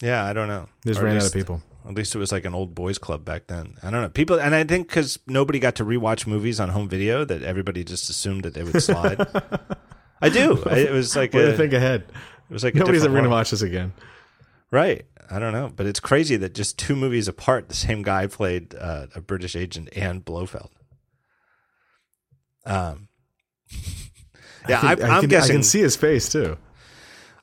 yeah, I don't know. They just Or ran out of people. At least it was like an old boys club back then. I don't know. People, and I think because nobody got to rewatch movies on home video, that everybody just assumed that they would slide. I do. I- It was like Way a, to think ahead. it was like Nobody's ever going to watch this again. Right. I don't know, but it's crazy that just two movies apart, the same guy played uh, a British agent and Blofeld. Um. Yeah, I I, can, I, am guessing. I can see his face too.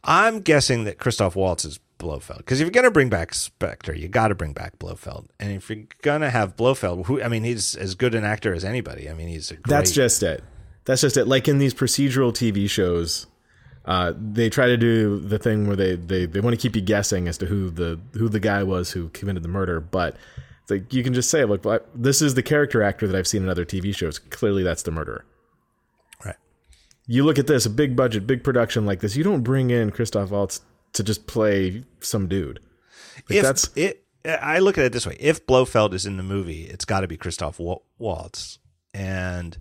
I'm guessing that Christoph Waltz is Blofeld because if you're gonna bring back Spectre, you got to bring back Blofeld, and if you're gonna have Blofeld, who I mean, he's as good an actor as anybody. I mean, he's a great. That's just it. That's just it. Like in these procedural TV shows, uh, they try to do the thing where they, they, they want to keep you guessing as to who the who the guy was who committed the murder, but it's like you can just say, look, this is the character actor that I've seen in other TV shows. Clearly, that's the murderer. right. You look at this, a big budget, big production like this. You don't bring in Christoph Waltz to just play some dude. Like if that's it, I look at it this way: if Blofeld is in the movie, it's got to be Christoph Waltz, and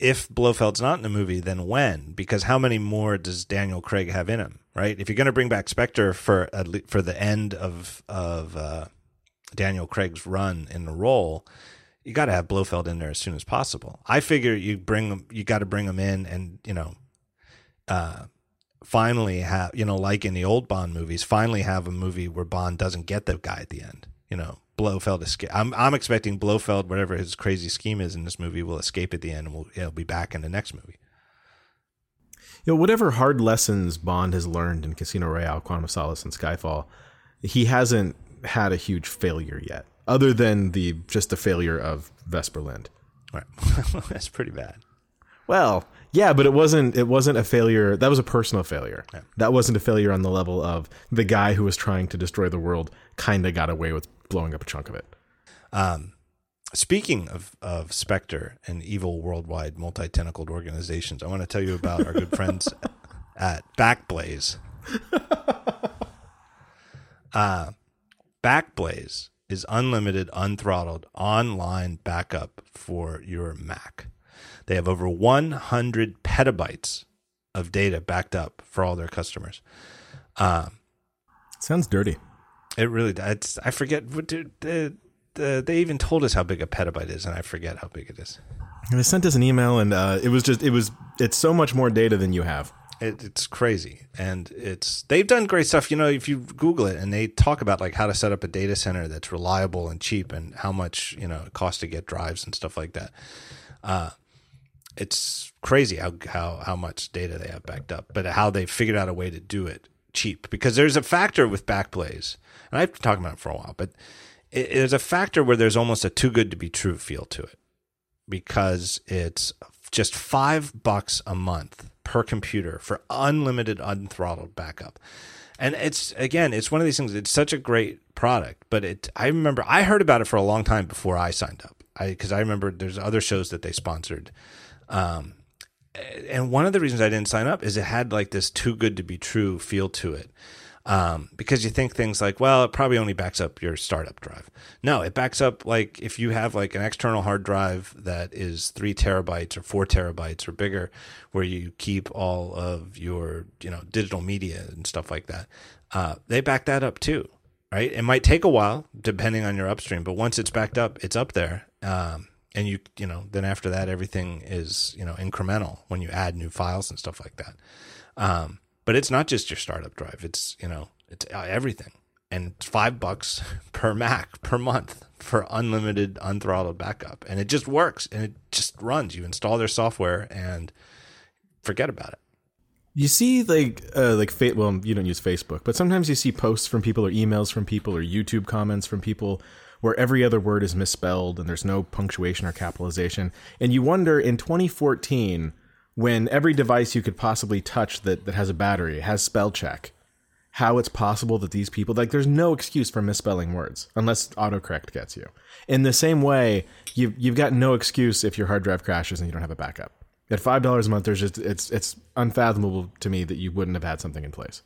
if Blofeld's not in the movie, then when? Because how many more does Daniel Craig have in him? Right? If you're going to bring back Spectre for for the end of of uh, Daniel Craig's run in the role, you got to have Blofeld in there as soon as possible. I figure you bring you got to bring him in, and you know, uh, finally have you know, like in the old Bond movies, finally have a movie where Bond doesn't get the guy at the end. You know, Blofeld escape. I'm I'm expecting Blofeld, whatever his crazy scheme is in this movie, will escape at the end, and we'll, he'll be back in the next movie. you know, whatever hard lessons Bond has learned in Casino Royale, Quantum of Solace, and Skyfall, he hasn't had a huge failure yet, other than the just the failure of Vesper Lynd. Right. That's pretty bad. Well, yeah, but it wasn't. It wasn't a failure. That was a personal failure. That wasn't a failure on the level of the guy who was trying to destroy the world. Kind of got away with blowing up a chunk of it. Speaking of, of Spectre and evil worldwide multi tentacled organizations, I want to tell you about our good friends at Backblaze. Uh, Backblaze is unlimited, unthrottled online backup for your Mac. They have over 100 petabytes of data backed up for all their customers. Sounds dirty. It really does. I forget. what did- the- the- They even told us how big a petabyte is, and I forget how big it is. And they sent us an email, and uh, it was just it was it's so much more data than you have. It, it's crazy, and it's they've done great stuff. You know, if you Google it, and they talk about like how to set up a data center that's reliable and cheap, and how much you know it costs to get drives and stuff like that. Uh, it's crazy how how how much data they have backed up, but how they figured out a way to do it cheap. Because there's a factor with Backblaze, and I've been talking about it for a while, but it, there's a factor where there's almost a too good to be true feel to it because it's just five bucks a month per computer for unlimited unthrottled backup. And it's again, it's one of these things. It's such a great product, but it. I remember I heard about it for a long time before I signed up. I because I remember there's other shows that they sponsored, um, and one of the reasons I didn't sign up is it had like this too good to be true feel to it. Um, because you think things like, well, it probably only backs up your startup drive. No, it backs up like if you have like an external hard drive that is three terabytes or four terabytes or bigger, where you keep all of your you know digital media and stuff like that. Uh, they back that up too, right? It might take a while depending on your upstream, but once it's backed up, it's up there. Um, and you you know then after that everything is you know incremental when you add new files and stuff like that. Um, but it's not just your startup drive. It's you know it's uh, everything, and it's five bucks per Mac per month for unlimited unthrottled backup, and it just works and it just runs. You install their software and forget about it. You see, like, uh, like, fa- well, you don't use Facebook, but sometimes you see posts from people or emails from people or YouTube comments from people where every other word is misspelled and there's no punctuation or capitalization. And you wonder in 2014, when every device you could possibly touch that, that has a battery has spell check, how it's possible that these people, like, there's no excuse for misspelling words unless autocorrect gets you. In the same way, you've, you've got no excuse if your hard drive crashes and you don't have a backup. At five dollars a month, there's just it's it's unfathomable to me that you wouldn't have had something in place.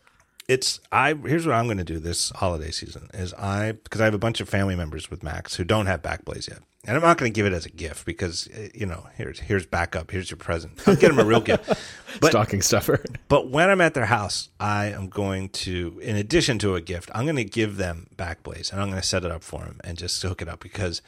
It's I here's what I'm going to do this holiday season is I because I have a bunch of family members with Macs who don't have Backblaze yet, and I'm not going to give it as a gift because eh, you know here's here's backup, here's your present. I'll get them a real gift, but Stocking stuffer. but when I'm at their house, I am going to, in addition to a gift, I'm going to give them Backblaze and I'm going to set it up for them and just hook it up because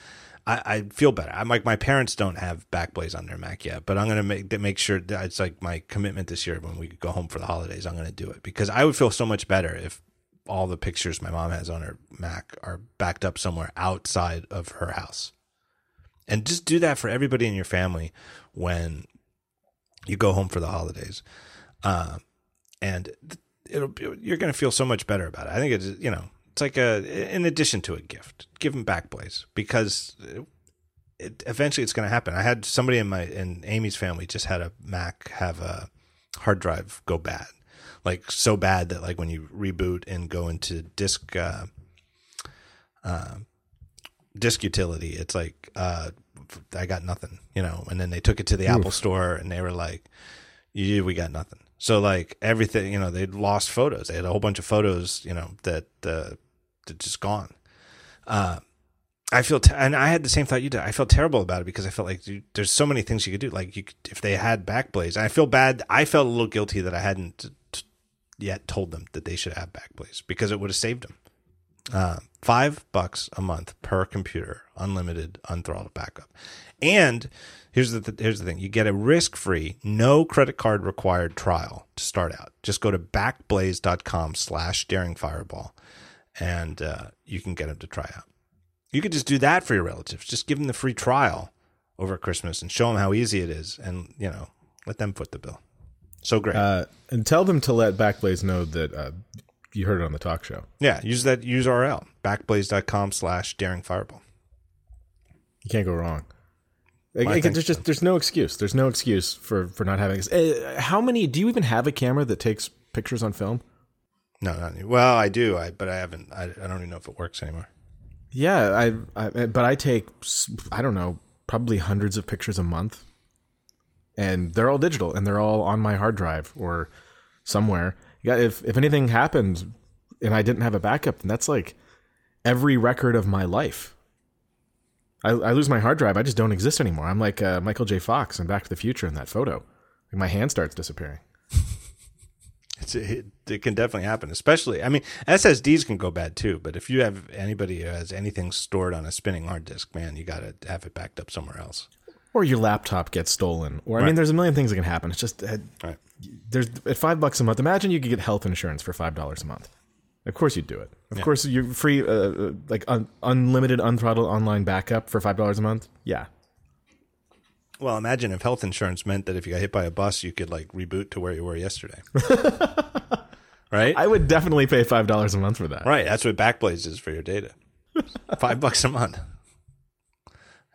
I, I feel better. I'm like my parents don't have Backblaze on their Mac yet, but I'm to make make sure that it's like my commitment this year when we go home for the holidays. I'm to do it because I would feel so much better if all the pictures my mom has on her Mac are backed up somewhere outside of her house. And just do that for everybody in your family when you go home for the holidays. Um, and it'll you're going to feel so much better about it. I think it's you know it's like a in addition to a gift, give them Backblaze because it, eventually it's going to happen. I had somebody in my in Amy's family just had a Mac have a hard drive go bad, like so bad that like when you reboot and go into disk uh, uh, disk utility, it's like uh, I got nothing, you know. And then they took it to the Apple store and they were like, "Yeah, we got nothing." So like everything, you know, they'd lost photos. They had a whole bunch of photos, you know, that uh, that just gone. Uh, I feel, te- and I had the same thought you did. I felt terrible about it because I felt like dude, there's so many things you could do. Like you, could, if they had Backblaze, I feel bad. I felt a little guilty that I hadn't t- yet told them that they should have Backblaze because it would have saved them. Uh, five bucks a month per computer, unlimited, unthrottled backup. And here's the th- here's the thing: you get a risk-free, no credit card required trial to start out. Just go to backblaze.com/slash daringfireball, and uh, you can get them to try out. You could just do that for your relatives. Just give them the free trial over Christmas and show them how easy it is, and you know, let them foot the bill. So great. Uh, and tell them to let Backblaze know that uh, you heard it on the talk show. yeah, use that use URL backblaze.com slash daringfireball. You can't go wrong. Like, I like, there's just there's no excuse. There's no excuse for for not having this. Uh, how many? Do you even have a camera that takes pictures on film? No, not any- well, I do, I but I haven't. I, I don't even know if it works anymore. Yeah, I, I but I take I don't know probably hundreds of pictures a month, and they're all digital and they're all on my hard drive or somewhere. Yeah, if if anything happened and I didn't have a backup, then that's like every record of my life. I, I lose my hard drive, I just don't exist anymore. I'm like uh, Michael J. Fox in Back to the Future in that photo. Like my hand starts disappearing. It's, it, it can definitely happen, especially. I mean, SSDs can go bad too. But if you have anybody who has anything stored on a spinning hard disk, man, you got to have it backed up somewhere else. Or your laptop gets stolen. Or I mean, there's a million things that can happen. It's just uh, Right. there's at five bucks a month. Imagine you could get health insurance for five dollars a month. Of course you'd do it. Of course you're free, uh, uh, like un- unlimited, unthrottled online backup for five dollars a month. Yeah, Well, imagine if health insurance meant that if you got hit by a bus, you could like reboot to where you were yesterday. right. I would definitely pay five dollars a month for that. Right. That's what Backblaze is for your data. Five bucks a month.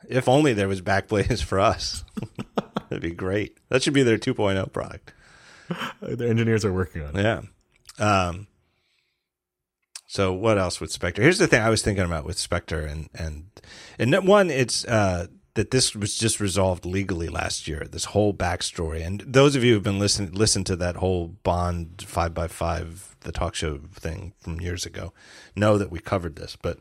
If only there was Backblaze for us. That'd be great. That should be their 2.0 product. The engineers are working on it. Yeah. Um, so what else with Spectre? Here's the thing I was thinking about with Spectre and and and one, it's uh, that this was just resolved legally last year. This whole backstory, and those of you who've been listening listen to that whole Bond five by five the talk show thing from years ago know that we covered this. But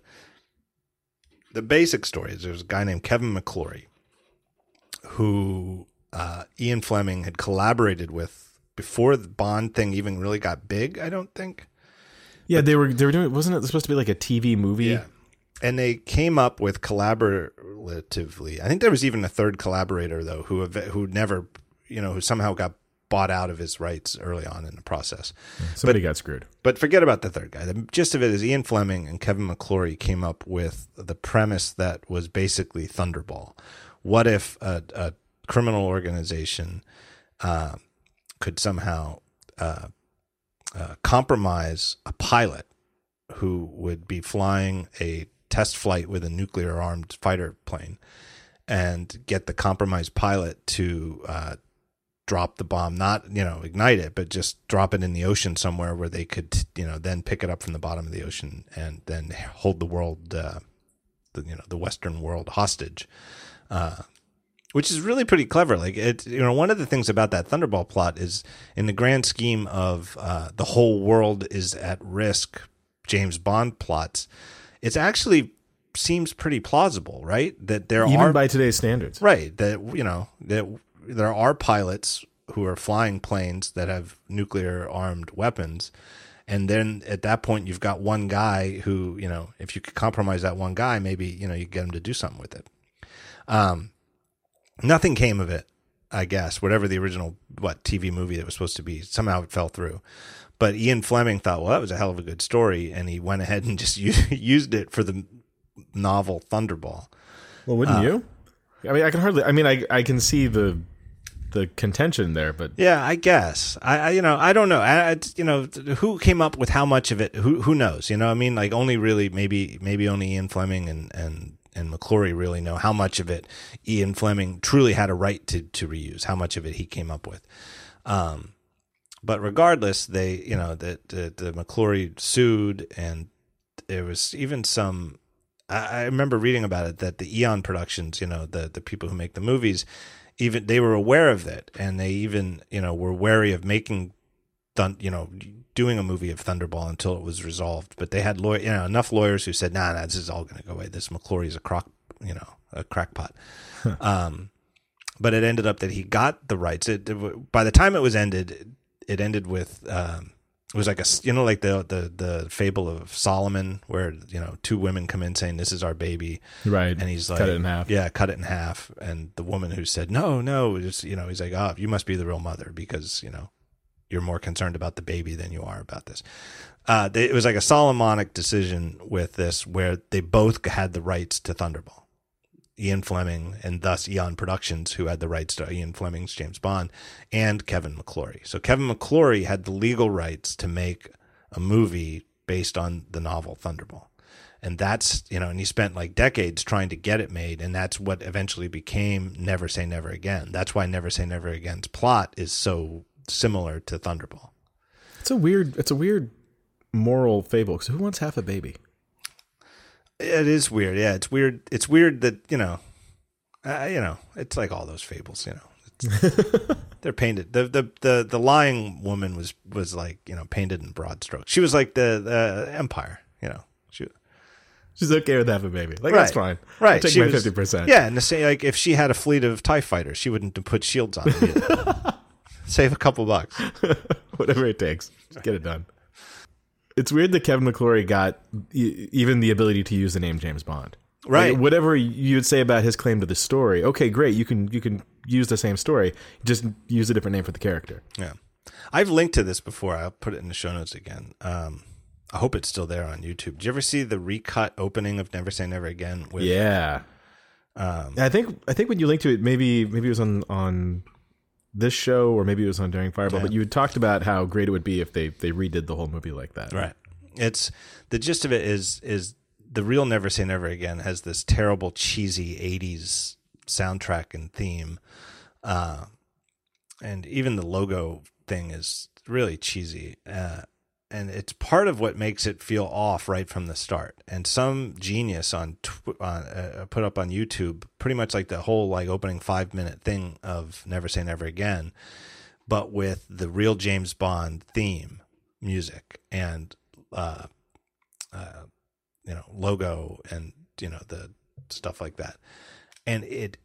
the basic story is there's a guy named Kevin McClory who uh, Ian Fleming had collaborated with before the Bond thing even really got big. I don't think. Yeah, they were they were doing. Wasn't it supposed to be like a TV movie? And they came up with collaboratively. I think there was even a third collaborator though, who who never, you know, who somehow got bought out of his rights early on in the process. Somebody got screwed. But forget about the third guy. The gist of it is Ian Fleming and Kevin McClory came up with the premise that was basically Thunderball. What if a, a criminal organization uh, could somehow uh, uh, compromise a pilot who would be flying a test flight with a nuclear armed fighter plane and get the compromised pilot to uh, drop the bomb, not you know ignite it, but just drop it in the ocean somewhere where they could you know then pick it up from the bottom of the ocean and then hold the world, uh, the you know the Western world hostage. Uh, which is really pretty clever. Like it, you know, one of the things about that Thunderball plot is, in the grand scheme of uh, the whole world is at risk, James Bond plots, it's actually seems pretty plausible, right? That there Even are by today's standards. right that you know that there are pilots who are flying planes that have nuclear armed weapons. And then at that point, you've got one guy who, you know, if you could compromise that one guy, maybe, you know, you get him to do something with it. Um, nothing came of it, I guess. Whatever the original what TV movie that was supposed to be, somehow it fell through. But Ian Fleming thought, well, that was a hell of a good story, and he went ahead and just used, used it for the novel Thunderball. Well, wouldn't you? I mean, I can hardly. I mean, I I can see the the contention there, but Yeah, I guess. I, I you know, I don't know. I, I- you know, who came up with how much of it? Who who knows? You know, I mean, like only really maybe maybe only Ian Fleming and and and McClory really know how much of it Ian Fleming truly had a right to to reuse. How much of it he came up with. Um, but regardless, they you know that the, the McClory sued, and there was even some. I I remember reading about it that the Eon Productions, you know, the the people who make the movies, even they were aware of it, and they even you know were wary of making, thun- you know, doing a movie of Thunderball until it was resolved. But they had lawyer, you know, enough lawyers who said, "Nah, nah, this is all going to go away. This McClory is a crock, you know, a crackpot." um, but it ended up that he got the rights. It, it- by the time it was ended, it ended with um, it was like a you know like the the the fable of Solomon where you know two women come in saying this is our baby right. and he's like cut it in half. yeah cut it in half and the woman who said no no just you know he's like oh you must be the real mother because you know you're more concerned about the baby than you are about this uh, they, it was like a Solomonic decision with this where they both had the rights to Thunderball Ian Fleming and thus Eon Productions, who had the rights to Ian Fleming's James Bond, and Kevin McClory. So Kevin McClory had the legal rights to make a movie based on the novel Thunderball. and that's you know, and he spent like decades trying to get it made, and that's what eventually became Never Say Never Again. That's why Never Say Never Again's plot is so similar to Thunderball. It's a weird. It's a weird moral fable. Because who wants half a baby? It is weird. Yeah, it's weird. It's weird that you know, uh, you know, it's like all those fables. You know, they're painted. The, the the the lying woman was was like you know painted in broad strokes. She was like the the empire. You know, she She's okay with having a baby. Like that's fine. right. I'll take she my fifty percent. Yeah, and the same like if she had a fleet of Tie fighters, she wouldn't put shields on. Save a couple bucks. whatever it takes. Just get it done. It's weird that Kevin McClory got e- even the ability to use the name James Bond. Right. Like, whatever you would say about his claim to the story, okay, great. You can you can use the same story, just use a different name for the character. Yeah. I've linked to this before. I'll put it in the show notes again. Um, I hope it's still there on YouTube. Did you ever see the recut opening of Never Say Never Again? With, Yeah. Um, I think I think when you linked to it, maybe maybe it was on on this show or maybe it was on Daring Fireball, Yeah. but you had talked about how great it would be if they they redid the whole movie like that. Right. It's the gist of it is is the real Never Say Never Again has this terrible cheesy '80s soundtrack and theme, uh, and even the logo thing is really cheesy. Uh, and it's part of what makes it feel off right from the start. And some genius on tw- on uh, put up on YouTube pretty much like the whole like opening five minute thing of Never Say Never Again, but with the real James Bond theme music and uh, uh, you know logo and you know the stuff like that, and it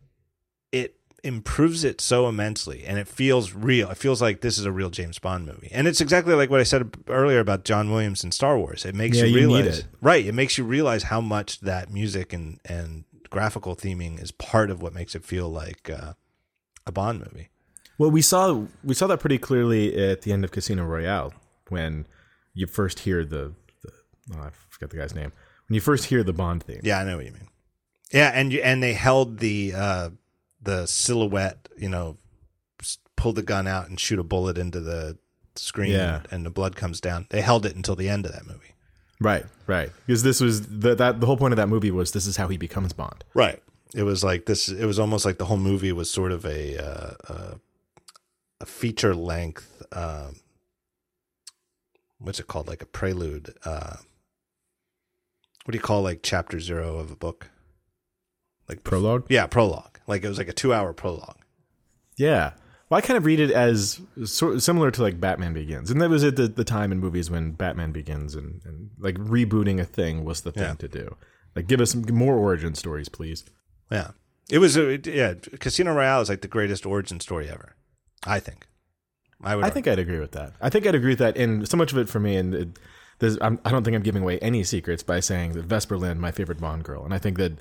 it improves it so immensely and it feels real. It feels like this is a real James Bond movie, and it's exactly like what I said earlier about John Williams and Star Wars. It makes Yeah, you you need realize it. right. It makes you realize how much that music and and graphical theming is part of what makes it feel like uh, a Bond movie. Well, we saw we saw that pretty clearly at the end of Casino Royale when you first hear the, the oh, I forget the guy's name. When you first hear the Bond theme. Yeah, I know what you mean. Yeah, and you, and they held the uh, the silhouette, you know, pull the gun out and shoot a bullet into the screen, Yeah. and the blood comes down. They held it until the end of that movie. Right, right. Because this was the that the whole point of that movie was this is how he becomes Bond. Right. It was like this. It was almost like the whole movie was sort of a uh, uh, a feature length. Um, what's it called? Like a prelude. Uh, what do you call like chapter zero of a book? Like Prologue? Yeah, prologue. Like it was like a two hour prologue. Yeah. Well, I kind of read it as sort similar to like Batman Begins, and that was at the, the time in movies when Batman Begins and, and like rebooting a thing was the thing Yeah. to do. Like, give us some more origin stories, please. Yeah. It was a yeah. Casino Royale is like the greatest origin story ever. I think. I would. I think I'd agree with that. I think I'd agree with that. And so much of it for me, and it, there's, I'm, I don't think I'm giving away any secrets by saying that Vesper Lynd, my favorite Bond girl, and I think that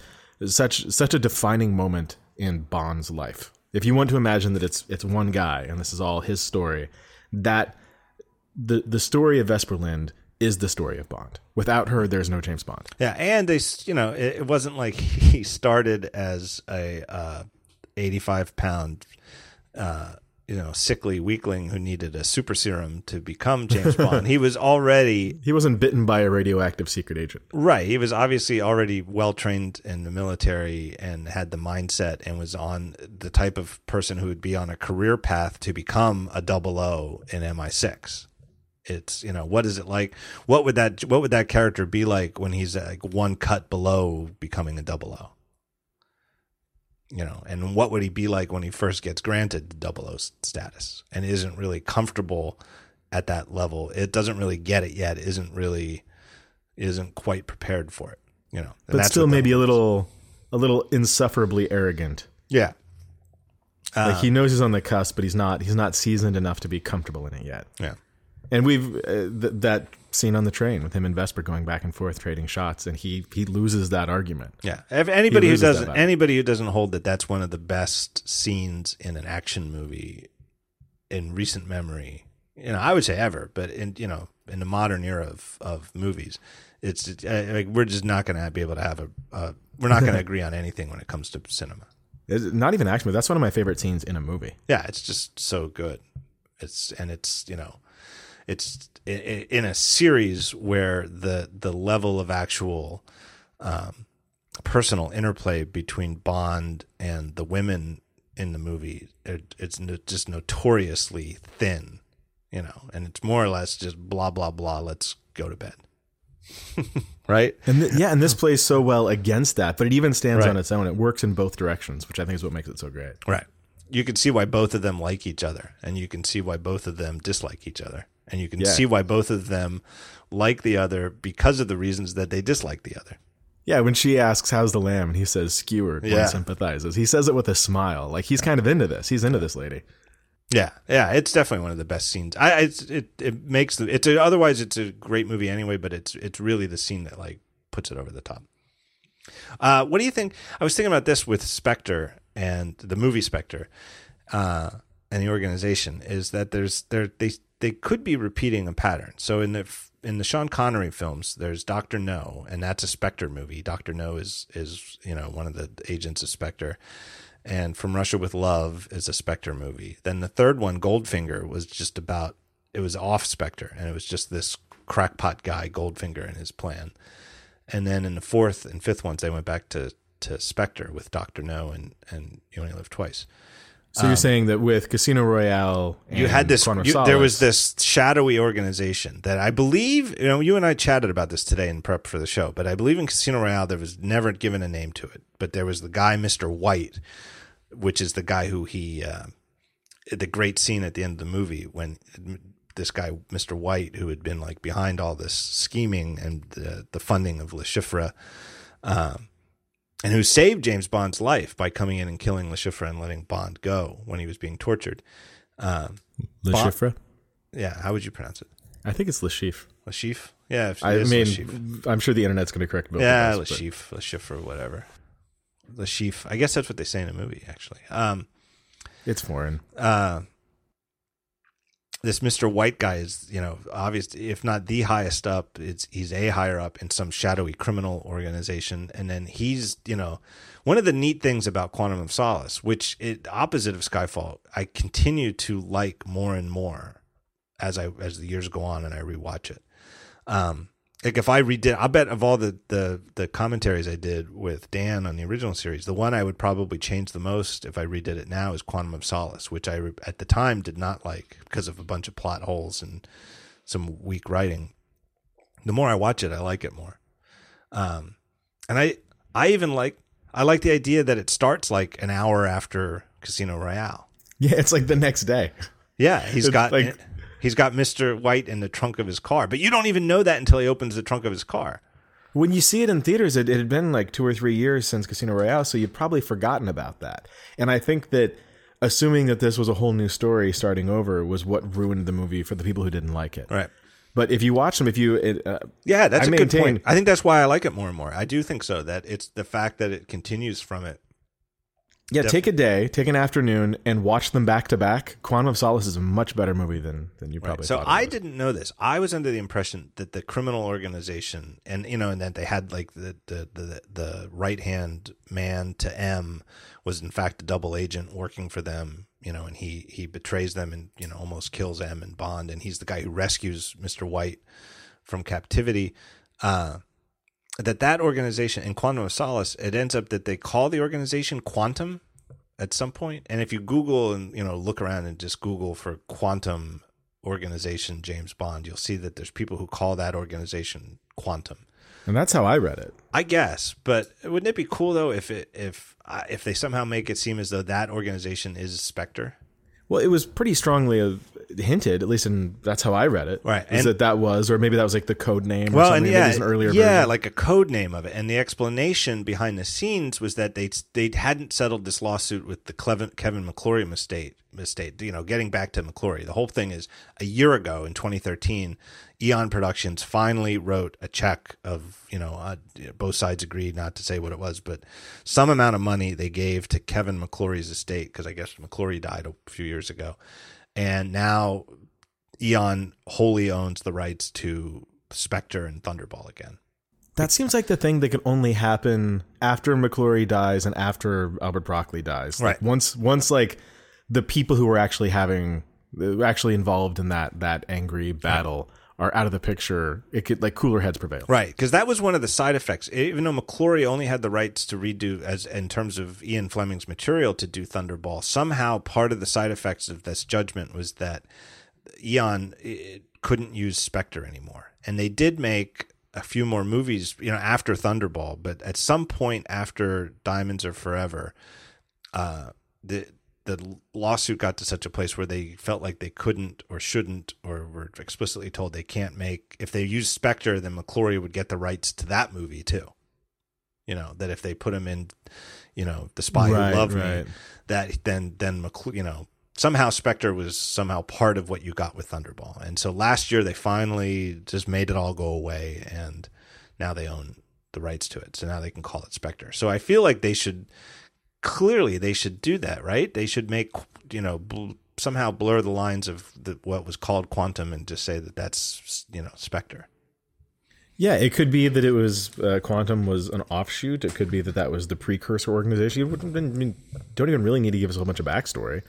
such such a defining moment in Bond's life. If you want to imagine that it's it's one guy and this is all his story, that the the story of Vesper Lynd is the story of Bond. Without her, there's no James Bond. Yeah, and they, you know, it, it wasn't like he started as a uh, eighty-five pound, uh, you know, sickly weakling who needed a super serum to become James Bond. He was already He wasn't bitten by a radioactive secret agent. right. He was obviously already well trained in the military and had the mindset and was on the type of person who would be on a career path to become a double O in MI6. It's you know what is it like? What would that what would that character be like when he's like one cut below becoming a double O? You know, and what would he be like when he first gets granted the double O status and isn't really comfortable at that level? It doesn't really get it yet. Isn't really isn't quite prepared for it. You know, and But that's still maybe a little a little insufferably arrogant. yeah. Uh, Like he knows he's on the cusp, but he's not he's not seasoned enough to be comfortable in it yet. Yeah. And we've uh, th- that scene on the train with him and Vesper going back and forth trading shots, and he he loses that argument. Yeah. If anybody who doesn't anybody who doesn't hold that that's one of the best scenes in an action movie in recent memory, you know, I would say ever, but in you know, in the modern era of of movies, it's uh, like we're just not going to be able to have a uh, we're not going to agree on anything when it comes to cinema. It's not even action, but that's one of my favorite scenes in a movie. Yeah, it's just so good. It's and it's, you know, it's in a series where the the level of actual um, personal interplay between Bond and the women in the movie it, it's no, just notoriously thin, you know, and it's more or less just blah blah blah. Let's go to bed, right? And th- yeah, and this plays so well against that, but it even stands Right. on its own. It works in both directions, which I think is what makes it so great. Right. You can see why both of them like each other, and you can see why both of them dislike each other, and you can Yeah. see why both of them like the other because of the reasons that they dislike the other. Yeah, when she asks, How's the lamb? and he says, Skewered, Yeah. sympathizes. He says it with a smile. Like he's kind of into this. He's into this lady. Yeah, yeah, it's definitely one of the best scenes. I it's, it it makes the it's a, otherwise it's a great movie anyway, but it's it's really the scene that like puts it over the top. Uh, what do you think? I was thinking about this with Spectre and the movie Spectre, uh, and the organization is that there's there they they could be repeating a pattern. So in the in the Sean Connery films, there's Doctor No, and that's a Spectre movie. Doctor No is is you know one of the agents of Spectre and From Russia with Love is a Spectre movie. Then the third one, Goldfinger, was just about it was off Spectre, and it was just this crackpot guy, Goldfinger, and his plan. And then in the fourth and fifth ones, they went back to to Spectre with Doctor No and and You Only Live Twice. So you're saying that with Casino Royale, and Um, You had this. You- there was this shadowy organization that I believe. You know, you and I chatted about this today in prep for the show. But I believe in Casino Royale there was never given a name to it. But there was the guy, Mister White, which is the guy who he. Uh, the great scene at the end of the movie when this guy, Mister White, who had been like behind all this scheming and the, the funding of Le Chiffre, um, and who saved James Bond's life by coming in and killing Le Chiffre and letting Bond go when he was being tortured. Um, Le Chiffre. yeah, how would you pronounce it? I think it's Le Chiffre. Lashif? Yeah, if it I mean. I'm sure the internet's going to correct both Yeah, us. but- Lashif, Lashif or whatever. Lashif. I guess that's what they say in the movie, actually. Um, It's foreign. uh, this Mr. White guy is, you know, obviously, if not the highest up, it's he's a higher up in some shadowy criminal organization, and then he's, you know, one of the neat things about Quantum of Solace, which it opposite of Skyfall, I continue to like more and more as I as the years go on and I rewatch it. Um, like if I redid, I bet of all the, the the commentaries I did with Dan on the original series, the one I would probably change the most if I redid it now is Quantum of Solace, which I at the time did not like because of a bunch of plot holes and some weak writing. The more I watch it, I like it more. Um, and I I even like I like the idea that it starts like an hour after Casino Royale. Yeah, it's like the next day. Yeah, he's got like- he's got Mr. White in the trunk of his car, but you don't even know that until he opens the trunk of his car. When you see it in theaters, it, it had been like two or three years since Casino Royale, so you'd probably forgotten about that. And I think that assuming that this was a whole new story starting over was what ruined the movie for the people who didn't like it. Right. But if you watch them, if you it, uh, Yeah, that's I a good point. I think that's why I like it more and more. I do think so that it's the fact that it continues from it. Yeah, take a day, take an afternoon, and watch them back to back. Quantum of Solace is a much better movie than than you probably. So thought it I didn't know this. I was under the impression that the criminal organization and you know and that they had like the the the, the right hand man to M was in fact a double agent working for them, you know, and he he betrays them and you know almost kills M and Bond and he's the guy who rescues Mr. White from captivity. Uh that that organization in Quantum of Solace, it ends up that they call the organization Quantum at some point. And if you Google and you know look around and just Google for Quantum organization James Bond, you'll see that there's people who call that organization Quantum. and that's how I read it. I guess, but wouldn't it be cool though if it if uh, if they somehow make it seem as though that organization is Spectre? Well, it was pretty strongly hinted, at least in that's how I read it. Right, is and- that that was, or maybe that was like the code name. or Well, something. and yeah, an earlier yeah, version. like a code name of it, and the explanation behind the scenes was that they they hadn't settled this lawsuit with the Clevin, Kevin McClory mistake. Mistake, you know, getting back to McClory. The whole thing is a year ago in 2013, Eon Productions finally wrote a check of you know uh, both sides agreed not to say what it was, but some amount of money they gave to Kevin McClory's estate because I guess McClory died a few years ago, and now Eon wholly owns the rights to Spectre and Thunderball again. that seems like the thing that could only happen after McClory dies and after Albert Broccoli dies. Like, Right. once, once like the people who were actually having actually involved in that that angry battle are out of the picture, it could like cooler heads prevail. Right, because that was one of the side effects. Even though McClory only had the rights to redo, as in terms of Ian Fleming's material to do Thunderball, somehow part of the side effects of this judgment was that eh, couldn't use Spectre anymore, and they did make a few more movies, you know, after Thunderball. But at some point after Diamonds Are Forever, uh, the the lawsuit got to such a place where they felt like they couldn't or shouldn't or were explicitly told they can't make if they used Spectre, then McClory would get the rights to that movie too. You know that if they put him in, you know, the spy Right, who loved right. me, that then then McCl- you know somehow Spectre was somehow part of what you got with Thunderball, and so last year they finally just made it all go away, and now they own the rights to it, so now they can call it Spectre. So I feel like they should clearly they should do that, right? They should make you know bl- somehow blur the lines of the, what was called quantum and just say that that's you know Spectre. Yeah, it could be that it was uh, Quantum was an offshoot. It could be that that was the precursor organization. You wouldn't, I mean, don't even really need to give us a whole bunch of backstory.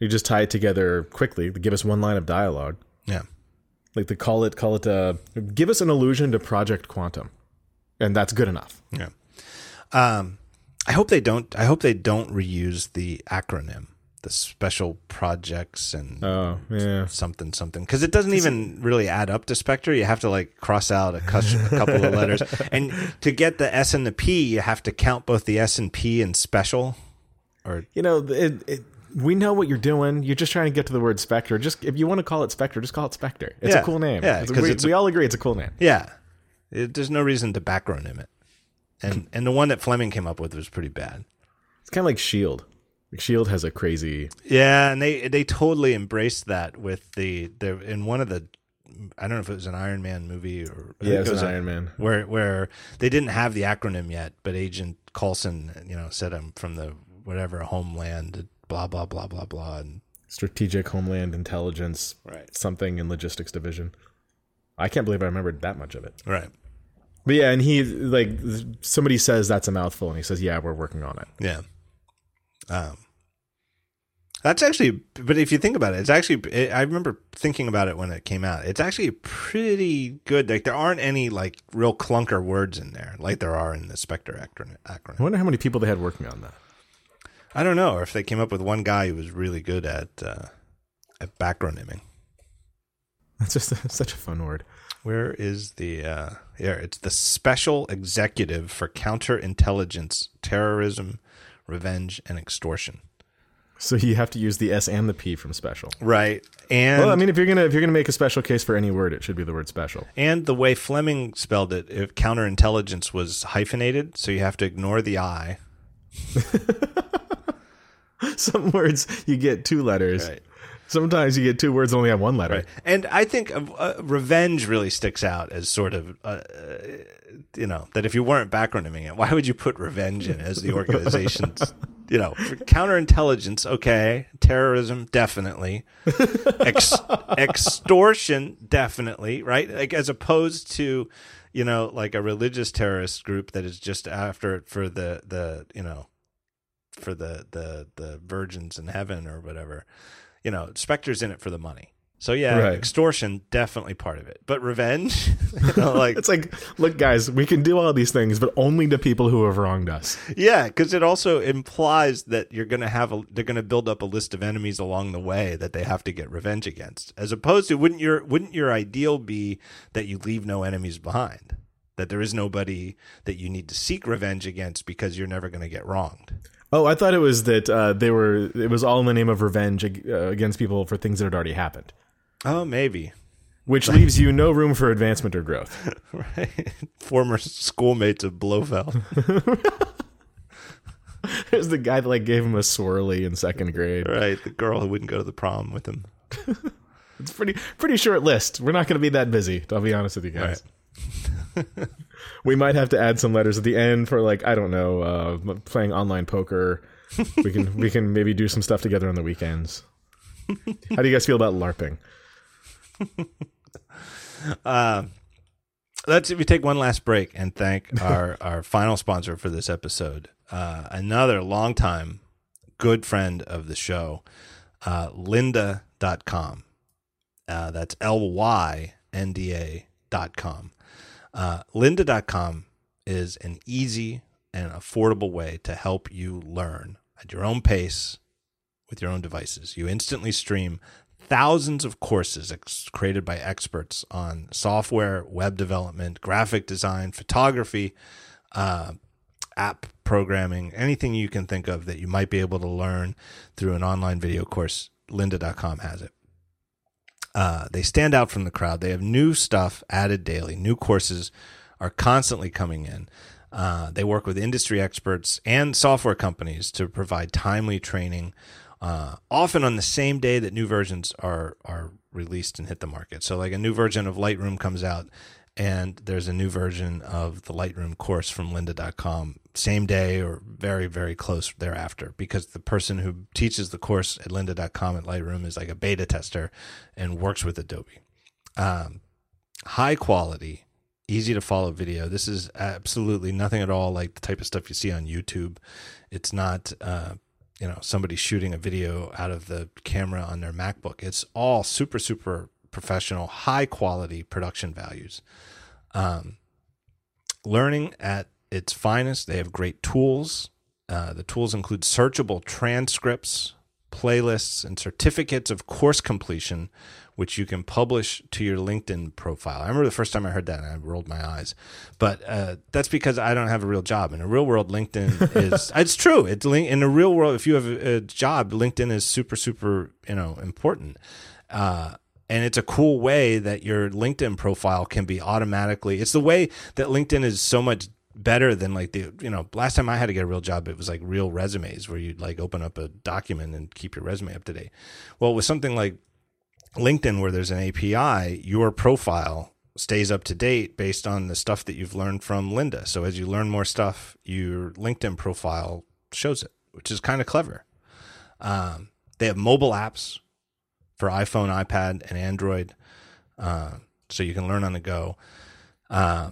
You just tie it together quickly. Give us one line of dialogue, Yeah. like the call it call it. Uh, give us an allusion to Project Quantum, and that's good enough. Yeah. Um, I hope they don't. I hope they don't reuse the acronym, the special projects and Oh yeah, something something, because it doesn't even really add up to Spectre. You have to like cross out a, a couple of letters, and to get the S and the P, you have to count both the S and P and special. Or you know it, it. We know what you're doing. You're just trying to get to the word Spectre. Just if you want to call it Spectre, just call it Spectre. It's Yeah. a cool name. Yeah, 'cause we, we all agree it's a cool name. yeah, it, there's no reason to backronym it. And and the one that Fleming came up with was pretty bad. It's kind of like Shield. Like Shield has a crazy. Yeah, and they they totally embraced that with the the in one of the I don't know if it was an Iron Man movie or Yeah, think it's it was an Iron Man. where where they didn't have the acronym yet, but Agent Coulson, you know, said I'm from the whatever homeland, blah blah blah blah blah, and Strategic Homeland Intelligence, right, something in Logistics Division. I can't believe I remembered that much of it. right, But yeah, and he like somebody says that's a mouthful, and he says, "Yeah, we're working on it." yeah. Um, that's actually, but if you think about it, it's actually. It, I remember thinking about it when it came out. It's actually pretty good. Like there aren't any like real clunker words in there, like there are in the Spectre acronym. I wonder how many people they had working on that. I don't know, or if they came up with one guy who was really good at uh, at backronyming. That's just such a fun word. Where is the uh here? It's the Special Executive for Counterintelligence, Terrorism, Revenge, and Extortion. So you have to use the S and the P from special. Right. And Well, I mean, if you're gonna if you're gonna make a special case for any word, it should be the word special. and the way Fleming spelled it, if counterintelligence was hyphenated, so you have to ignore the I. Some words you get two letters. Right. Sometimes you get two words that only have one letter. Right. And I think uh, uh, revenge really sticks out as sort of, uh, you know, that if you weren't backronyming it, why would you put revenge in as the organization's, you know, counterintelligence, okay, terrorism, definitely, Ex- extortion, definitely, right? Like as opposed to, you know, like a religious terrorist group that is just after it for the the you know, for the the the virgins in heaven or whatever you know, Spectre's in it for the money. So yeah, Right. extortion definitely part of it, but revenge, you know, like It's like, look, guys, we can do all these things, but only to people who have wronged us. yeah, because it also implies that you're gonna have a they're gonna build up a list of enemies along the way that they have to get revenge against, as opposed to wouldn't your wouldn't your ideal be that you leave no enemies behind, that there is nobody that you need to seek revenge against because you're never gonna get wronged. Oh, I thought it was that uh, they were. It was all in the name of revenge uh, against people for things that had already happened, Oh, maybe. which leaves you no room for advancement or growth. Right. Former schoolmates of Blofeld. There's the guy that like gave him a swirly in second grade. right. The girl who wouldn't go to the prom with him. It's pretty pretty short list. We're not going to be that busy. I'll be honest with you guys. we might have to add some letters at the end for like I don't know, uh, playing online poker. we can we can maybe do some stuff together on the weekends. How do you guys feel about LARPing? let's if we take one last break and thank our our final sponsor for this episode uh, another long time good friend of the show, uh, lynda.com. Uh, that's L Y N D A dot com. Uh, lynda.com is an easy and affordable way to help you learn at your own pace with your own devices. You instantly stream thousands of courses ex- created by experts on software, web development, graphic design, photography, uh, app programming, anything you can think of that you might be able to learn through an online video course. Lynda.com has it. Uh, they stand out from the crowd. They have new stuff added daily. New courses are constantly coming in. Uh, they work with industry experts and software companies to provide timely training, uh, often on the same day that new versions are are released and hit the market. So, like a new version of Lightroom comes out, and there's a new version of the Lightroom course from lynda.com same day or very very close thereafter because the person who teaches the course at lynda.com at Lightroom is like a beta tester and works with Adobe. Um, high quality, easy to follow video. This is absolutely nothing at all like the type of stuff you see on YouTube. It's not uh, you know somebody shooting a video out of the camera on their MacBook. It's all super super professional, high quality production values. Um, learning at its finest. They have great tools. Uh, the tools include searchable transcripts, playlists, and certificates of course completion, which you can publish to your LinkedIn profile. I remember the first time I heard that and I rolled my eyes, but uh, that's because I don't have a real job. In a real world, LinkedIn is it's true. It's in a real world. If you have a job, LinkedIn is super super you know important. Uh, and it's a cool way that your LinkedIn profile can be automatically. It's the way that LinkedIn is so much better than like the you know last time I had to get a real job it was like real resumes where you'd like open up a document and keep your resume up to date. Well, with something like LinkedIn where there's an API, your profile stays up to date based on the stuff that you've learned from Lynda. So as you learn more stuff, your LinkedIn profile shows it, which is kind of clever. Um, they have mobile apps for iPhone, iPad, and Android, uh, so you can learn on the go. Uh,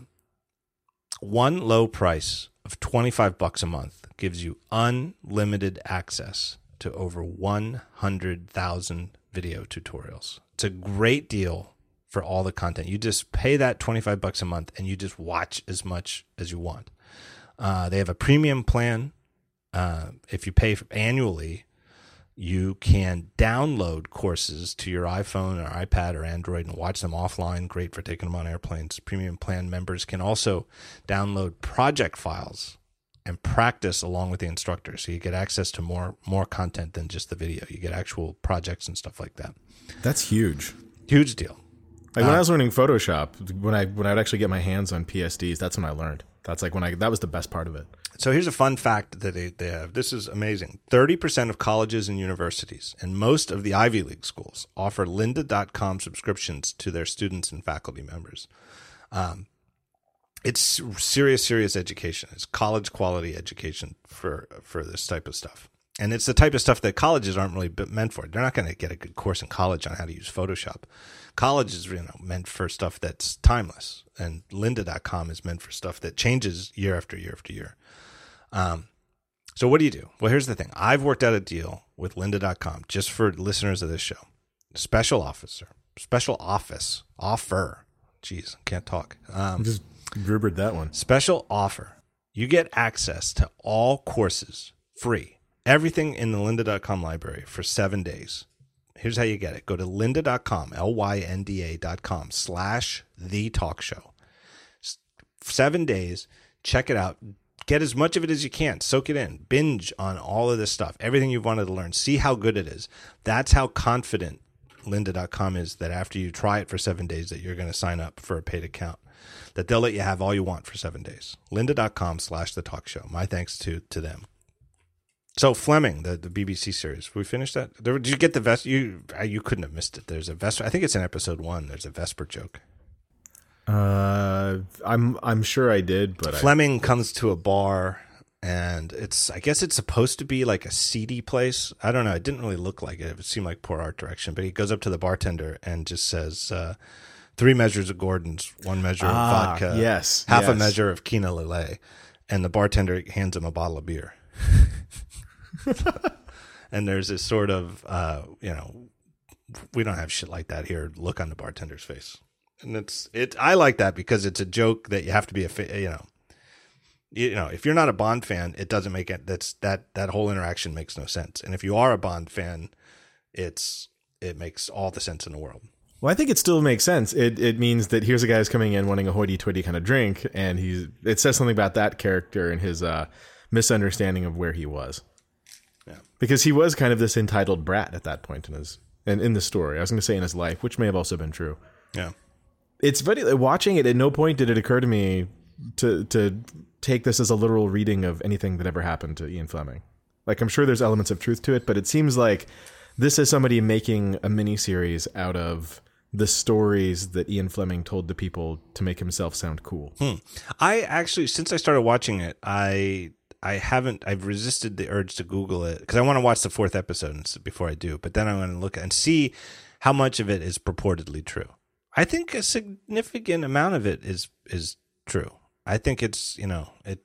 one low price of 25 bucks a month gives you unlimited access to over 100,000 video tutorials. It's a great deal for all the content. You just pay that 25 bucks a month and you just watch as much as you want. Uh, they have a premium plan. Uh, if you pay annually, you can download courses to your iPhone or iPad or Android and watch them offline. Great for taking them on airplanes. Premium plan members can also download project files and practice along with the instructor. So you get access to more more content than just the video. You get actual projects and stuff like that. That's huge. Huge deal. Like when I uh, was learning Photoshop, when I when I'd actually get my hands on PSDs, that's when I learned. That's like when I that was the best part of it. So here's a fun fact that they, they have. This is amazing. 30% of colleges and universities and most of the Ivy League schools offer lynda.com subscriptions to their students and faculty members. Um, it's serious, serious education. It's college quality education for, for this type of stuff. And it's the type of stuff that colleges aren't really meant for. They're not going to get a good course in college on how to use Photoshop. College is you know meant for stuff that's timeless, and lynda.com is meant for stuff that changes year after year after year. Um, so what do you do? Well, here's the thing. I've worked out a deal with lynda.com just for listeners of this show. Special officer, special office offer. Jeez, can't talk. Um, Just gribbered that one. special offer. You get access to all courses free. Everything in the lynda.com library for seven days. Here's how you get it. Go to lynda.com, L-Y-N-D-A.com slash the talk show. Seven days. Check it out. Get as much of it as you can. Soak it in. Binge on all of this stuff. Everything you've wanted to learn. See how good it is. That's how confident lynda.com is that after you try it for seven days that you're going to sign up for a paid account. That they'll let you have all you want for seven days. lynda.com slash the talk show. My thanks to to them so fleming the, the bbc series we finished that did you get the vest you you couldn't have missed it there's a vesper i think it's in episode one there's a vesper joke Uh, I'm I'm sure I did, but I, Fleming comes to a bar and it's I guess it's supposed to be like a seedy place. I don't know. It didn't really look like it. It seemed like poor art direction. But he goes up to the bartender and just says, uh, three measures of Gordon's, one measure of Ah, vodka, yes, half a measure of Kina Lillet. And the bartender hands him a bottle of beer. and there's this sort of uh, you know, we don't have shit like that here. Look on the bartender's face, and it's it. I like that because it's a joke that you have to be a you know. You know, if you're not a Bond fan, it doesn't make it. That's that that whole interaction makes no sense. And if you are a Bond fan, it's it makes all the sense in the world. Well, I think it still makes sense. It it means that here's a guy who's coming in wanting a hoity-toity kind of drink, and he's it says something about that character and his uh, misunderstanding of where he was. Because he was kind of this entitled brat at that point in his and in the story. I was going to say in his life, which may have also been true. Yeah. It's funny watching it. At no point did it occur to me to to take this as a literal reading of anything that ever happened to Ian Fleming. Like I'm sure there's elements of truth to it, but it seems like this is somebody making a mini series out of the stories that Ian Fleming told the people to make himself sound cool. Hmm. I actually, since I started watching it, I I haven't. I've resisted the urge to Google it because I want to watch the fourth episode before I do. But then I want to look and see how much of it is purportedly true. I think a significant amount of it is is true. I think it's you know it.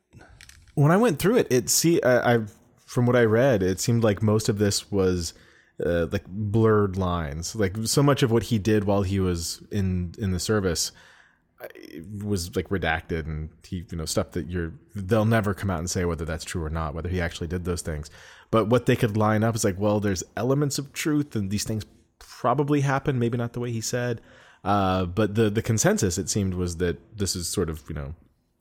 When I went through it, it see I, I from what I read, it seemed like most of this was uh, like blurred lines. Like so much of what he did while he was in in the service was like redacted and he you know stuff that you're they'll never come out and say whether that's true or not whether he actually did those things but what they could line up is like well there's elements of truth and these things probably happened maybe not the way he said uh, but the the consensus it seemed was that this is sort of you know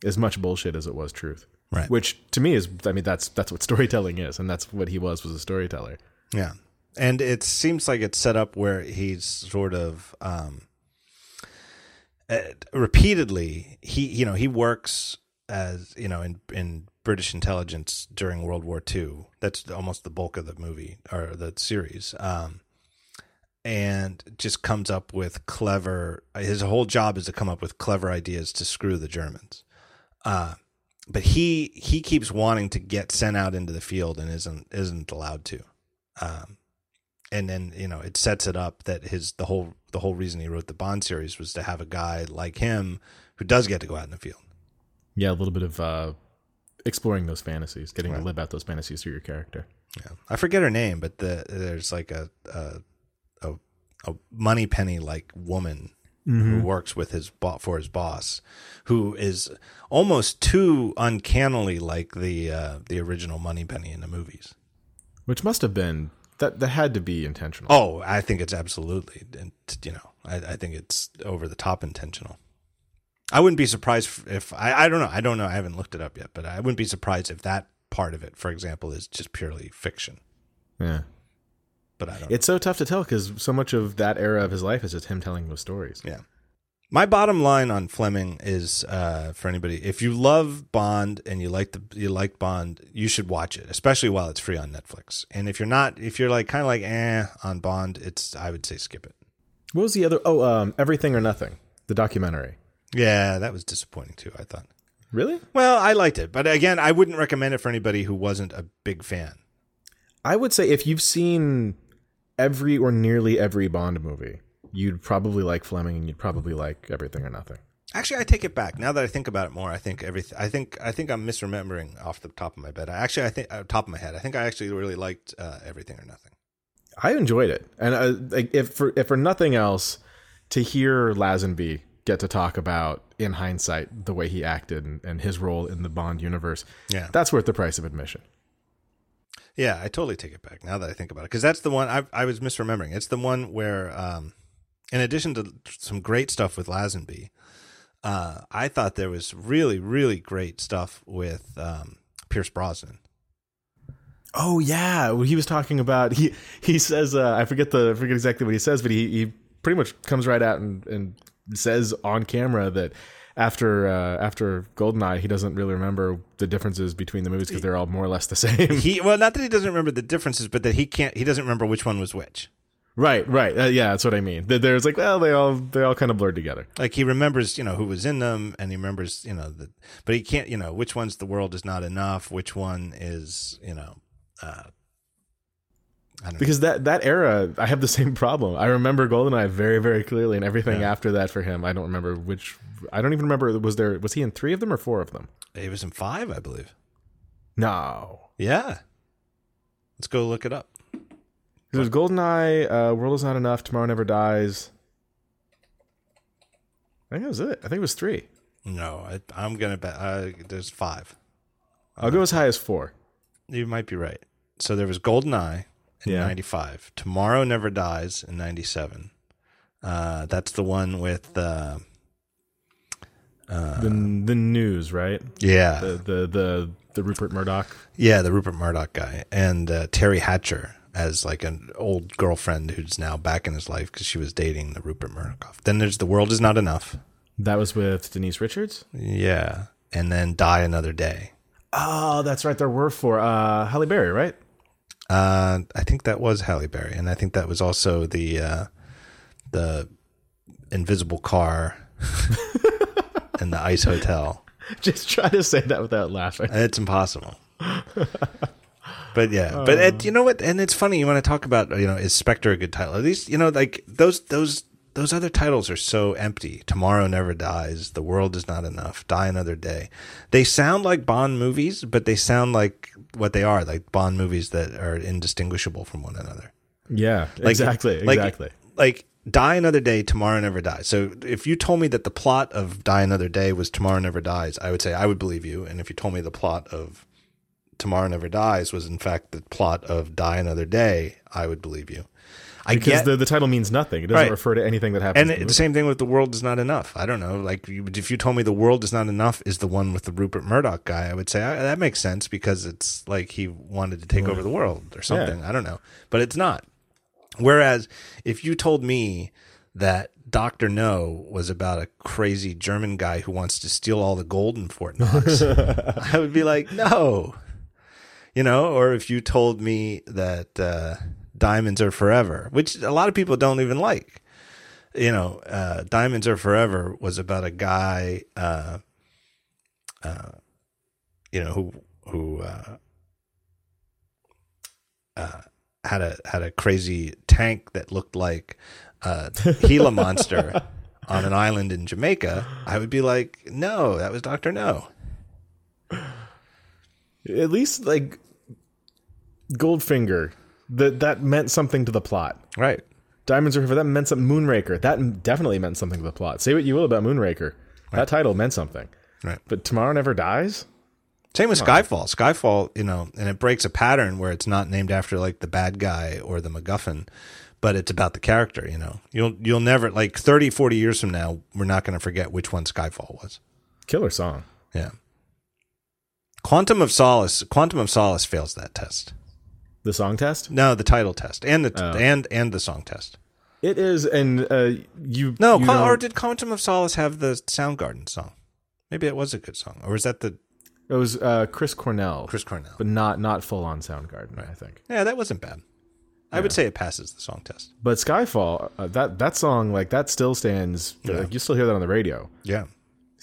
as much bullshit as it was truth Right. which to me is i mean that's that's what storytelling is and that's what he was was a storyteller Yeah. And it seems like it's set up where he's sort of um, uh, repeatedly he you know he works as you know in in British intelligence during World War II. That's almost the bulk of the movie or the series. Um, and just comes up with clever. His whole job is to come up with clever ideas to screw the Germans. Uh, but he he keeps wanting to get sent out into the field and isn't isn't allowed to. Um, and then you know it sets it up that his the whole the whole reason he wrote the Bond series was to have a guy like him who does get to go out in the field. yeah a little bit of uh exploring those fantasies getting Right. to live out those fantasies through your character Yeah, I forget her name, but the there's like a a a, a Moneypenny like woman who works with his bo- for his boss, who is almost too uncannily like the uh, the original Moneypenny in the movies. which must have been that that had to be intentional Oh, I think it's absolutely, and you know, I, I think it's over the top intentional. I wouldn't be surprised if, if I, I don't know, I don't know, I haven't looked it up yet, but I wouldn't be surprised if that part of it, for example, is just purely fiction. yeah But I don't. it's so tough to tell because so much of that era of his life is just him telling those stories Yeah. My bottom line on Fleming is uh, for anybody: if you love Bond and you like the you like Bond, you should watch it, especially while it's free on Netflix. And if you're not, if you're like kind of like eh on Bond, it's I would say skip it. what was the other oh um everything or nothing the documentary Yeah, that was disappointing too. I thought. really Well, I liked it, but again, I wouldn't recommend it for anybody who wasn't a big fan. I would say if you've seen every or nearly every Bond movie, you'd probably like Fleming and you'd probably like Everything or Nothing. Actually, I take it back. Now that I think about it more, I think everything. I think I think I'm misremembering off the top of my bed. I actually, I think uh, top of my head, I think I actually really liked uh, everything or nothing. I enjoyed it, and uh, like if for if for nothing else, to hear Lazenby get to talk about in hindsight the way he acted and, and his role in the Bond universe, Yeah. that's worth the price of admission. Yeah, I totally take it back now that I think about it because that's the one I I was misremembering. It's the one where, um, in addition to some great stuff with Lazenby, uh, I thought there was really really great stuff with um, Pierce Brosnan. Oh yeah, he was talking about he he says uh, I forget the I forget exactly what he says, but he he pretty much comes right out and and says on camera that after uh, after Goldeneye he doesn't really remember the differences between the movies because they're all more or less the same. He well, not that he doesn't remember the differences, but that he can't. He doesn't remember which one was which. Right, right, uh, yeah, that's what I mean. There's like well they all they all kind of blurred together. Like he remembers, you know, who was in them, and he remembers, you know, the, but he can't, you know, which one's the world is not enough, which one is, you know, uh, I don't know. Because that that era, I have the same problem. I remember Goldeneye very very clearly, and everything Yeah. after that for him, I don't remember which. I don't even remember. Was there was he in three of them or four of them? He was in five, I believe. No, Yeah. Let's go look it up. There's Goldeneye, uh, World is Not Enough, Tomorrow Never Dies. I think that was it. I think it was three. No, I, I'm gonna bet uh, there's five. I'll go as high as four. You might be right. So there was GoldenEye in Yeah. '95. Tomorrow Never Dies in '97. Uh, that's the one with uh, the the news, right? yeah, The the the, the Rupert Murdoch. yeah, the Rupert Murdoch guy and uh, Teri Hatcher as like an old girlfriend who's now back in his life because she was dating the Rupert Murdoch. Then there's The World Is Not Enough. That was with Denise Richards. Yeah, and then Die Another Day. Oh, that's right. There were four. Uh, Halle Berry, right? Uh, I think that was Halle Berry, and I think that was also the uh, the Invisible Car and the Ice Hotel. Just try to say that without laughing. It's impossible. But yeah, but it, um, you know what? And it's funny you want to talk about you know is Spectre a good title? At least you know like those those those other titles are so empty. Tomorrow never dies. The world is not enough. Die another day. They sound like Bond movies, but they sound like what they are like Bond movies that are indistinguishable from one another. Yeah, Like- exactly, like- exactly. Like Die Another Day, Tomorrow Never Dies. So if you told me that the plot of Die Another Day was Tomorrow Never Dies, I would say I would believe you. And if you told me the plot of Tomorrow Never Dies was in fact the plot of Die Another Day, I would believe you. I Because get the, the title means nothing. It doesn't Right. refer to anything that happens. and the the same thing with the world is not enough. I don't know. Like you, if you told me the world is not enough is the one with the Rupert Murdoch guy, I would say "Ah, that makes sense because it's like he wanted to take over the world or something. I don't know, but it's not. Whereas if you told me that Doctor No was about a crazy German guy who wants to steal all the gold in Fort Knox, I would be like, no, you know. Or if you told me that uh, diamonds are forever, which a lot of people don't even like you know, uh, Diamonds Are Forever was about a guy, uh, uh, you know, who who uh, uh, had a had a crazy tank that looked like a Gila monster on an island in Jamaica. I would be like, no, that was Doctor No. At least like Goldfinger, that that meant something to the plot. Right. Diamonds are for that meant something. Moonraker, that definitely meant something to the plot. Say what you will about Moonraker, that title meant something. Right. But Tomorrow Never Dies. Same with Skyfall. Skyfall, you know, and it breaks a pattern where it's not named after like the bad guy or the MacGuffin, but it's about the character, you know. You'll you'll never like 30, 40 years from now, we're not going to forget which one Skyfall was. Killer song. Yeah. Quantum of Solace, Quantum of Solace fails that test. The song test. No, the title test and the Oh. and and the song test. It is, and uh, you No, you or did Quantum of Solace have the Soundgarden song? Maybe it was a good song, or was that the it was uh, Chris Cornell, Chris Cornell? but not not full on Soundgarden. I think. Yeah, that wasn't bad. I would say it passes the song test. But Skyfall, uh, that that song, like that, still stands. Like, you still hear that on the radio. Yeah.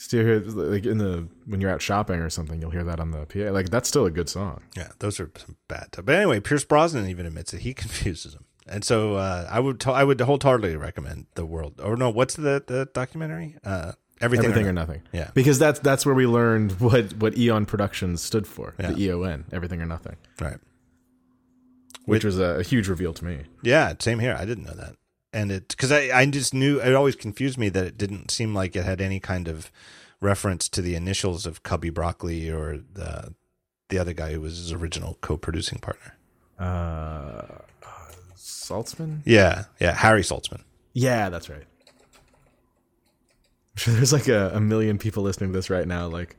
Still hear like in the when you're out shopping or something, you'll hear that on the PA. Like that's still a good song. Yeah, those are some bad. But anyway, Pierce Brosnan even admits that he confuses them, and so uh, I would t- I would wholeheartedly recommend the world. Or no, what's the the documentary? Uh, everything, Everything or or nothing. nothing. Yeah. Because that's that's where we learned what what Eon Productions stood for. Yeah. The EON, Everything or Nothing, Right. which was a, a huge reveal to me. Yeah, same here. I didn't know that, and it because I I just knew it always confused me that it didn't seem like it had any kind of reference to the initials of Cubby Broccoli or the the other guy who was his original co-producing partner. Uh, Saltzman. Yeah, yeah, Harry Saltzman. Yeah, that's right. I'm sure there's like a, a million people listening to this right now, like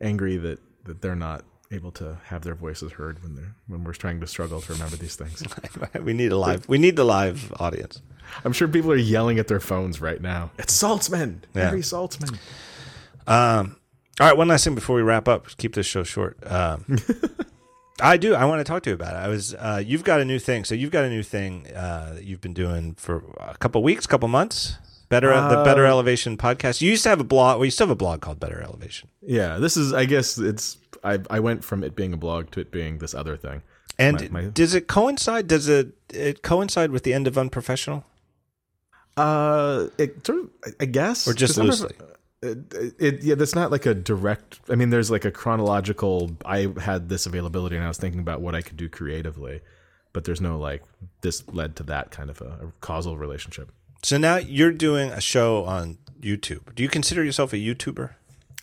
angry that, that they're not able to have their voices heard when they're when we're trying to struggle to remember these things. we need a live. We need the live audience. I'm sure people are yelling at their phones right now. It's Saltzman, Yeah. Harry Saltzman. Um, all right, one last thing before we wrap up. Keep this show short. Um, I do. I want to talk to you about it. I was. Uh, you've got a new thing. So you've got a new thing uh, that you've been doing for a couple weeks, couple months. Better the Better Uh, Elevation podcast. You used to have a blog. Well, you still have a blog called Better Elevation. Yeah, this is. I guess it's. I I went from it being a blog to it being this other thing. And My- my- does it coincide? Does it it coincide with the end of Unprofessional, Uh, it sort of. I- guess, or just loosely? it, it yeah that's not like a direct i mean there's like a chronological i had this availability and i was thinking about what i could do creatively but there's no like this led to that kind of a, a causal relationship. So now you're doing a show on YouTube. Do you consider yourself a YouTuber?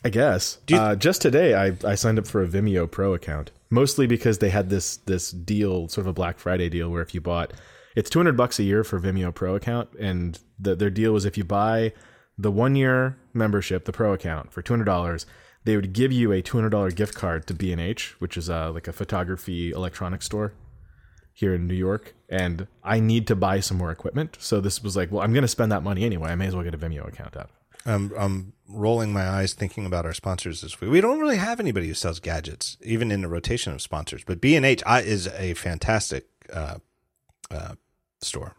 I guess. you- uh, just today, I, I signed up for a Vimeo Pro account, mostly because they had this this deal, sort of a Black Friday deal, where if you bought, it's two hundred bucks a year for Vimeo Pro account, and the, their deal was if you buy the one year membership, the Pro account for two hundred dollars, they would give you a two hundred dollar gift card to B and H, which is uh, like a photography electronics store here in New York, and I need to buy some more equipment. So this was like, well, I'm going to spend that money anyway. I may as well get a Vimeo account out. I'm, I'm rolling my eyes thinking about our sponsors this week. We don't really have anybody who sells gadgets, even in the rotation of sponsors. But B and H is a fantastic uh, uh, store.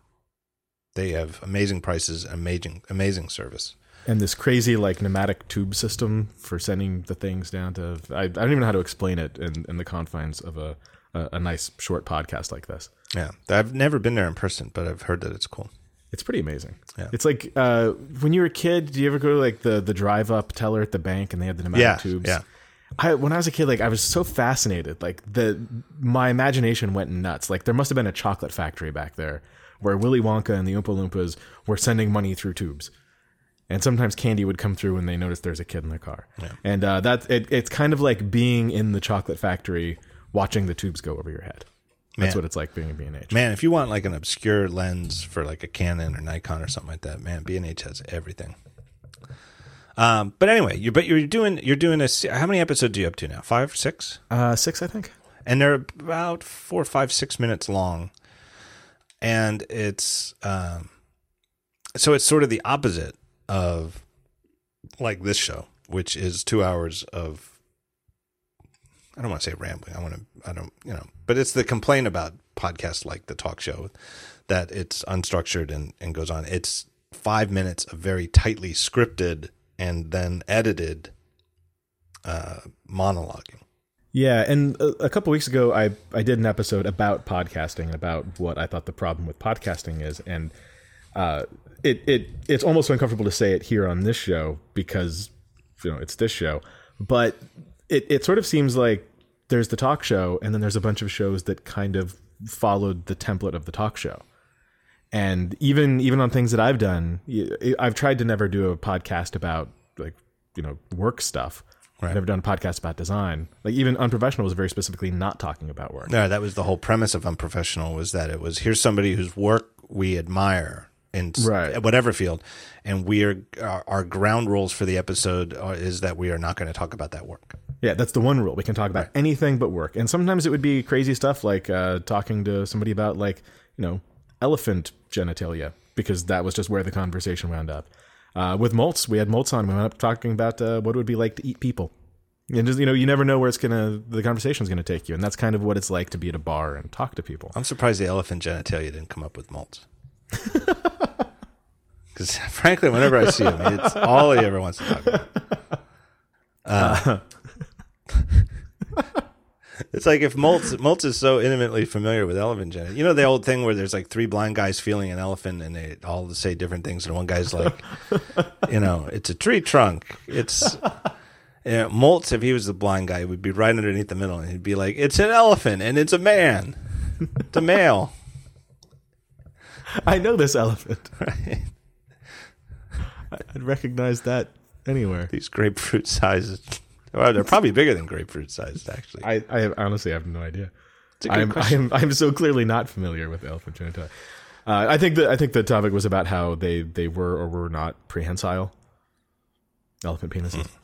They have amazing prices, amazing amazing service. and this crazy like pneumatic tube system for sending the things down to I, I don't even know how to explain it in, in the confines of a, a a nice short podcast like this. Yeah, I've never been there in person, but I've heard that it's cool. It's pretty amazing. Yeah. It's like uh, when you were a kid, do you ever go to like the the drive up teller at the bank and they had the pneumatic Yeah, tubes? yeah. I, when I was a kid, like I was so fascinated. Like the my imagination went nuts. Like there must have been a chocolate factory back there where Willy Wonka and the Oompa Loompas were sending money through tubes. And sometimes candy would come through when they noticed there's a kid in the car. Yeah. And uh, that it, it's kind of like being in the chocolate factory, watching the tubes go over your head. That's Man. what it's like being a B and H. Man, if you want like an obscure lens for like a Canon or Nikon or something like that, man, B and H has everything. Um, but anyway, you but you're doing you're doing a how many episodes are you up to now? Five, six, Uh, six, I think. and they're about four, five, six minutes long, and it's um, so it's sort of the opposite of like this show, which is two hours of I don't want to say rambling. I want to, I don't, you know, but it's the complaint about podcasts like the talk show that it's unstructured and, and goes on. It's five minutes of very tightly scripted and then edited uh, monologuing. Yeah, and a, a couple weeks ago, I I did an episode about podcasting, about what I thought the problem with podcasting is, and uh, it it it's almost uncomfortable to say it here on this show because you know it's this show, but it it sort of seems like there's the talk show, and then there's a bunch of shows that kind of followed the template of the talk show. And even even on things that I've done, I've tried to never do a podcast about like you know work stuff. I've never done a podcast about design. Like even unprofessional was very specifically not talking about work. No, that was the whole premise of Unprofessional was that it was here's somebody whose work we admire in Right. whatever field, and we are our, our ground rules for the episode is that we are not going to talk about that work. Yeah, that's the one rule. We can talk about anything but work. And sometimes it would be crazy stuff like uh, talking to somebody about like, you know, elephant genitalia because that was just where the conversation wound up. Uh, with Moltz, we had Moltz on. We went up talking about uh, what it would be like to eat people. And just, you know, you never know where it's going to, the conversation's going to take you. And that's kind of what it's like to be at a bar and talk to people. I'm surprised the elephant genitalia didn't come up with Moltz. Because frankly, whenever I see him, it's all he ever wants to talk about. Uh, it's like if Moltz, Moltz is so intimately familiar with elephant genitalia. You know the old thing where there's like three blind guys feeling an elephant and they all say different things. And one guy's like, you know, it's a tree trunk. It's you know, Moltz, if he was the blind guy, he would be right underneath the middle and he'd be like, it's an elephant and it's a man. It's a male. I know this elephant. Right. I'd recognize that anywhere. These grapefruit sizes. Well, they're probably bigger than grapefruit sized, actually. I, I honestly have no idea. It's a good I'm, question. I'm I'm so clearly not familiar with elephant genitalia. Uh, I think that I think the topic was about how they, they were or were not prehensile. Elephant penises.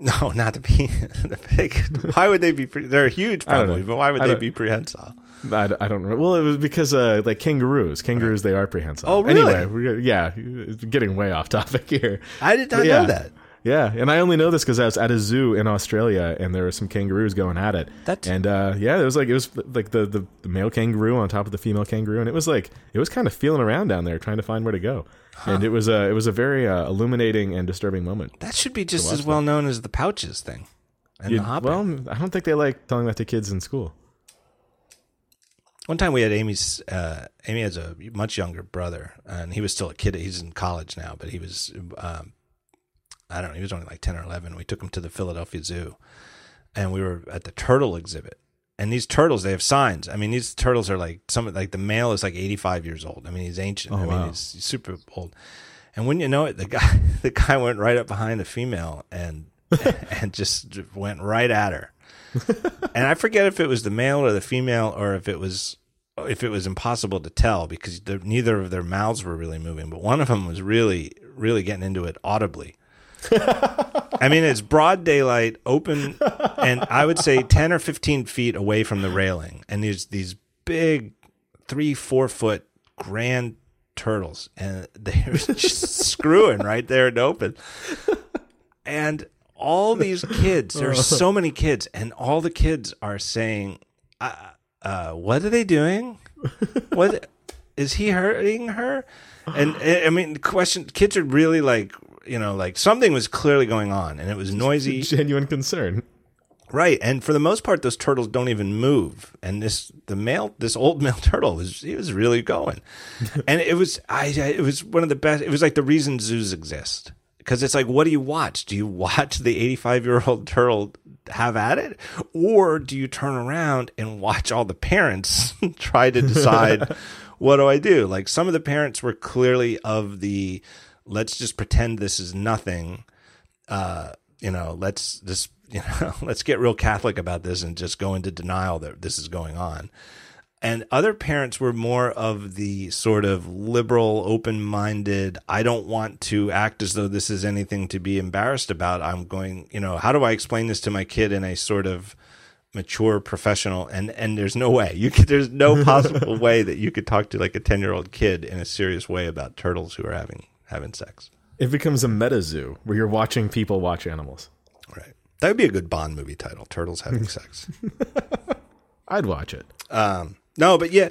No, not the pe- the pig. Why would they be? Pre- they're huge, don't probably, but why would they be prehensile? I, I don't know. Well, it was because uh, like kangaroos. Kangaroos they are prehensile. Oh, really? Anyway, we're, yeah, getting way off topic here. I did not Yeah. know that. Yeah, and I only know this because I was at a zoo in Australia, and there were some kangaroos going at it. That's- and uh, yeah, it was like it was like the, the the male kangaroo on top of the female kangaroo, and it was like it was kind of feeling around down there, trying to find where to go. And it was a it was a very uh, illuminating and disturbing moment. That should be just as well known as the pouches thing. And You- the hopping. well, I don't think they like telling that to kids in school. One time we had Amy's. Uh, Amy has a much younger brother, and he was still a kid. He's in college now, but he was. Um, I don't know. He was only like ten or eleven. We took him to the Philadelphia Zoo, and we were at the turtle exhibit. and these turtles they have signs. I mean, these turtles are like some like the male is like 85 years old. I mean, he's ancient. Oh, I mean, wow. he's super old. And when you know it, the guy the guy went right up behind the female and and just went right at her. and I forget if it was the male or the female or if it was if it was impossible to tell because the, neither of their mouths were really moving, but one of them was really really getting into it audibly. I mean, it's broad daylight, open, and I would say ten or fifteen feet away from the railing, and there's these big, three four foot grand turtles, and they were just screwing right there and open, and all these kids, there are so many kids, and all the kids are saying, uh, uh, "What are they doing? What is he hurting her?" And I mean, the question kids are really like, you know, like something was clearly going on, and it was noisy, Genuine concern. right? And for the most part, those turtles don't even move. And this the male, this old male turtle was he was really going, and it was I it was one of the best. It was like the reason zoos exist because it's like, what do you watch? Do you watch the eighty five year old turtle? have at it or do you turn around and watch all the parents try to decide what do I do? Like some of the parents were clearly of the let's just pretend this is nothing. Uh, you know, let's just you know, let's get real Catholic about this and just go into denial that this is going on. And other parents were more of the sort of liberal, open minded, I don't want to act as though this is anything to be embarrassed about. I'm going, you know, how do I explain this to my kid in a sort of mature professional and and there's no way you could there's no possible way that you could talk to like a 10 year old kid in a serious way about turtles who are having having sex. It becomes a meta zoo where you're watching people watch animals. right. That would be a good bond movie title turtles having sex. I'd watch it. um no but yeah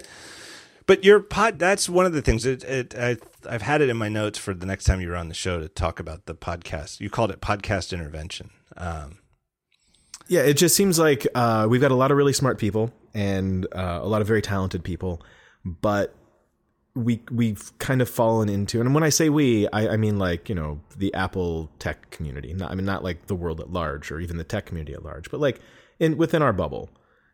but your pod that's one of the things it, it I, i've had it in my notes for the next time you're on the show to talk about the podcast. You called it podcast intervention. Um Yeah, it just seems like uh, we've got a lot of really smart people and uh, a lot of very talented people, but we we've kind of fallen into, and when I say we, I, I mean like you know the Apple tech community. Not, I mean not like the world at large or even the tech community at large, but like in within our bubble,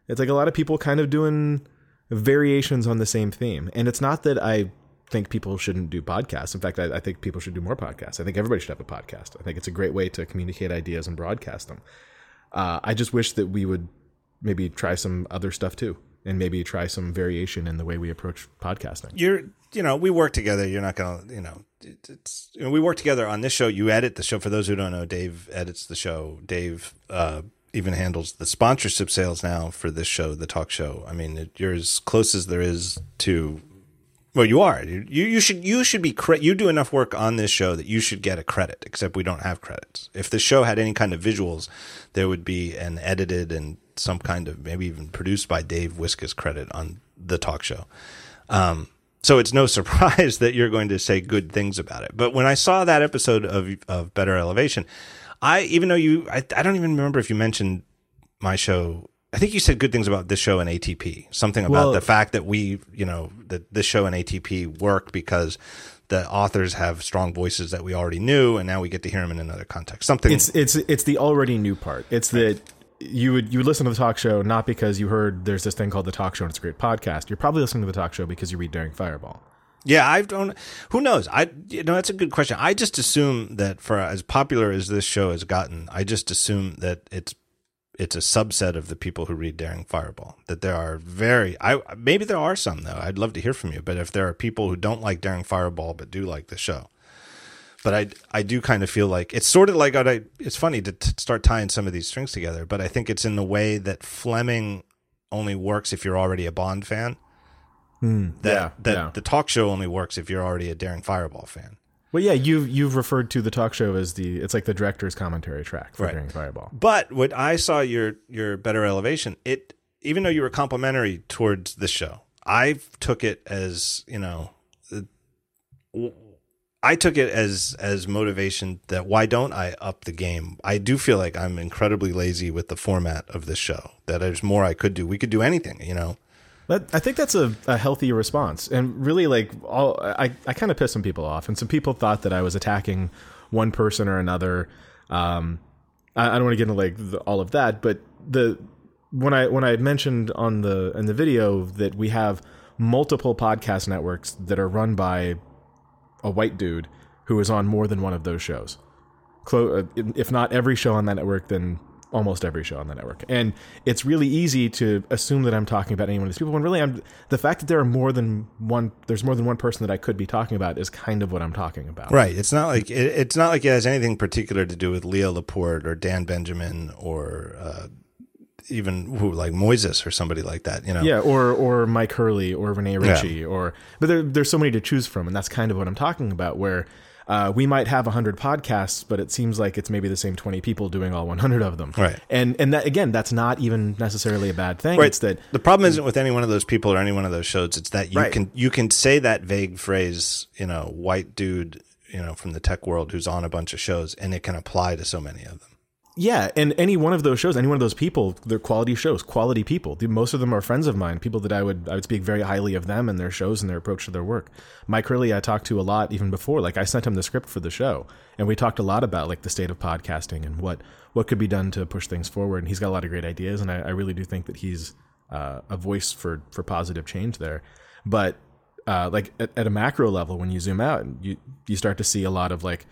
it's like a lot of people kind of doing variations on the same theme. And it's not that I think people shouldn't do podcasts. In fact, I, I think people should do more podcasts. I think everybody should have a podcast. I think it's a great way to communicate ideas and broadcast them. Uh, I just wish that we would maybe try some other stuff too, and maybe try some variation in the way we approach podcasting. you're you know we work together. You're not gonna you know it, it's you know, we work together on this show. You edit the show. For those who don't know dave edits the show. Dave uh even handles the sponsorship sales now for this show the talk show. I mean it, you're as close as there is to well you are. You you should you should be cre- you do enough work on this show that you should get a credit except we don't have credits. If the show had any kind of visuals there would be an edited and some kind of maybe even produced by dave Wiskus credit on the talk show um, so it's no surprise that you're going to say good things about it. But when I saw that episode of of Better Elevation, I even though you, I, I don't even remember if you mentioned my show. I think you said good things about this show and ATP. Something about Well- the fact that we, you know, that this show and ATP work because the authors have strong voices that we already knew, and now we get to hear them in another context. Something It's it's it's the already new part. It's that you would you would listen to the talk show not because you heard there's this thing called the talk show and it's a great podcast. You're probably listening to the talk show because you read Daring Fireball. Yeah, I don't. Who knows? I you know that's a good question. I just assume that for as popular as this show has gotten, I just assume that it's it's a subset of the people who read Daring Fireball. That there are very I maybe there are some though. I'd love to hear from you. But if there are people who don't like Daring Fireball but do like the show, but I I do kind of feel like it's sort of like I. It's funny to t- start tying some of these strings together, but I think it's in the way that Fleming only works if you're already a Bond fan. That Hmm. yeah, that yeah. the talk show only works if you're already a Daring Fireball fan. Well, yeah, you've you've referred to the talk show as the it's like the director's commentary track for Right. Daring Fireball. But what I saw your your better elevation, it even though you were complimentary towards the show, I took it as you know, uh, I took it as as motivation that why don't I up the game? I do feel like I'm incredibly lazy with the format of this show. That there's more I could do. We could do anything, you know. But I think that's a, a healthy response, and really, like, all I, I kind of pissed some people off, and some people thought that I was attacking one person or another. Um, I, I don't want to get into like the, all of that, but the when I when I mentioned on the in the video that we have multiple podcast networks that are run by a white dude who is on more than one of those shows. Clo- uh, if not every show on that network, then almost every show on the network. And it's really easy to assume that I'm talking about any one of these people when really I'm the fact that there are more than one there's more than one person that I could be talking about is kind of what I'm talking about. Right. It's not like it, it's not like it has anything particular to do with Leo Laporte or Dan Benjamin or uh, even who like Moises or somebody like that. You know. Yeah, or or Myke Hurley or Rene Ritchie or but there, there's so many to choose from, and that's kind of what I'm talking about. Where uh, we might have 100 podcasts, but it seems like it's maybe the same 20 people doing all 100 of them. Right. And and that again, that's not even necessarily a bad thing. Right. It's that the problem isn't with any one of those people or any one of those shows. It's that you Right. can you can say that vague phrase, you know, white dude, you know, from the tech world who's on a bunch of shows, and it can apply to so many of them. Yeah, and any one of those shows, any one of those people, they're quality shows, quality people. Most of them are friends of mine, people that I would I would speak very highly of them and their shows and their approach to their work. Myke Hurley, I talked to a lot even before. Like I sent him the script for the show, and we talked a lot about like the state of podcasting and what what could be done to push things forward. And he's got a lot of great ideas, and I, I really do think that he's uh, a voice for for positive change there. But uh, like at, at a macro level, when you zoom out, you you start to see a lot of like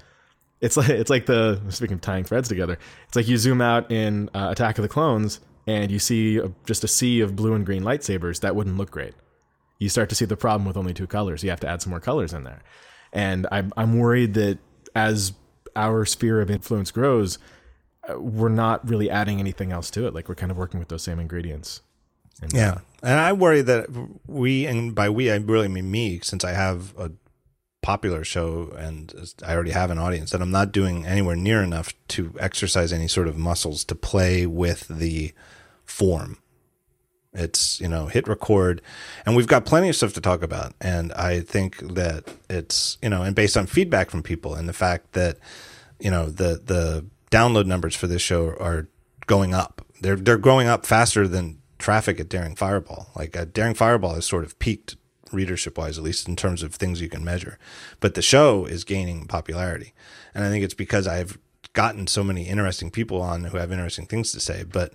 it's like it's like the speaking of tying threads together. It's like you zoom out in uh, Attack of the Clones and you see a, just a sea of blue and green lightsabers. That wouldn't look great. You start to see the problem with only two colors. You have to add some more colors in there, and I'm I'm worried that as our sphere of influence grows, uh, we're not really adding anything else to it. Like we're kind of working with those same ingredients. And, uh, Yeah, and I worry that we, and by we, I really mean me, since I have a popular show and I already have an audience, that I'm not doing anywhere near enough to exercise any sort of muscles to play with the form. It's, you know, hit record, and we've got plenty of stuff to talk about. And I think that it's, you know, and based on feedback from people and the fact that, you know, the, the download numbers for this show are going up. They're, they're growing up faster than traffic at Daring Fireball. Like uh, Daring Fireball has sort of peaked readership wise, at least in terms of things you can measure. But the show is gaining popularity. And I think it's because I've gotten so many interesting people on who have interesting things to say. But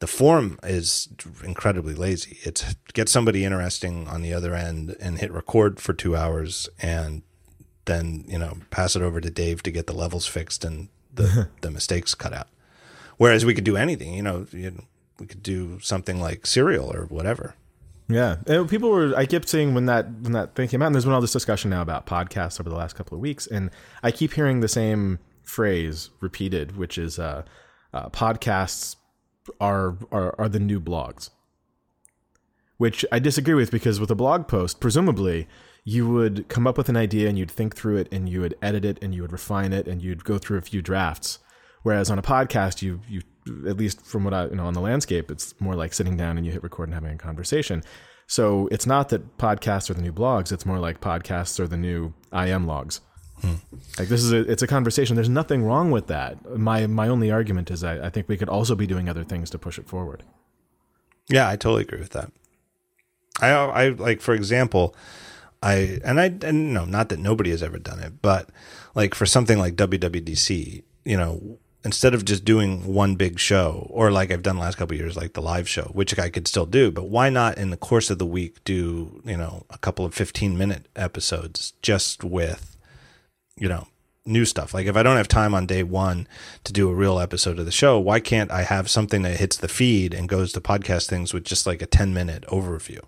the form is incredibly lazy. It's get somebody interesting on the other end and hit record for two hours and then, you know, pass it over to Dave to get the levels fixed and the, the mistakes cut out. Whereas we could do anything, you know, you know, we could do something like serial or whatever. Yeah, and people were. I kept seeing when that when that thing came out, and there's been all this discussion now about podcasts over the last couple of weeks, and I keep hearing the same phrase repeated, which is uh, uh, podcasts are, are are the new blogs. Which I disagree with because with a blog post, presumably you would come up with an idea and you'd think through it and you would edit it and you would refine it and you'd go through a few drafts. Whereas on a podcast, you you at least from what I you know on the landscape, it's more like sitting down and you hit record and having a conversation. So it's not that podcasts are the new blogs; it's more like podcasts are the new IM logs. Hmm. Like this is a it's a conversation. There's nothing wrong with that. My my only argument is I, I think we could also be doing other things to push it forward. Yeah, I totally agree with that. I I like for example, I and I and no, not that nobody has ever done it, but like for something like WWDC, you know, instead of just doing one big show or like I've done the last couple years like the live show, which I could still do, but why not in the course of the week do, you know, a couple of 15 minute episodes just with you know, new stuff. Like if I don't have time on day one to do a real episode of the show, why can't I have something that hits the feed and goes to podcast things with just like a 10 minute overview?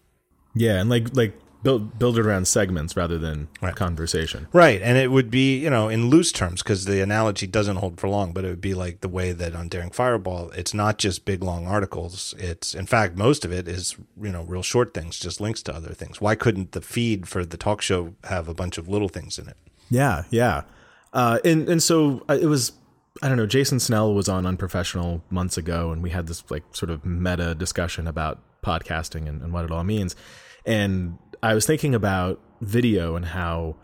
Yeah, and like like build build it around segments rather than Right. conversation. Right. And it would be, you know, in loose terms, because the analogy doesn't hold for long, but it would be like the way that on Daring Fireball, it's not just big, long articles. It's, in fact, most of it is, you know, real short things, just links to other things. Why couldn't the feed for the talk show have a bunch of little things in it? Yeah, yeah. Uh, and and so uh, it was. I don't know. Jason Snell was on Unprofessional months ago, and we had this like sort of meta discussion about podcasting and, and what it all means. And I was thinking about video and how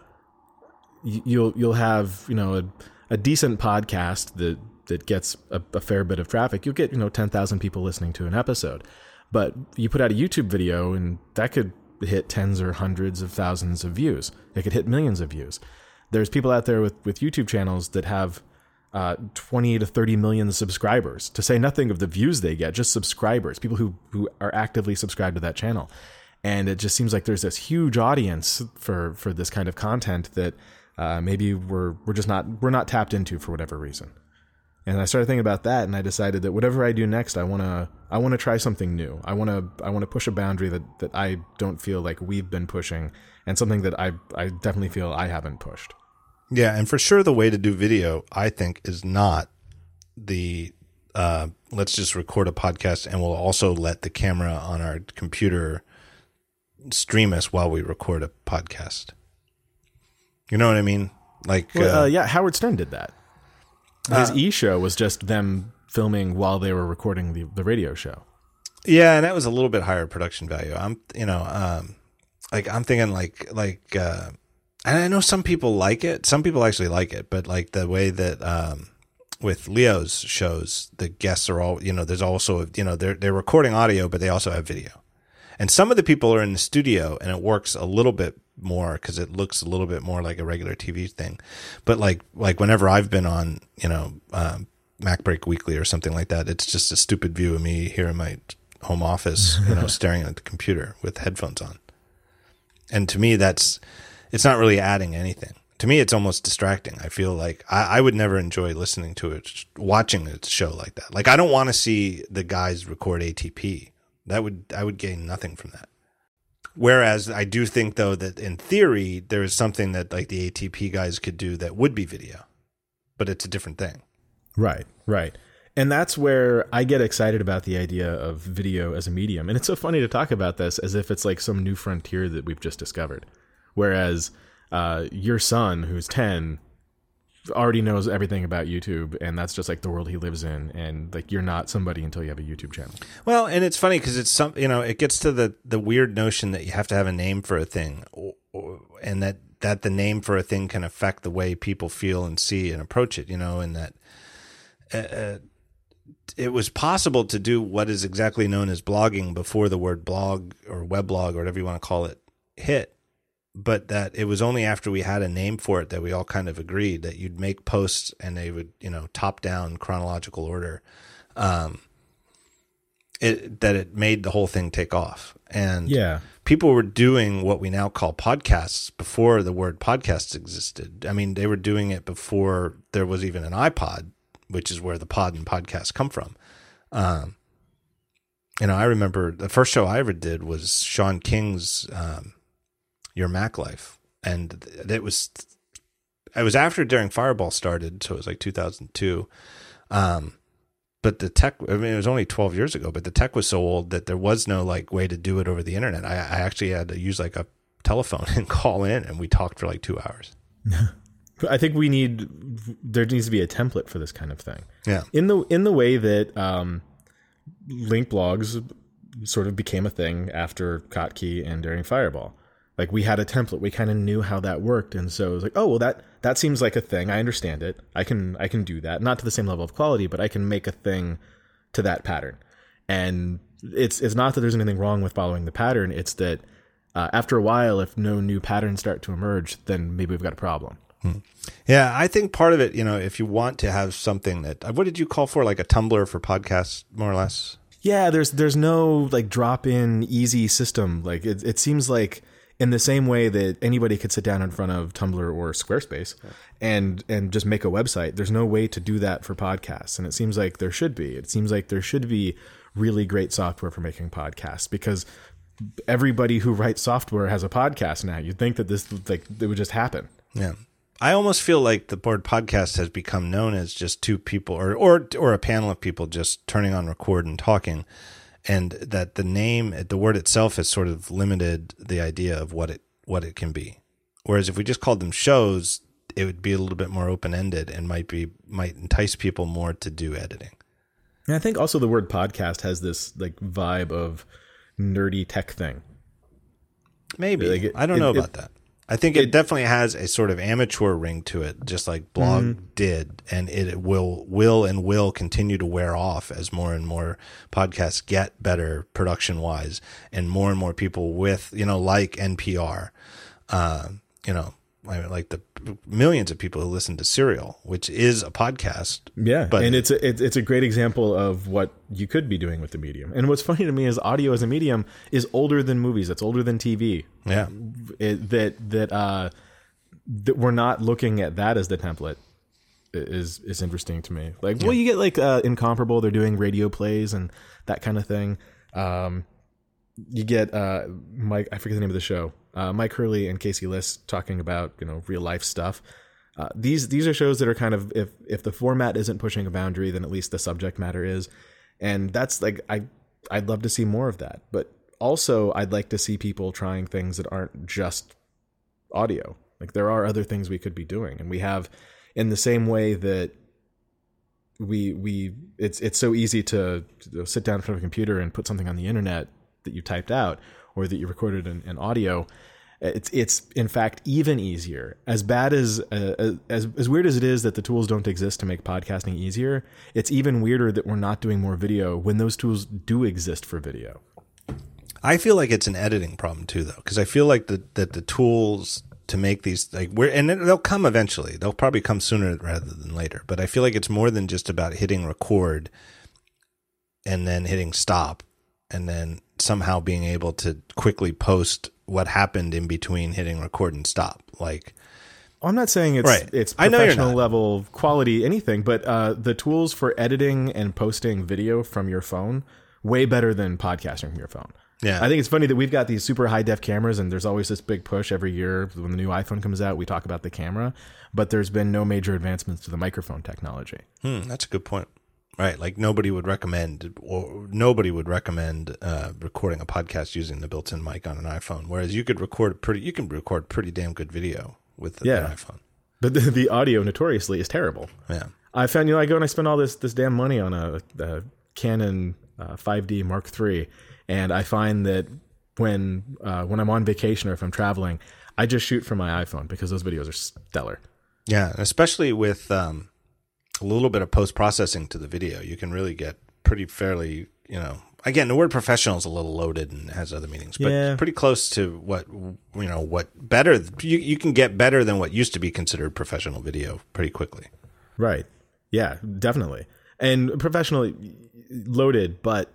you'll you'll have you know a, a decent podcast that that gets a, a fair bit of traffic. You'll get you know ten thousand people listening to an episode, but you put out a YouTube video and that could hit tens or hundreds of thousands of views. It could hit millions of views. There's people out there with with YouTube channels that have uh, 20 to 30 million subscribers, to say nothing of the views they get, just subscribers, people who, who are actively subscribed to that channel. And it just seems like there's this huge audience for, for this kind of content that uh, maybe we're, we're just not, we're not tapped into for whatever reason. And I started thinking about that, and I decided that whatever I do next, I wanna I wanna try something new. I wanna I wanna push a boundary that, that I don't feel like we've been pushing, and something that I I definitely feel I haven't pushed. Yeah, and for sure the way to do video, I think, is not the uh, let's just record a podcast and we'll also let the camera on our computer stream us while we record a podcast. You know what I mean? Like, Well, uh, uh, yeah, Howard Stern did that. His E show was just them filming while they were recording the, the radio show. yeah, and that was a little bit higher production value. I'm, you know, um, like I'm thinking like like, uh, and I know some people like it. Some people actually like it, but like the way that um, with Leo's shows, the guests are all, you know, there's also, you know, they're they're recording audio, but they also have video. And some of the people are in the studio, and it works a little bit more because it looks a little bit more like a regular TV thing. But like like whenever I've been on, you know, um, MacBreak Weekly or something like that, it's just a stupid view of me here in my home office, you know, staring at the computer with headphones on. And to me, that's it's not really adding anything. To me, it's almost distracting. I feel like I, I would never enjoy listening to it, watching a show like that. Like I don't want to see the guys record ATP. That would I would gain nothing from that. Whereas I do think though that in theory there is something that like the ATP guys could do that would be video, but it's a different thing. Right, right. And that's where I get excited about the idea of video as a medium. And it's so funny to talk about this as if it's like some new frontier that we've just discovered. Whereas uh, your son, who's 10, already knows everything about YouTube, and that's just like the world he lives in. And like, you're not somebody until you have a YouTube channel. Well, and it's funny because it's some you know it gets to the the weird notion that you have to have a name for a thing, and that that the name for a thing can affect the way people feel and see and approach it. You know, and that. Uh, it was possible to do what is exactly known as blogging before the word blog or weblog or whatever you want to call it hit but that it was only after we had a name for it that we all kind of agreed that you'd make posts and they would you know top down chronological order um it that it made the whole thing take off. And Yeah. people were doing what we now call podcasts before the word podcast existed. I mean they were doing it before there was even an ipod which is where the pod and podcast come from. Um you know i remember the first show i ever did was Shawn King's um your Mac life, and it was it was after Daring Fireball started, so it was like 2002. Um, but the tech, I mean, it was only 12 years ago, but the tech was so old that there was no like way to do it over the internet. I, I actually had to use like a telephone and call in, and we talked for like two hours. I think we need there needs to be a template for this kind of thing. Yeah, in the in the way that um, link blogs sort of became a thing after Kottke and Daring Fireball. Like we had a template, we kind of knew how that worked, and so it was like, oh well, that that seems like a thing. I understand it. I can I can do that, not to the same level of quality, but I can make a thing to that pattern. And it's it's not that there's anything wrong with following the pattern. It's that uh, after a while, if no new patterns start to emerge, then maybe we've got a problem. yeah. I think part of it, you know, if you want to have something that, what did you call for, like a Tumblr for podcasts, more or less? Yeah, there's there's no like drop in easy system. Like it it seems like in the same way that anybody could sit down in front of Tumblr or Squarespace and and just make a website. There's no way to do that for podcasts, and it seems like there should be. It seems like there should be really great software for making podcasts because everybody who writes software has a podcast now. You'd think that this like it would just happen. Yeah. I almost feel like the board podcast has become known as just two people or, or, or a panel of people just turning on record and talking. And that the name, the word itself has sort of limited the idea of what it, what it can be. Whereas if we just called them shows, it would be a little bit more open ended and might be, might entice people more to do editing. And I think also the word podcast has this like vibe of nerdy tech thing. Maybe. Like it- I don't it- know it- about that. I think it, definitely has a sort of amateur ring to it, just like blog Mm-hmm. did, and it will will and will continue to wear off as more and more podcasts get better production wise, and more and more people with you know like NPR, uh, you know, I mean, like the millions of people who listen to Serial, which is a podcast. Yeah, But- and it's a, it's it's a great example of what you could be doing with the medium. And what's funny to me is audio as a medium is older than movies. It's older than TV. Yeah, It, that that uh, that we're not looking at that as the template is is interesting to me. Like, well, you get like uh, incomparable. They're doing radio plays and that kind of thing. Um, you get uh, Myke. I forget the name of the show. Uh, Myke Hurley and Casey Liss talking about you know real life stuff. Uh, these these are shows that are kind of if if the format isn't pushing a boundary, then at least the subject matter is, and that's like I I'd love to see more of that. But also, I'd like to see people trying things that aren't just audio. Like there are other things we could be doing, and we have in the same way that we we it's it's so easy to, to sit down in front of a computer and put something on the internet that you typed out or that you recorded in, in audio it's it's in fact even easier as bad as uh, as as weird as it is that the tools don't exist to make podcasting easier it's even weirder that we're not doing more video when those tools do exist for video I feel like it's an editing problem too, though, because I feel like the, that the tools to make these like we're and they'll come eventually. They'll probably come sooner rather than later. But I feel like it's more than just about hitting record and then hitting stop and then somehow being able to quickly post what happened in between hitting record and stop. Like I'm not saying it's Right. it's professional level quality anything, but uh, the tools for editing and posting video from your phone way better than podcasting from your phone. Yeah. I think it's funny that we've got these super high def cameras, and there's always this big push every year when the new iPhone comes out. We talk about the camera, but there's been no major advancements to the microphone technology. Hmm, that's a good point. Right, like nobody would recommend, or nobody would recommend uh, recording a podcast using the built-in mic on an iPhone. Whereas you could record pretty, you can record pretty damn good video with the, Yeah. an iPhone. But the, the audio notoriously is terrible. Yeah, I found you know I go and I spend all this this damn money on a, a Canon uh, 5D Mark III, and I find that when uh, when I'm on vacation or if I'm traveling, I just shoot from my iPhone because those videos are stellar. yeah, especially with um, a little bit of post-processing to the video, you can really get pretty fairly, you know. Again, the word professional is a little loaded and has other meanings, but Yeah. pretty close to what you know. What better you you can get better than what used to be considered professional video pretty quickly. Right. Yeah, definitely. And professionally loaded, but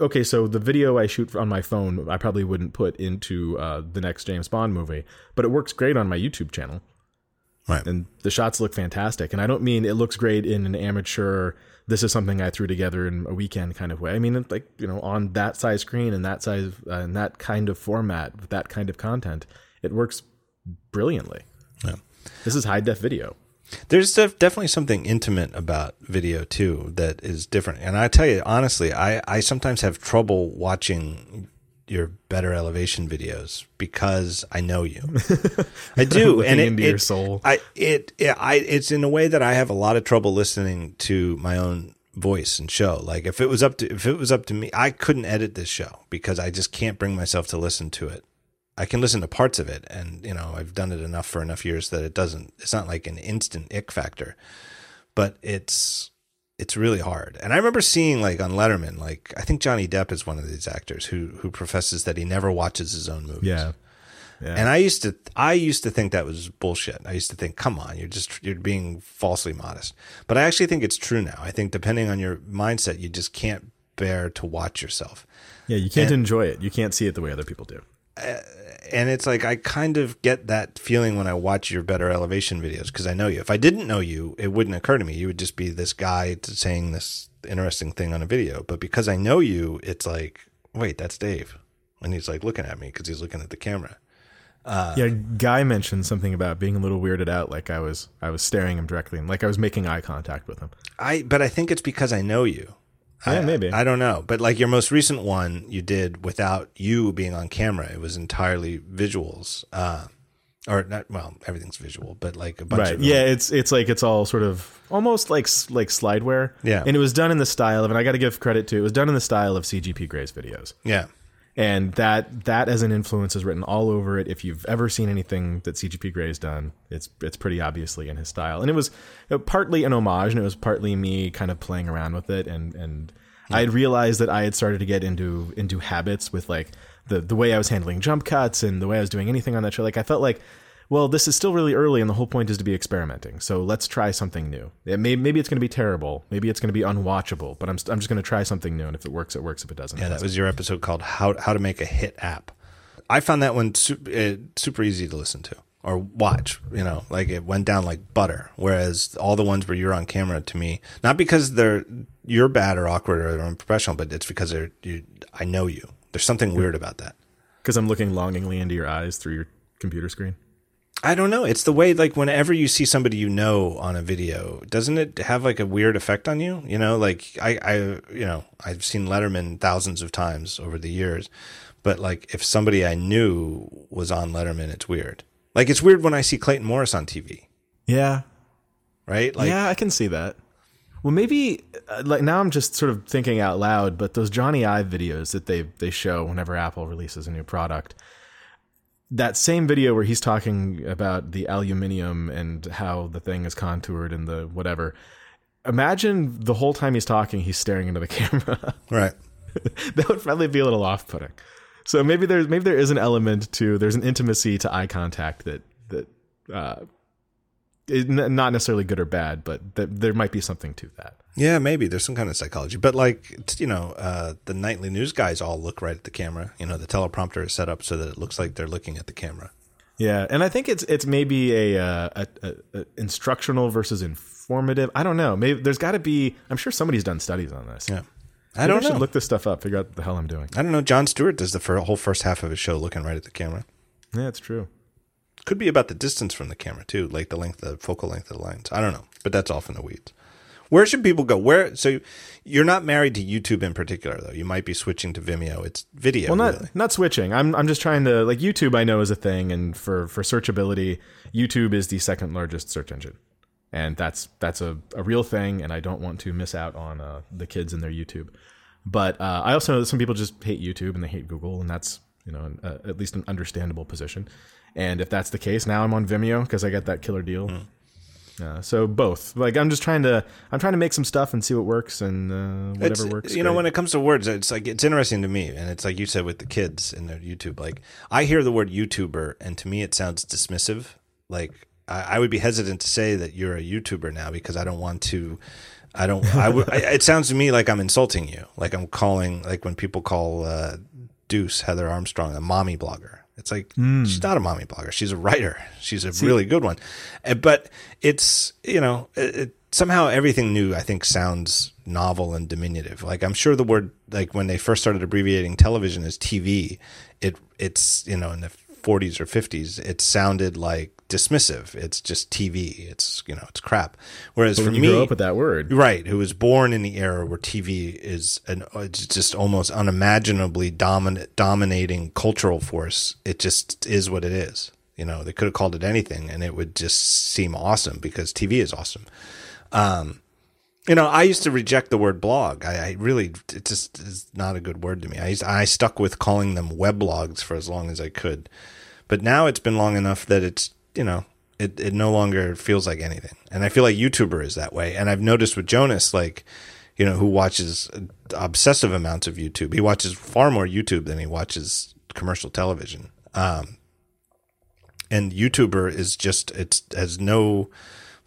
okay, so the video I shoot on my phone, I probably wouldn't put into uh, the next James Bond movie, but it works great on my YouTube channel. Right. And the shots look fantastic. And I don't mean it looks great in an amateur, this is something I threw together in a weekend kind of way. I mean, it's like, you know, on that size screen and that size, uh, and that kind of format with that kind of content, it works brilliantly. Yeah. This is high def video. There's def- definitely something intimate about video too that is different. And I tell you honestly, I, I sometimes have trouble watching your better elevation videos because I know you. I do, and it, into it- your soul. I it, it I it's in a way that I have a lot of trouble listening to my own voice and show. Like if it was up to if it was up to me, I couldn't edit this show because I just can't bring myself to listen to it. I can listen to parts of it, and you know I've done it enough for enough years that it doesn't. It's not like an instant ick factor, but it's it's really hard. And I remember seeing like on Letterman, like I think Johnny Depp is one of these actors who who professes that he never watches his own movies. Yeah. Yeah. And I used to I used to think that was bullshit. I used to think, come on, you're just you're being falsely modest. But I actually think it's true now. I think depending on your mindset, you just can't bear to watch yourself. Yeah, you can't enjoy it. You can't see it the way other people do. Uh, and it's like I kind of get that feeling when I watch your better elevation videos because I know you. If I didn't know you, it wouldn't occur to me. You would just be this guy saying this interesting thing on a video. But because I know you, it's like, wait, that's Dave. And he's like looking at me because he's looking at the camera. Uh, yeah, Guy mentioned something about being a little weirded out, like I was I was staring him directly and like I was making eye contact with him. I but I think it's because I know you. Yeah, I, maybe. I don't know, but like your most recent one, you did without you being on camera. It was entirely visuals, uh, or not. Well, everything's visual, but like a bunch Right. of Yeah, it's it's like it's all sort of almost like like slideware. Yeah. And it was done in the style of and I got to give credit to it was done in the style of CGP Grey's videos. yeah, And that that as an influence is written all over it. If you've ever seen anything that CGP Grey has done, it's it's pretty obviously in his style. And it was partly an homage, and it was partly me kind of playing around with it. And and I had realized that I had started to get into into habits with like the the way I was handling jump cuts and the way I was doing anything on that show. Like I felt like well, this is still really early, and the whole point is to be experimenting. So let's try something new. It may, maybe it's going to be terrible. Maybe it's going to be unwatchable. But I'm, I'm just going to try something new, and if it works, it works. If it doesn't, Yeah, it that doesn't. was your episode called "How How to Make a Hit App." I found that one super, uh, super easy to listen to or watch. You know, like it went down like butter. Whereas all the ones where you're on camera, to me, not because they're you're bad or awkward or unprofessional, but it's because they're you. I know you. There's something weird about that. because I'm looking longingly into your eyes through your computer screen. I don't know. It's the way like whenever you see somebody you know on a video, doesn't it have like a weird effect on you? You know, like I, I you know, I've seen Letterman thousands of times over the years, but like if somebody I knew was on Letterman, it's weird. Like it's weird when I see Clayton Morris on TV, Yeah, right? Like yeah, I can see that. Well, maybe uh, like now I'm just sort of thinking out loud, but those Jony Ive videos that they they show whenever Apple releases a new product, that same video where he's talking about the aluminium and how the thing is contoured and the whatever. Imagine the whole time he's talking, he's staring into the camera. right. that would probably be a little off-putting. So maybe there's maybe there is an element to there's an intimacy to eye contact that that uh, not necessarily good or bad, but that there might be something to that. Yeah, maybe there's some kind of psychology, but like you know, uh, the nightly news guys all look right at the camera. You know, the teleprompter is set up so that it looks like they're looking at the camera. Yeah, and I think it's it's maybe a, uh, a, a, instructional versus informative. I don't know. Maybe there's got to be. I'm sure somebody's done studies on this. Yeah, I Maybe don't should know. look this stuff up. Figure out what the hell I'm doing. I don't know. Jon Stewart does the whole first half of his show looking right at the camera. Yeah, it's true. Could be about the distance from the camera too, like the length, the focal length of the lens. I don't know, but that's off in the weeds. Where should people go? Where? So you're not married to YouTube in particular, though. You might be switching to Vimeo. It's video. Well, not really. not switching. I'm I'm just trying to like YouTube. I know is a thing, and for for searchability, YouTube is the second largest search engine, and that's that's a, a real thing. And I don't want to miss out on uh, the kids and their YouTube. But uh, I also know that some people just hate YouTube and they hate Google, and that's you know an, uh, at least an understandable position. And if that's the case, now I'm on Vimeo because I got that killer deal. Uh, so both, like I'm just trying to, I'm trying to make some stuff and see what works and uh, whatever It's- works. You know, when it comes to words, it's like it's interesting to me, and it's like you said with the kids in their YouTube. Like I hear the word YouTuber, and to me, it sounds dismissive. Like I, I would be hesitant to say that you're a YouTuber now because I don't want to. I don't. I would. I, it sounds to me like I'm insulting you. Like I'm calling. Like when people call uh, Dooce Heather Armstrong a mommy blogger. It's like she's not a mommy blogger. She's a writer. She's a really good one. Uh, But it's you know it, it, somehow everything new I think sounds novel and diminutive. Like I'm sure the word like when they first started abbreviating television as TV, it it's you know in the 40s or 50s it sounded like dismissive. It's just TV. It's you know it's crap. Whereas for you me, grow up with that word, right who was born in the era where tv is an it's just almost unimaginably dominant dominating cultural force it just is what it is you know they could have called it anything and it would just seem awesome because tv is awesome um you know i used to reject the word blog i, I really it just is not a good word to me i used, i stuck with calling them weblogs for as long as i could but now it's been long enough that it's you know it, it no longer feels like anything. And i feel like youtuber is that way. And i've noticed with jonas like you know who watches obsessive amounts of youtube he watches far more youtube than he watches commercial television. Um, and youtuber is just it has no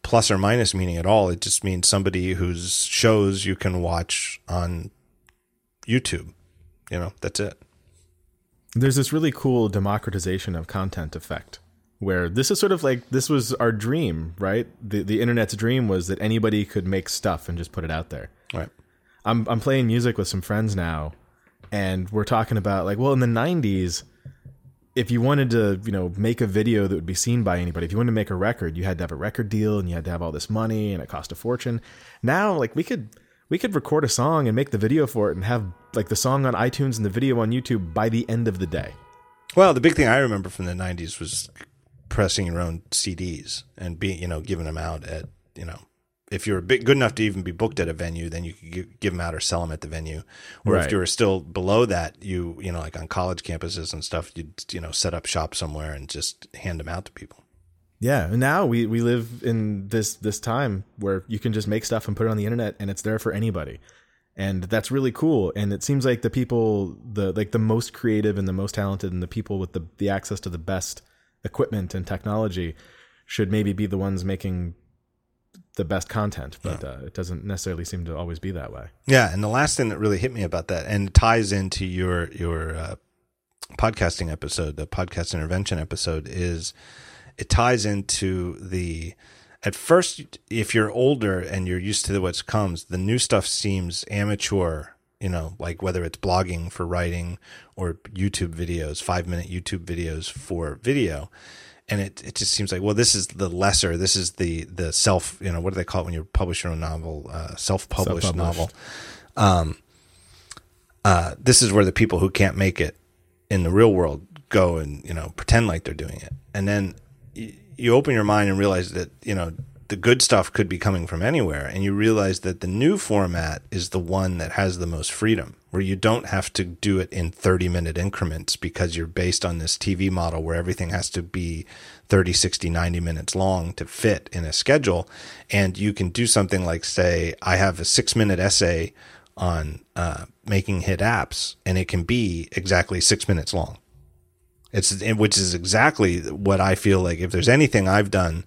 plus or minus meaning at all. It just means somebody whose shows you can watch on youtube you know that's it. There's this really cool democratization of content effect where this is sort of like this was our dream right? The the internet's dream was that anybody could make stuff and just put it out there. Right. I'm i'm playing music with some friends now and we're talking about like well in the 90s if you wanted to you know make a video that would be seen by anybody if you wanted to make a record you had to have a record deal and you had to have all this money and it cost a fortune. Now like we could we could record a song and make the video for it and have like the song on iTunes and the video on YouTube by the end of the day. Well, the big thing I remember from the '90s was pressing your own CDs and being, you know, giving them out at, you know, if you're big, good enough to even be booked at a venue, then you could give, give them out or sell them at the venue. Or Right. if you were still below that, you, you know, like on college campuses and stuff, you'd, you know, set up shop somewhere and just hand them out to people. Yeah, now we we live in this this time where you can just make stuff and put it on the internet and it's there for anybody. And that's really cool and it seems like the people the like the most creative and the most talented and the people with the the access to the best equipment and technology should maybe be the ones making the best content, but uh, it doesn't necessarily seem to always be that way. Yeah, and the last thing that really hit me about that, and ties into your your uh, podcasting episode, the podcast intervention episode, is it ties into the. At first, if you're older and you're used to what comes, the new stuff seems amateur. You know, like whether it's blogging for writing or YouTube videos, five minute YouTube videos for video. And it, it just seems like well this is the lesser. This is the the self you know what do they call it when you publish your own novel? Uh, self-published, Self-published. novel. Um uh this is where the people who can't make it in the real world go and you know pretend like they're doing it. And then you open your mind and realize that you know the good stuff could be coming from anywhere and you realize that the new format is the one that has the most freedom where you don't have to do it in 30 minute increments because you're based on this TV model where everything has to be 30 60 90 minutes long to fit in a schedule. And you can do something like say I have a 6 minute essay on uh, making hit apps and it can be exactly 6 minutes long. It's which is exactly what I feel like if there's anything I've done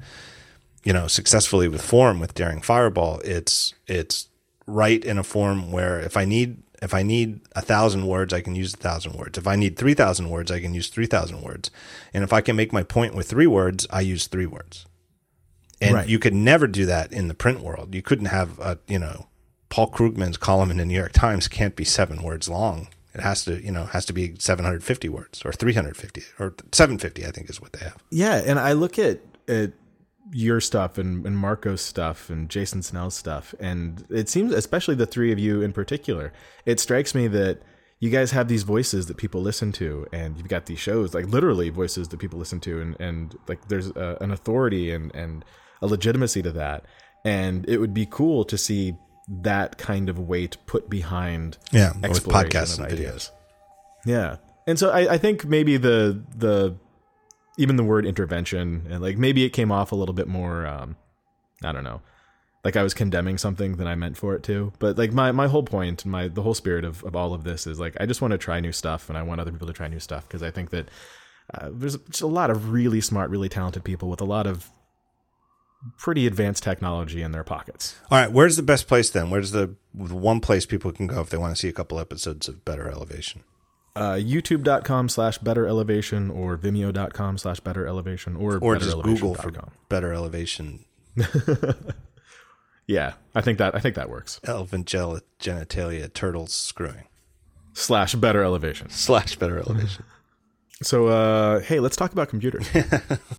you know successfully with form with daring fireball it's it's right in a form where if i need if i need a thousand words i can use a thousand words. If i need 3000 words i can use 3000 words. And if i can make my point with three words i use three words. And Right. you could never do that in the print world. You couldn't have a you know paul krugman's column in the new york times can't be seven words long. It has to you know has to be 750 words or 350 or 750 i think is what they have. Yeah, and I look at at your stuff and, and Marco's stuff and Jason Snell's stuff, and it seems, especially the three of you in particular, it strikes me that you guys have these voices that people listen to, and you've got these shows, like literally voices that people listen to, and and like there's a, an authority and and a legitimacy to that, and it would be cool to see that kind of weight put behind yeah with exploration podcasts and videos. Yeah. And so I, I think maybe the the even the word intervention and like maybe it came off a little bit more um I don't know. Like I was condemning something than I meant for it to. But like my, my whole point, my the whole spirit of, of all of this is like I just want to try new stuff and I want other people to try new stuff because I think that uh, there's just a lot of really smart, really talented people with a lot of pretty advanced technology in their pockets. All right, where's the best place then? Where's the the one place people can go if they want to see a couple episodes of Better Elevation? Uh, YouTube.com slash better elevation or Vimeo.com slash better elevation or, Or just Google for Better Elevation Yeah, I think that I think that works. elephant gel- genitalia turtles screwing Slash better elevation. slash Better Elevation. So uh hey, let's talk about computers.